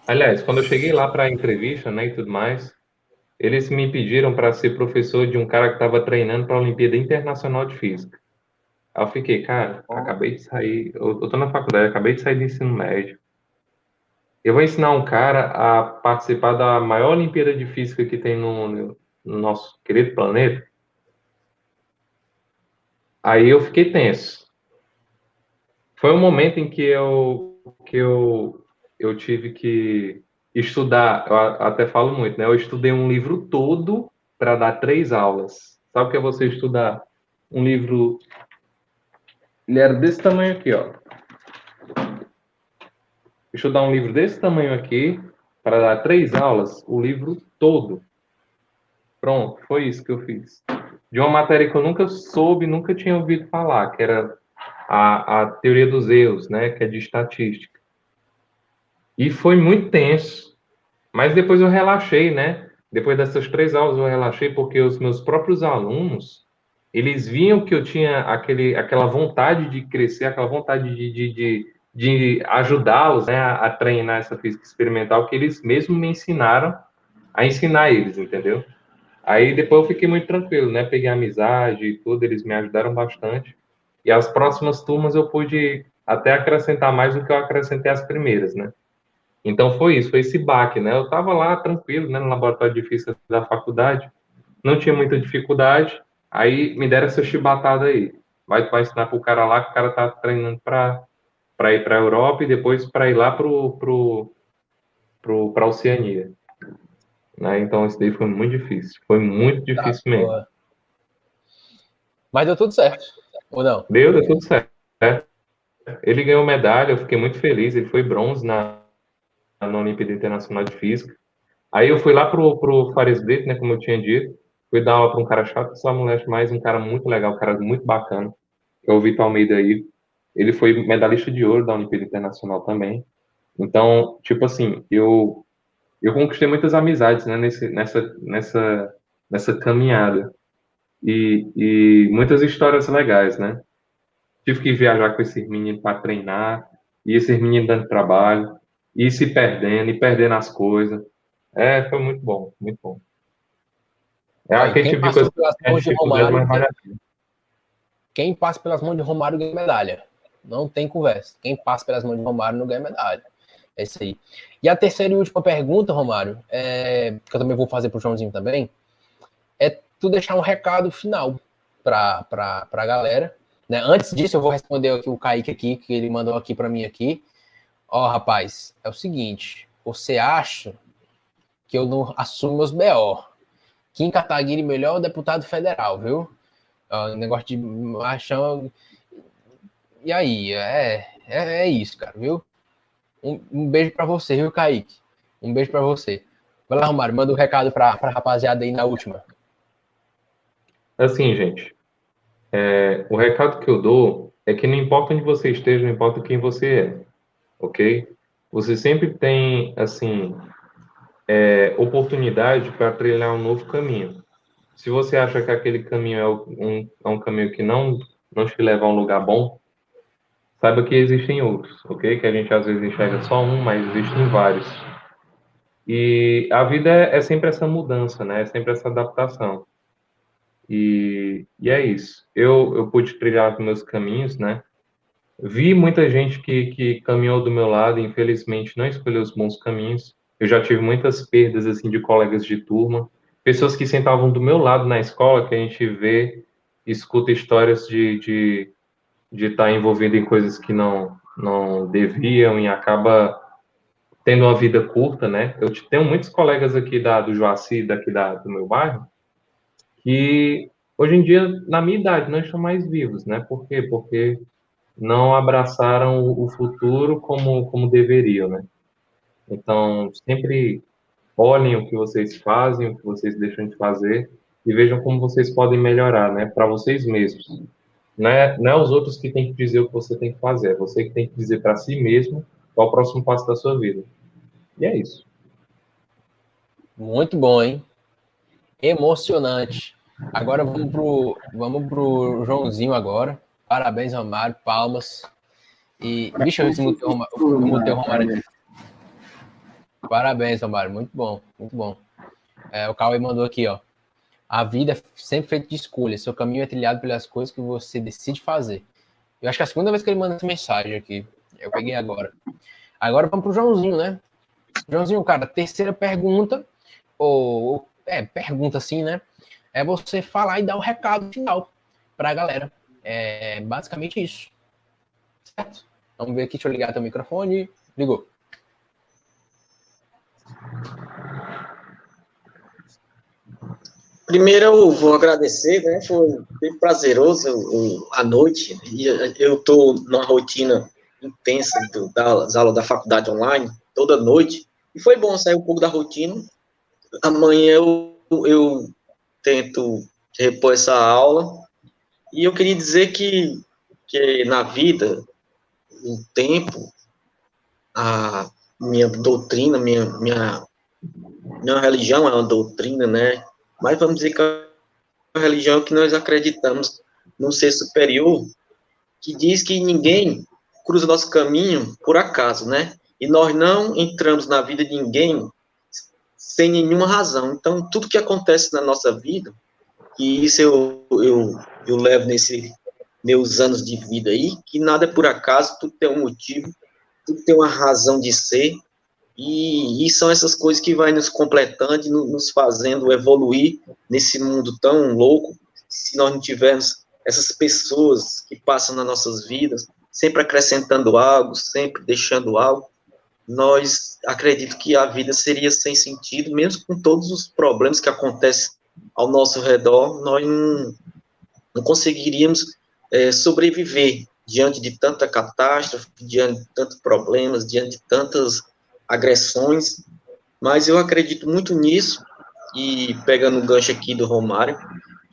aliás, quando eu cheguei lá para a entrevista, né, e tudo mais, eles me pediram para ser professor de um cara que estava treinando para a Olimpíada Internacional de Física. Aí eu fiquei, cara, acabei de sair, eu, eu tô na faculdade, acabei de sair do ensino médio. Eu vou ensinar um cara a participar da maior Olimpíada de Física que tem no, no nosso querido planeta. Aí eu fiquei tenso. Foi um momento em que eu que eu eu tive que estudar, eu até falo muito, né? Eu estudei um livro todo para dar três aulas. Sabe o que é você estudar um livro? Ele era desse tamanho aqui, ó. Estudar um livro desse tamanho aqui para dar três aulas, o livro todo. Pronto, foi isso que eu fiz. De uma matéria que eu nunca soube, nunca tinha ouvido falar, que era a, a teoria dos erros, né, que é de estatística. E foi muito tenso. Mas depois eu relaxei, né? Depois dessas três aulas eu relaxei porque os meus próprios alunos, eles viam que eu tinha aquele, aquela vontade de crescer, aquela vontade de, de, de, de ajudá-los né, a, a treinar essa física experimental, que eles mesmo me ensinaram a ensinar eles, entendeu? Aí depois eu fiquei muito tranquilo, né? Peguei amizade e tudo, eles me ajudaram bastante. E as próximas turmas eu pude até acrescentar mais do que eu acrescentei as primeiras, né? Então foi isso, foi esse baque, né? Eu estava lá tranquilo, né, no laboratório de física da faculdade, não tinha muita dificuldade, aí me deram essa chibatada aí. Vai, vai ensinar pro cara lá que o cara tá treinando para para ir para a Europa e depois para ir lá pro pro pro para Oceania. Né? Então isso daí foi muito difícil, foi muito difícil mesmo. Boa. Mas deu tudo certo. Ou não? Deu, deu tudo certo. Ele ganhou medalha, eu fiquei muito feliz. Ele foi bronze na, na Olimpíada Internacional de Física. Aí eu fui lá pro, pro Fares Brito, né, como eu tinha dito. fui dar aula para um cara chato que moleste, mas um cara muito legal, um cara muito bacana, que é o Vitor Almeida aí. Ele foi medalhista de ouro da Olimpíada Internacional também. Então, tipo assim, eu eu conquistei muitas amizades, né, nesse, nessa nessa nessa caminhada. E, e muitas histórias legais, né? Tive que viajar com esses meninos para treinar, e esses meninos dando trabalho, e se perdendo, e perdendo as coisas. É, foi muito bom, muito bom. É aquele tipo de coisa que Romário, vale Quem passa pelas mãos de Romário ganha medalha. Não tem conversa. Quem passa pelas mãos de Romário não ganha medalha. É isso aí. E a terceira e última pergunta, Romário, é, que eu também vou fazer para o Joãozinho também, é tu deixar um recado final para a galera. Né? Antes disso, eu vou responder aqui o Kaique aqui, que ele mandou aqui para mim aqui. Ó, oh, rapaz, é o seguinte, você acha que eu não assumo meus BO? Kim Kataguiri, melhor deputado federal, viu? Uh, negócio de machão. E aí, é, é, é isso, cara, viu? Um, um beijo para você, viu, Kaique? Um beijo para você. Vai lá, Romário, manda um recado para a rapaziada aí na última. Assim, gente, é, o recado que eu dou é que não importa onde você esteja, não importa quem você é, ok? Você sempre tem, assim, é, oportunidade para trilhar um novo caminho. Se você acha que aquele caminho é um, é um caminho que não, não te leva a um lugar bom, saiba que existem outros, ok? Que a gente às vezes enxerga só um, mas existem vários. E a vida é, é sempre essa mudança, né? É sempre essa adaptação. E, e é isso. Eu, eu pude trilhar os meus caminhos, né? Vi muita gente que, que caminhou do meu lado, infelizmente não escolheu os bons caminhos. Eu já tive muitas perdas assim de colegas de turma, pessoas que sentavam do meu lado na escola, que a gente vê, escuta histórias de de de estar tá envolvido em coisas que não não deviam e acaba tendo uma vida curta, né? Eu tenho muitos colegas aqui da do Joaci, daqui da, do meu bairro, que hoje em dia na minha idade não estão mais vivos, né? Por quê? Porque não abraçaram o futuro como como deveriam, né? Então, sempre olhem o que vocês fazem, o que vocês deixam de fazer e vejam como vocês podem melhorar, né, para vocês mesmos. Não é, não é os outros que têm que dizer o que você tem que fazer, é você que tem que dizer para si mesmo qual é o próximo passo da sua vida. E é isso. Muito bom, hein? Emocionante. Agora vamos pro, vamos pro Joãozinho agora. Parabéns, Romário, palmas. E deixa eu ver se mutei o Romário aqui. Parabéns, Romário. Muito bom, muito bom. É, o Cauê mandou aqui, ó. A vida é sempre feita de escolha. Seu caminho é trilhado pelas coisas que você decide fazer. Eu acho que é a segunda vez que ele manda essa mensagem aqui. Eu peguei agora. Agora vamos pro Joãozinho, né? Joãozinho, cara, terceira pergunta, ou é, pergunta assim, né? É você falar e dar um recado final para a galera. É basicamente isso. Certo? Vamos ver aqui, deixa eu ligar teu microfone. Ligou. Primeiro eu vou agradecer, né? Foi bem prazeroso a noite. E eu estou numa rotina intensa do, das aulas da faculdade online, toda noite. E foi bom sair um pouco da rotina. Amanhã eu, eu tento repor essa aula. E eu queria dizer que, que na vida, o tempo, a minha doutrina, minha, minha, minha religião é uma doutrina, né? Mas vamos dizer que é uma religião que nós acreditamos num ser superior, que diz que ninguém cruza nosso caminho por acaso, né? E nós não entramos na vida de ninguém sem nenhuma razão. Então, tudo que acontece na nossa vida, e isso eu, eu, eu levo nesse meus anos de vida aí, que nada é por acaso, tudo tem um motivo, tudo tem uma razão de ser, e, e são essas coisas que vai nos completando e nos fazendo evoluir nesse mundo tão louco, se nós não tivermos essas pessoas que passam nas nossas vidas, sempre acrescentando algo, sempre deixando algo, nós acredito que a vida seria sem sentido, mesmo com todos os problemas que acontecem ao nosso redor, nós não, não conseguiríamos é, sobreviver diante de tanta catástrofe, diante de tantos problemas, diante de tantas agressões, mas eu acredito muito nisso e pegando o gancho aqui do Romário,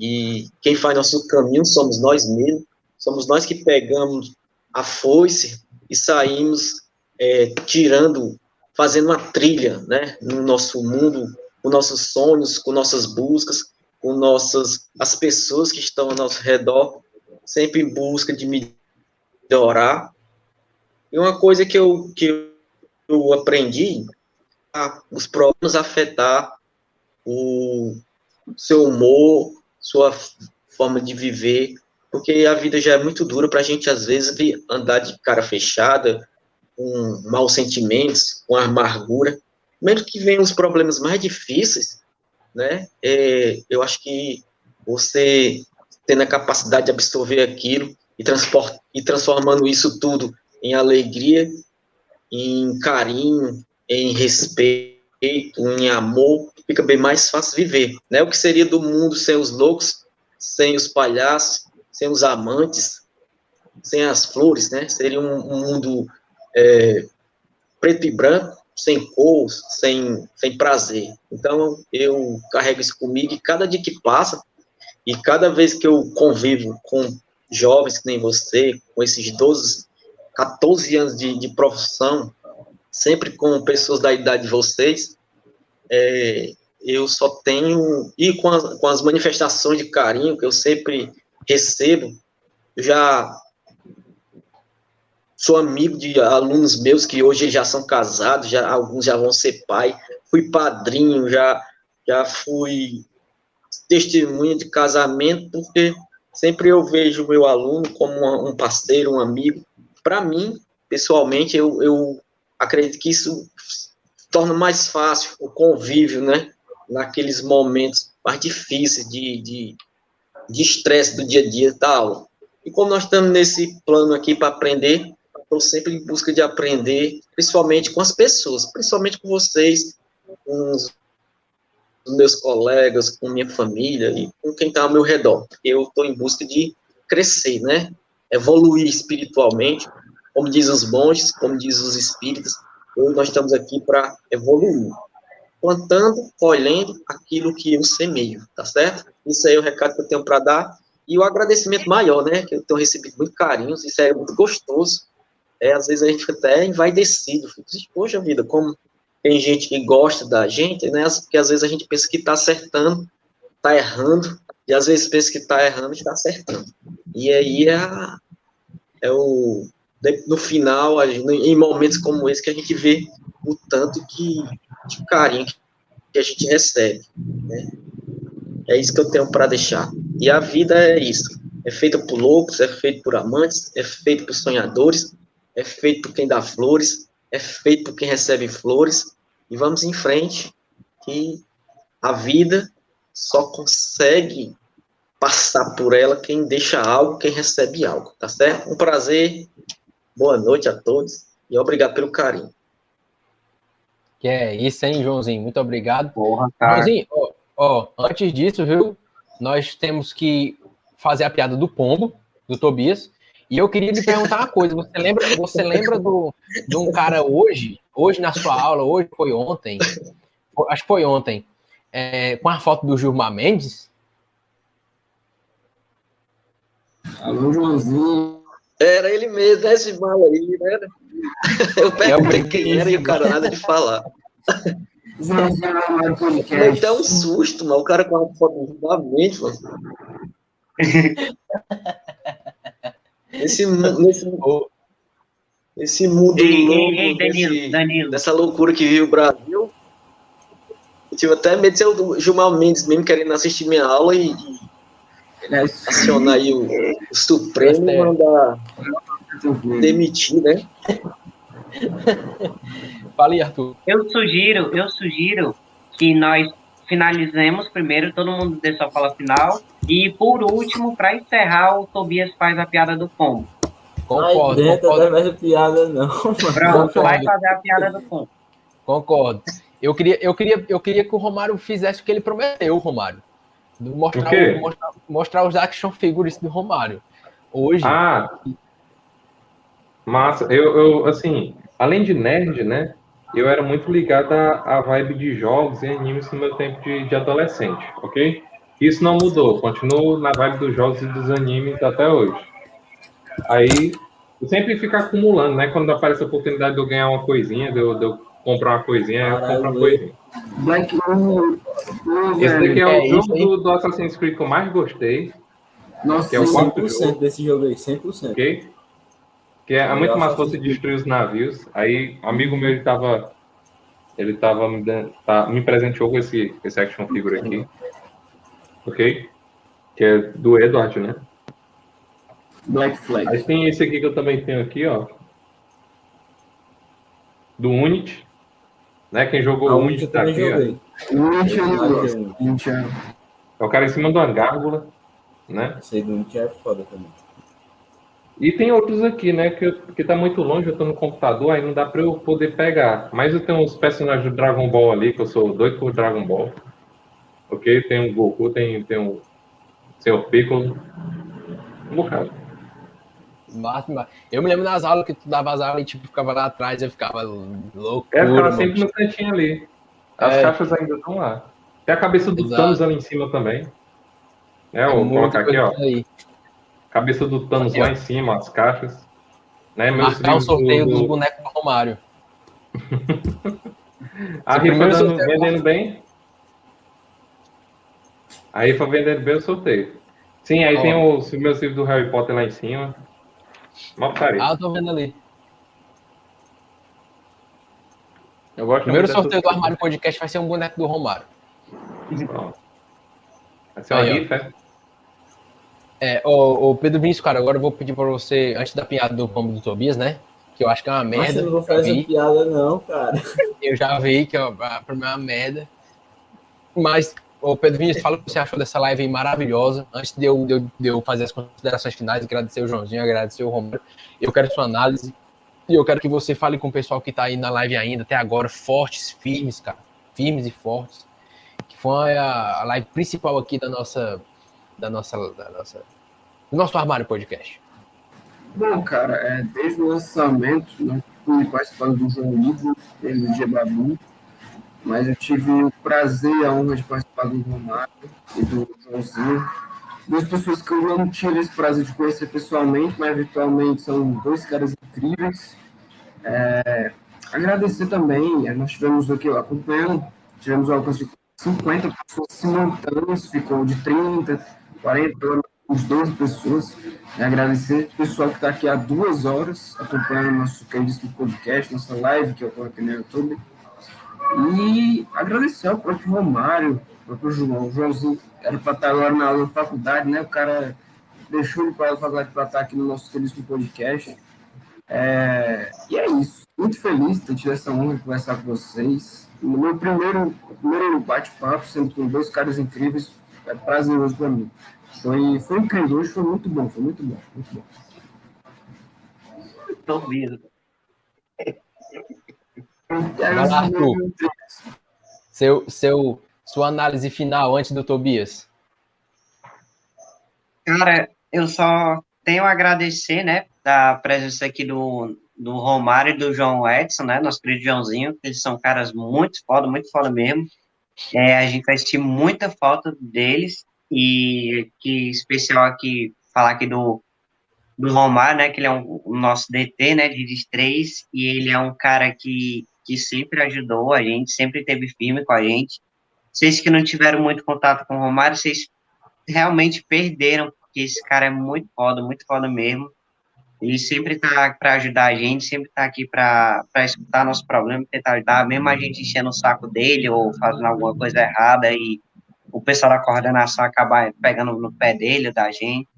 e quem faz nosso caminho somos nós mesmos, somos nós que pegamos a foice e saímos é, tirando, fazendo uma trilha, né, no nosso mundo, com nossos sonhos, com nossas buscas, com nossas, as pessoas que estão ao nosso redor, sempre em busca de melhorar. E uma coisa que eu, que eu aprendi, a, os problemas afetar o seu humor, sua forma de viver, porque a vida já é muito dura para a gente, às vezes, andar de cara fechada, com maus sentimentos, com amargura. Mesmo que venham os problemas mais difíceis, né? É, eu acho que você tendo a capacidade de absorver aquilo e, e transformando isso tudo em alegria, em carinho, em respeito, em amor, fica bem mais fácil viver, né? O que seria do mundo sem os loucos, sem os palhaços, sem os amantes, sem as flores, né? Seria um, um mundo é, preto e branco, sem cor, sem, sem prazer. Então, eu carrego isso comigo e cada dia que passa, e cada vez que eu convivo com jovens que nem você, com esses 12, 14 anos de, de profissão, sempre com pessoas da idade de vocês, é, eu só tenho, e com as, com as manifestações de carinho que eu sempre recebo, já sou amigo de alunos meus que hoje já são casados, já alguns já vão ser pai, fui padrinho, já já fui testemunha de casamento, porque sempre eu vejo o meu aluno como um parceiro, um amigo. Para mim, pessoalmente, eu, eu acredito que isso torna mais fácil o convívio, né? Naqueles momentos mais difíceis de, estresse do dia a dia da aula. E como nós estamos nesse plano aqui para aprender, estou sempre em busca de aprender, principalmente com as pessoas, principalmente com vocês, com os meus colegas, com minha família e com quem está ao meu redor. Eu estou em busca de crescer, né? Evoluir espiritualmente, como diz os monges, como diz os espíritas, nós estamos aqui para evoluir, plantando, colhendo aquilo que eu semeio, tá certo? Isso aí é o recado que eu tenho para dar e o agradecimento maior, né? Que eu tenho recebido muito carinhos, isso é muito gostoso é, às vezes a gente fica até envaidecido, fica, poxa vida, como tem gente que gosta da gente, né, porque às vezes a gente pensa que está acertando, está errando, e às vezes pensa que está errando e está acertando. E aí é, é o, no final, em momentos como esse, que a gente vê o tanto que, de carinho que a gente recebe, né? É isso que eu tenho para deixar. E a vida é isso. É feita por loucos, é feita por amantes, é feita por sonhadores, é feito por quem dá flores, é feito por quem recebe flores, e vamos em frente, que a vida só consegue passar por ela quem deixa algo, quem recebe algo, tá certo? Um prazer, boa noite a todos, e obrigado pelo carinho. Que é isso, hein, Joãozinho? Muito obrigado. Porra, cara. Joãozinho, ó, ó, antes disso, viu, nós temos que fazer a piada do pombo, do Tobias, e eu queria lhe perguntar uma coisa: você lembra, você lembra do, de um cara hoje, hoje na sua aula, hoje foi ontem, acho que foi ontem, é, com a foto do Gilmar Mendes? Alô, Joãozinho. Era ele mesmo, né, esse mal aí, né? Eu perguntei é quem era e o cara nada de falar. Me deu um susto, mano. O cara com a foto do Gilmar Mendes, mano. Nesse, nesse, esse mundo ei, louco, ei, ei, Danilo, desse, Danilo. dessa loucura que vive o Brasil, tive até medo de ser o Gilmar Mendes mesmo querendo assistir minha aula e, e acionar aí o, o Supremo e mandar demitir, né? Fala Arthur. Eu sugiro, eu sugiro que nós finalizemos primeiro, todo mundo dê sua fala final. E por último, para encerrar, o Tobias faz a piada do pombo. Concordo. Ai, dentro concordo. não é mais piada, não. Pronto, vai fazer a piada do pombo. Concordo. Eu queria, eu, queria, eu queria que o Romário fizesse o que ele prometeu, Romário. Mostrar, o mostrar, mostrar, os action figures do Romário. Hoje. Ah, massa. Eu, eu, assim, além de nerd, né? eu era muito ligado à, à vibe de jogos e animes no meu tempo de, de adolescente, ok? Isso não mudou, continuo na vibe dos jogos e dos animes até hoje. Aí, eu sempre fico acumulando, né? Quando aparece a oportunidade de eu ganhar uma coisinha, de eu, de eu comprar uma coisinha, eu compro uma coisinha. Black Esse daqui é o É, jogo isso aí. do, do Assassin's Creed que eu mais gostei, Nossa, que é o quarto 100% jogo, desse jogo aí, 100%. ok? Que é, é muito mais fácil de destruir os navios. Aí, um amigo meu, ele tava, ele tava me, dando, tá, me presenteou com esse, esse action figure aqui, ok? Que é do Edward, né? Black Flag. Aí tem esse aqui que eu também tenho aqui, ó. Do Unity. Né? Quem jogou o eu tá aqui. Unity é- o cara em cima de uma gárgula, né? Esse aí do Unity é foda também. E tem outros aqui, né? Que, eu- que tá muito longe, eu tô no computador, aí não dá pra eu poder pegar. Mas eu tenho uns personagens do Dragon Ball ali, que eu sou doido por Dragon Ball. Ok? Tem o Goku, tem, tem o Senhor Piccolo. Um bocado. Eu me lembro nas aulas que tu dava as aulas e tipo, ficava lá atrás, eu ficava louco. É, ficava sempre no cantinho ali. As É. caixas ainda estão lá. Tem a cabeça do Exato. Thanos ali em cima também. É, vou colocar aqui, ó. Aí. Cabeça do Thanos Aqui, ó. lá em cima, as caixas. Né, meus Marcar o sorteio do- dos do- bonecos do Romário. A rifa dando- sorteio. vendendo bem. A rifa vendendo bem o sorteio. Sim, aí Ó. tem os meus livros do Harry Potter lá em cima. Uma putaria. Ah, eu tô vendo ali. Eu gosto Primeiro sorteio do Armário Podcast vai ser um boneco do Romário. Pronto. Vai ser uma Aí, rifa, é? É, ô, ô Pedro Vinícius, cara, agora eu vou pedir pra você, antes da piada do pombo do Tobias, né? Que eu acho que é uma merda. eu não vou fazer vi, piada, não, cara. eu já vi que ó, a- pra mim é uma merda. Mas, ô Pedro Vinícius, fala o que você achou dessa live aí maravilhosa. Antes de eu, de eu, de eu fazer as considerações finais, agradecer o Joãozinho, agradecer o Romário. Eu quero sua análise. E eu quero que você fale com o pessoal que tá aí na live ainda, até agora, fortes, firmes, cara. Firmes e fortes. Que foi a, a live principal aqui da nossa. Da nossa. Da nossa do nosso armário podcast. Bom, cara, é, desde o lançamento, fui participando do João Livro, ele do Gebabu, mas eu tive o prazer e a honra de participar do Romário e do Joãozinho. Duas pessoas que eu não tive esse prazer de conhecer pessoalmente, mas virtualmente são dois caras incríveis. É, agradecer também, é, nós tivemos aqui acompanhando, tivemos alcance de 50 pessoas simultâneas, ficou de 30, 40, uns 12 pessoas. E agradecer o pessoal que está aqui há duas horas acompanhando nosso queridíssimo podcast, nossa live que ocorre aqui no YouTube. E agradecer ao próprio Romário, ao próprio João. O Joãozinho era para estar agora na aula da faculdade, né? O cara deixou de para a faculdade para estar aqui no nosso queridíssimo podcast. É, e é isso. Muito feliz de ter tido essa honra de conversar com vocês. No meu primeiro, primeiro bate-papo, sendo com dois caras incríveis, é prazeroso para mim. Foi, foi incrível, hoje foi muito bom, foi muito bom, muito bom. Tô ouvindo. Vai lá, Arthur. Seu, seu, sua análise final antes do Tobias. Cara, eu só tenho a agradecer, né, da presença aqui do, do Romário e do João Edson, né, nosso querido Joãozinho, que eles são caras muito foda, muito foda mesmo. É, a gente vai sentir muita falta deles e que especial aqui, falar aqui do, do Romário, né, que ele é um, o nosso DT, né, de 3, e ele é um cara que, que sempre ajudou a gente, sempre teve firme com a gente. Vocês que não tiveram muito contato com o Romário, vocês realmente perderam, porque esse cara é muito foda, muito foda mesmo. Ele sempre tá para ajudar a gente, sempre tá aqui para escutar nosso problema, tentar ajudar, mesmo a gente enchendo o saco dele ou fazendo alguma coisa errada e o pessoal da coordenação acabar pegando no pé dele, da gente.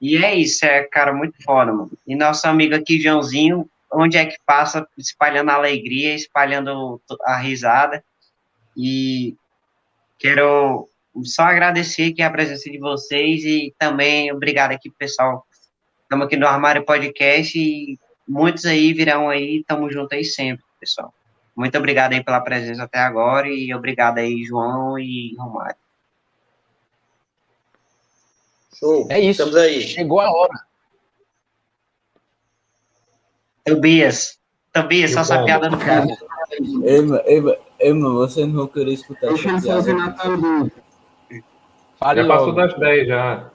E é isso, é cara muito foda, mano. E nosso amigo aqui, Joãozinho, onde é que passa, espalhando a alegria, espalhando a risada. E quero só agradecer aqui a presença de vocês e também obrigado aqui, pessoal. Estamos aqui no Armário Podcast e muitos aí virão aí, tamo junto aí sempre, pessoal. Muito obrigado aí pela presença até agora e obrigado aí, João e Romário. Show. É isso. Estamos aí. Chegou a hora. Tobias, Tobias, só essa piada do Cara, mano, ei, mano, vocês não querer escutar Deixa essa ele piada. Fale Já passou das 10 já.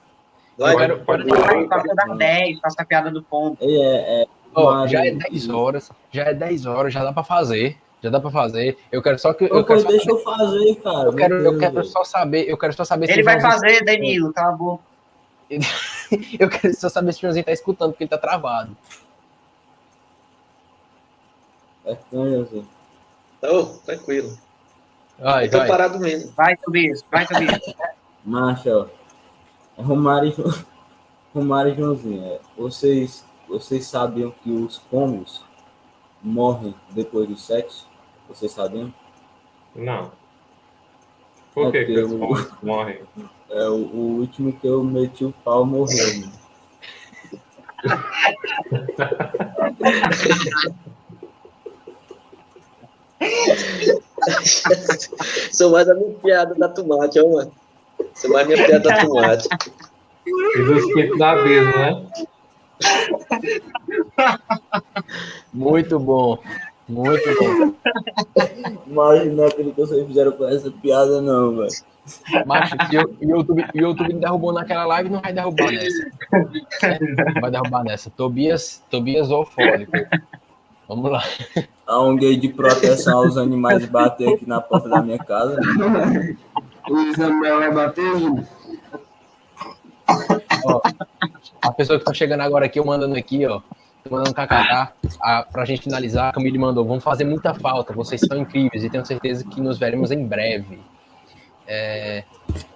Vai, Pode pode- falar. Vai, Passou das 10, passa a piada do pombo. Ei, é, é, Mário, já é 10 horas, já é 10 horas, já dá pra fazer. Já dá pra fazer. Eu quero só que. Eu quero, pois só, deixa eu fazer, cara. eu quero, eu quero só saber. Eu quero só saber se Ele vai fazer, Danilo, cala a boca. Eu quero só saber se o Joãozinho tá escutando, porque ele tá travado. É canhoso. Ô, tranquilo. Vai, Eu tô vai. parado mesmo. Vai, Tobias, vai, Tobias. Macho, ó. É Romário, e Jo- Romário e Joãozinho. é, Vocês, vocês sabiam que os pombos morrem depois do sexo? Vocês sabiam? Não. Por que, É que porque os pombos morrem? É, o, o último que eu meti o pau morreu, mano. Sou mais a minha piada da tomate, ó, mano. Sou mais a minha piada da tomate. E do espírito da abismo, né? Muito bom. Muito bom. Mas não acredito que vocês fizeram com essa piada, não, velho. Macho, o YouTube, YouTube me derrubou naquela live, não vai derrubar nessa. Não vai derrubar nessa. Tobias, Tobias Ofólico. Vamos lá. Há um gay de proteção aos animais bater aqui na porta da minha casa. O Samuel vai bater, Júlio? Ó, a pessoa que tá chegando agora aqui, eu mandando aqui, ó. Tô mandando kkk. A, pra gente finalizar, a Camille mandou. Vão fazer muita falta. Vocês são incríveis e tenho certeza que nos veremos em breve. É,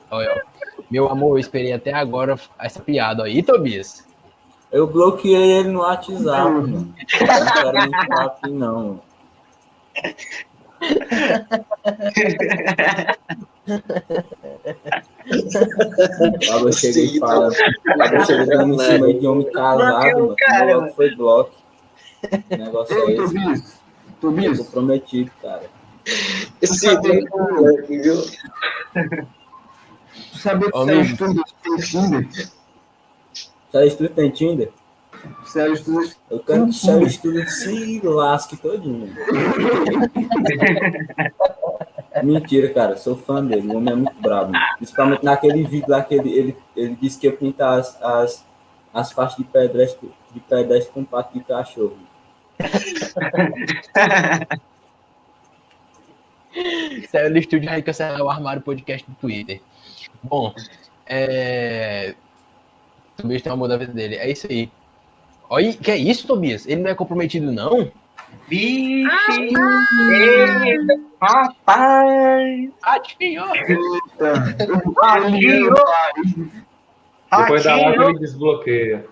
olha, ó. meu amor, eu esperei até agora essa piada aí, Tobias. Eu bloqueei ele no WhatsApp, mano. Eu Não quero nem falar aqui, não. Agora chega e fala. Agora chega dando em cima de homem casado, mano. cara, Logo Foi bloco. O negócio é esse. Tobias. Eu Tobias, tô prometido, cara. Esse moleque, viu? tu sabia que meu. Studas tem Tinder? Sérgio Studo tem Tinder? Sérgio Studas Eu quero que Sérgio Studo se lasque todinho. Mentira, cara. Sou fã dele. O homem é muito brabo. mano. Principalmente naquele vídeo lá que ele, ele, ele disse que ia pintar as, as, as faixas de pedestre, de pedestre com pato de cachorro. Saiu do estúdio aí cancelar o armário podcast do Twitter. Bom, é. Tobias tem o amor da vida dele. É isso aí. Olha, que é isso, Tobias? Ele não é comprometido, não? Vixe! Rapaz! Ratinho! Ratinho! Depois da live ele desbloqueia.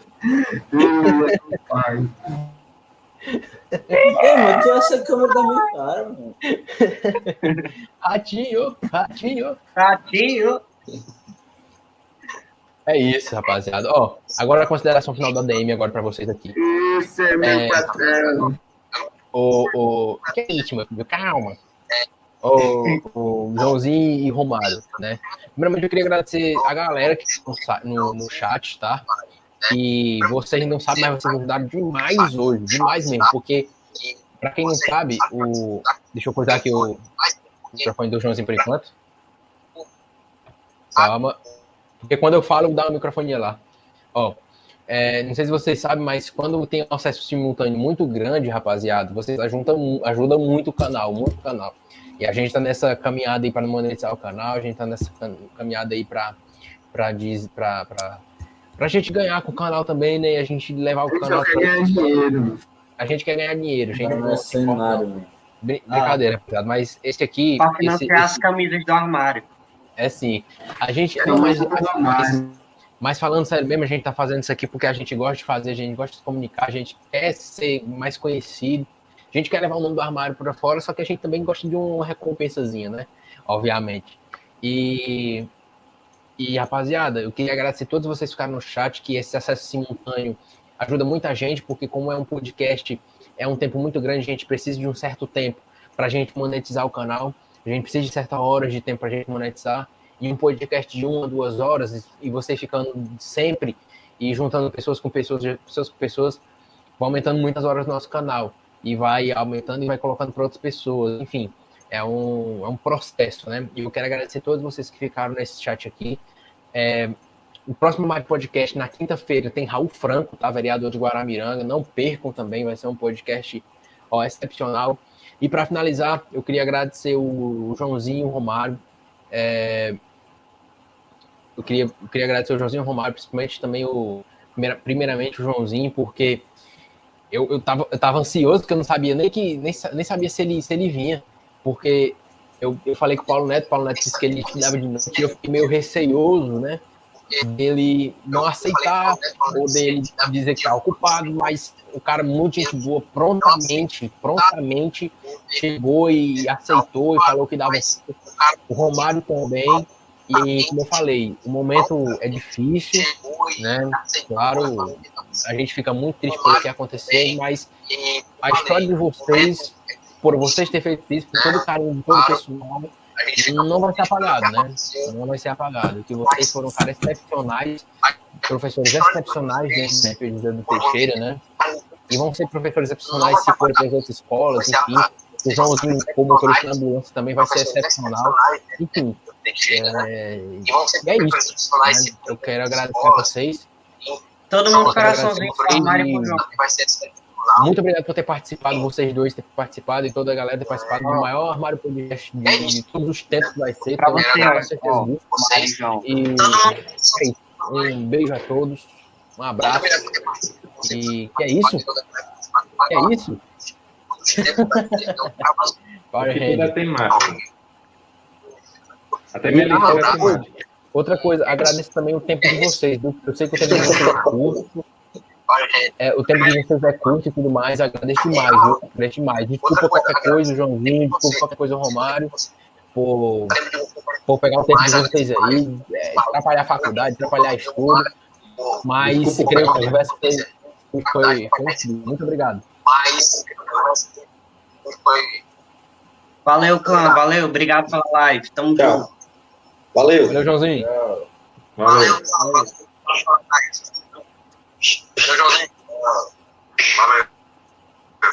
Ei, mano, essa câmera da minha cara, mano. Ratinho! Ratinho! Ratinho! É isso, rapaziada. Ó, agora a consideração final da DM agora pra vocês aqui. Esse é meu É. patrão. O, o... Que é isso, meu filho? Calma. O, o Joãozinho e Romário, né? Primeiramente, eu queria agradecer a galera que no, no chat, tá? E vocês não sabem, mas vocês ajudaram demais hoje, demais mesmo, porque, pra quem não sabe, o. Deixa eu cortar aqui o microfone do Joãozinho por enquanto. Calma. Porque quando eu falo, dá o microfone lá. Ó, é, não sei se vocês sabem, mas quando tem um acesso simultâneo muito grande, rapaziada, vocês ajudam, ajudam muito o canal, muito o canal. E a gente tá nessa caminhada aí para monetizar o canal, a gente tá nessa cam- caminhada aí para para para para pra gente ganhar com o canal também, né? E a gente levar o Ele canal. quer ganhar dinheiro. A gente quer ganhar dinheiro, gente. Não é cenário, mano. Brin- Brincadeira, rapaziada, mas esse aqui. Pra esse- financiar esse- as camisas do armário. É sim. A gente. Não, mas, mais. mas falando sério mesmo, a gente tá fazendo isso aqui porque a gente gosta de fazer, a gente gosta de se comunicar, a gente quer ser mais conhecido, a gente quer levar o nome do armário para fora, só que a gente também gosta de uma recompensazinha, né? Obviamente. E, e rapaziada, eu queria agradecer a todos vocês que ficaram no chat, que esse acesso simultâneo ajuda muita gente, porque como é um podcast, é um tempo muito grande, a gente precisa de um certo tempo para a gente monetizar o canal, a gente precisa de certas horas de tempo para a gente monetizar, e um podcast de uma, duas horas, e você ficando sempre e juntando pessoas com pessoas, pessoas com pessoas, vai aumentando muitas horas no nosso canal. e vai aumentando e vai colocando para outras pessoas. Enfim, é um, é um processo, né? E eu quero agradecer a todos vocês que ficaram nesse chat aqui. É, o próximo mais podcast, na quinta-feira, tem Raul Franco, tá? Vereador de Guaramiranga. Não percam também, vai ser um podcast ó, excepcional. E para finalizar, eu queria agradecer o Joãozinho o Romário. É, eu, queria, eu queria agradecer o Joãozinho Romário, principalmente também o. Primeiramente o Joãozinho, porque eu, eu, tava, eu tava ansioso, porque eu não sabia nem que nem, nem sabia se ele, se ele vinha, porque eu, eu falei com o Paulo Neto, o Paulo Neto disse que ele estudava de noite, e eu fiquei meio receioso, né? Dele não aceitar, ou dele dizer que está ocupado, mas o cara, muito gente boa, prontamente, prontamente chegou e aceitou e falou que dava. O Romário também. E como eu falei, o momento é difícil, né? Claro, a gente fica muito triste pelo que aconteceu, mas a história de vocês, por vocês terem feito isso, por todo o carinho de todo o pessoal, não vai ser apagado, né? Não vai ser apagado. Que vocês foram caras excepcionais, professores excepcionais dentro da FGD do Teixeira, né? E vão ser professores excepcionais se forem para as outras escolas, enfim. O Joãozinho, como motorista na ambulância, também vai ser excepcional. Enfim, é, é isso. Né? Eu quero agradecer a vocês. Todo mundo coraçãozinho Muito obrigado por ter participado, vocês dois ter participado e toda a galera ter participado do maior armário podcast de, de todos os tempos que vai ser. Pra você, com certeza disso. E um beijo a todos, um abraço. E que é isso? Que é isso? Power Ainda tem mais. Até e, ah, outra, coisa, outra coisa, agradeço também o tempo de vocês. Viu? Eu sei que o tempo de vocês é curto. É, o tempo de vocês é curto e tudo mais. Agradeço demais, viu? Agradeço demais. Desculpa qualquer coisa, Joãozinho. Desculpa qualquer coisa, Romário. Por, por pegar o tempo de vocês aí. É, atrapalhar a faculdade, atrapalhar estudo. Mas creio que a conversa foi, foi, foi Muito obrigado. Valeu, clã. Valeu. Obrigado pela live. Tamo junto. Valeu. Valeu, Joãozinho. Valeu. Valeu. Valeu. 别着急。啊麻烦。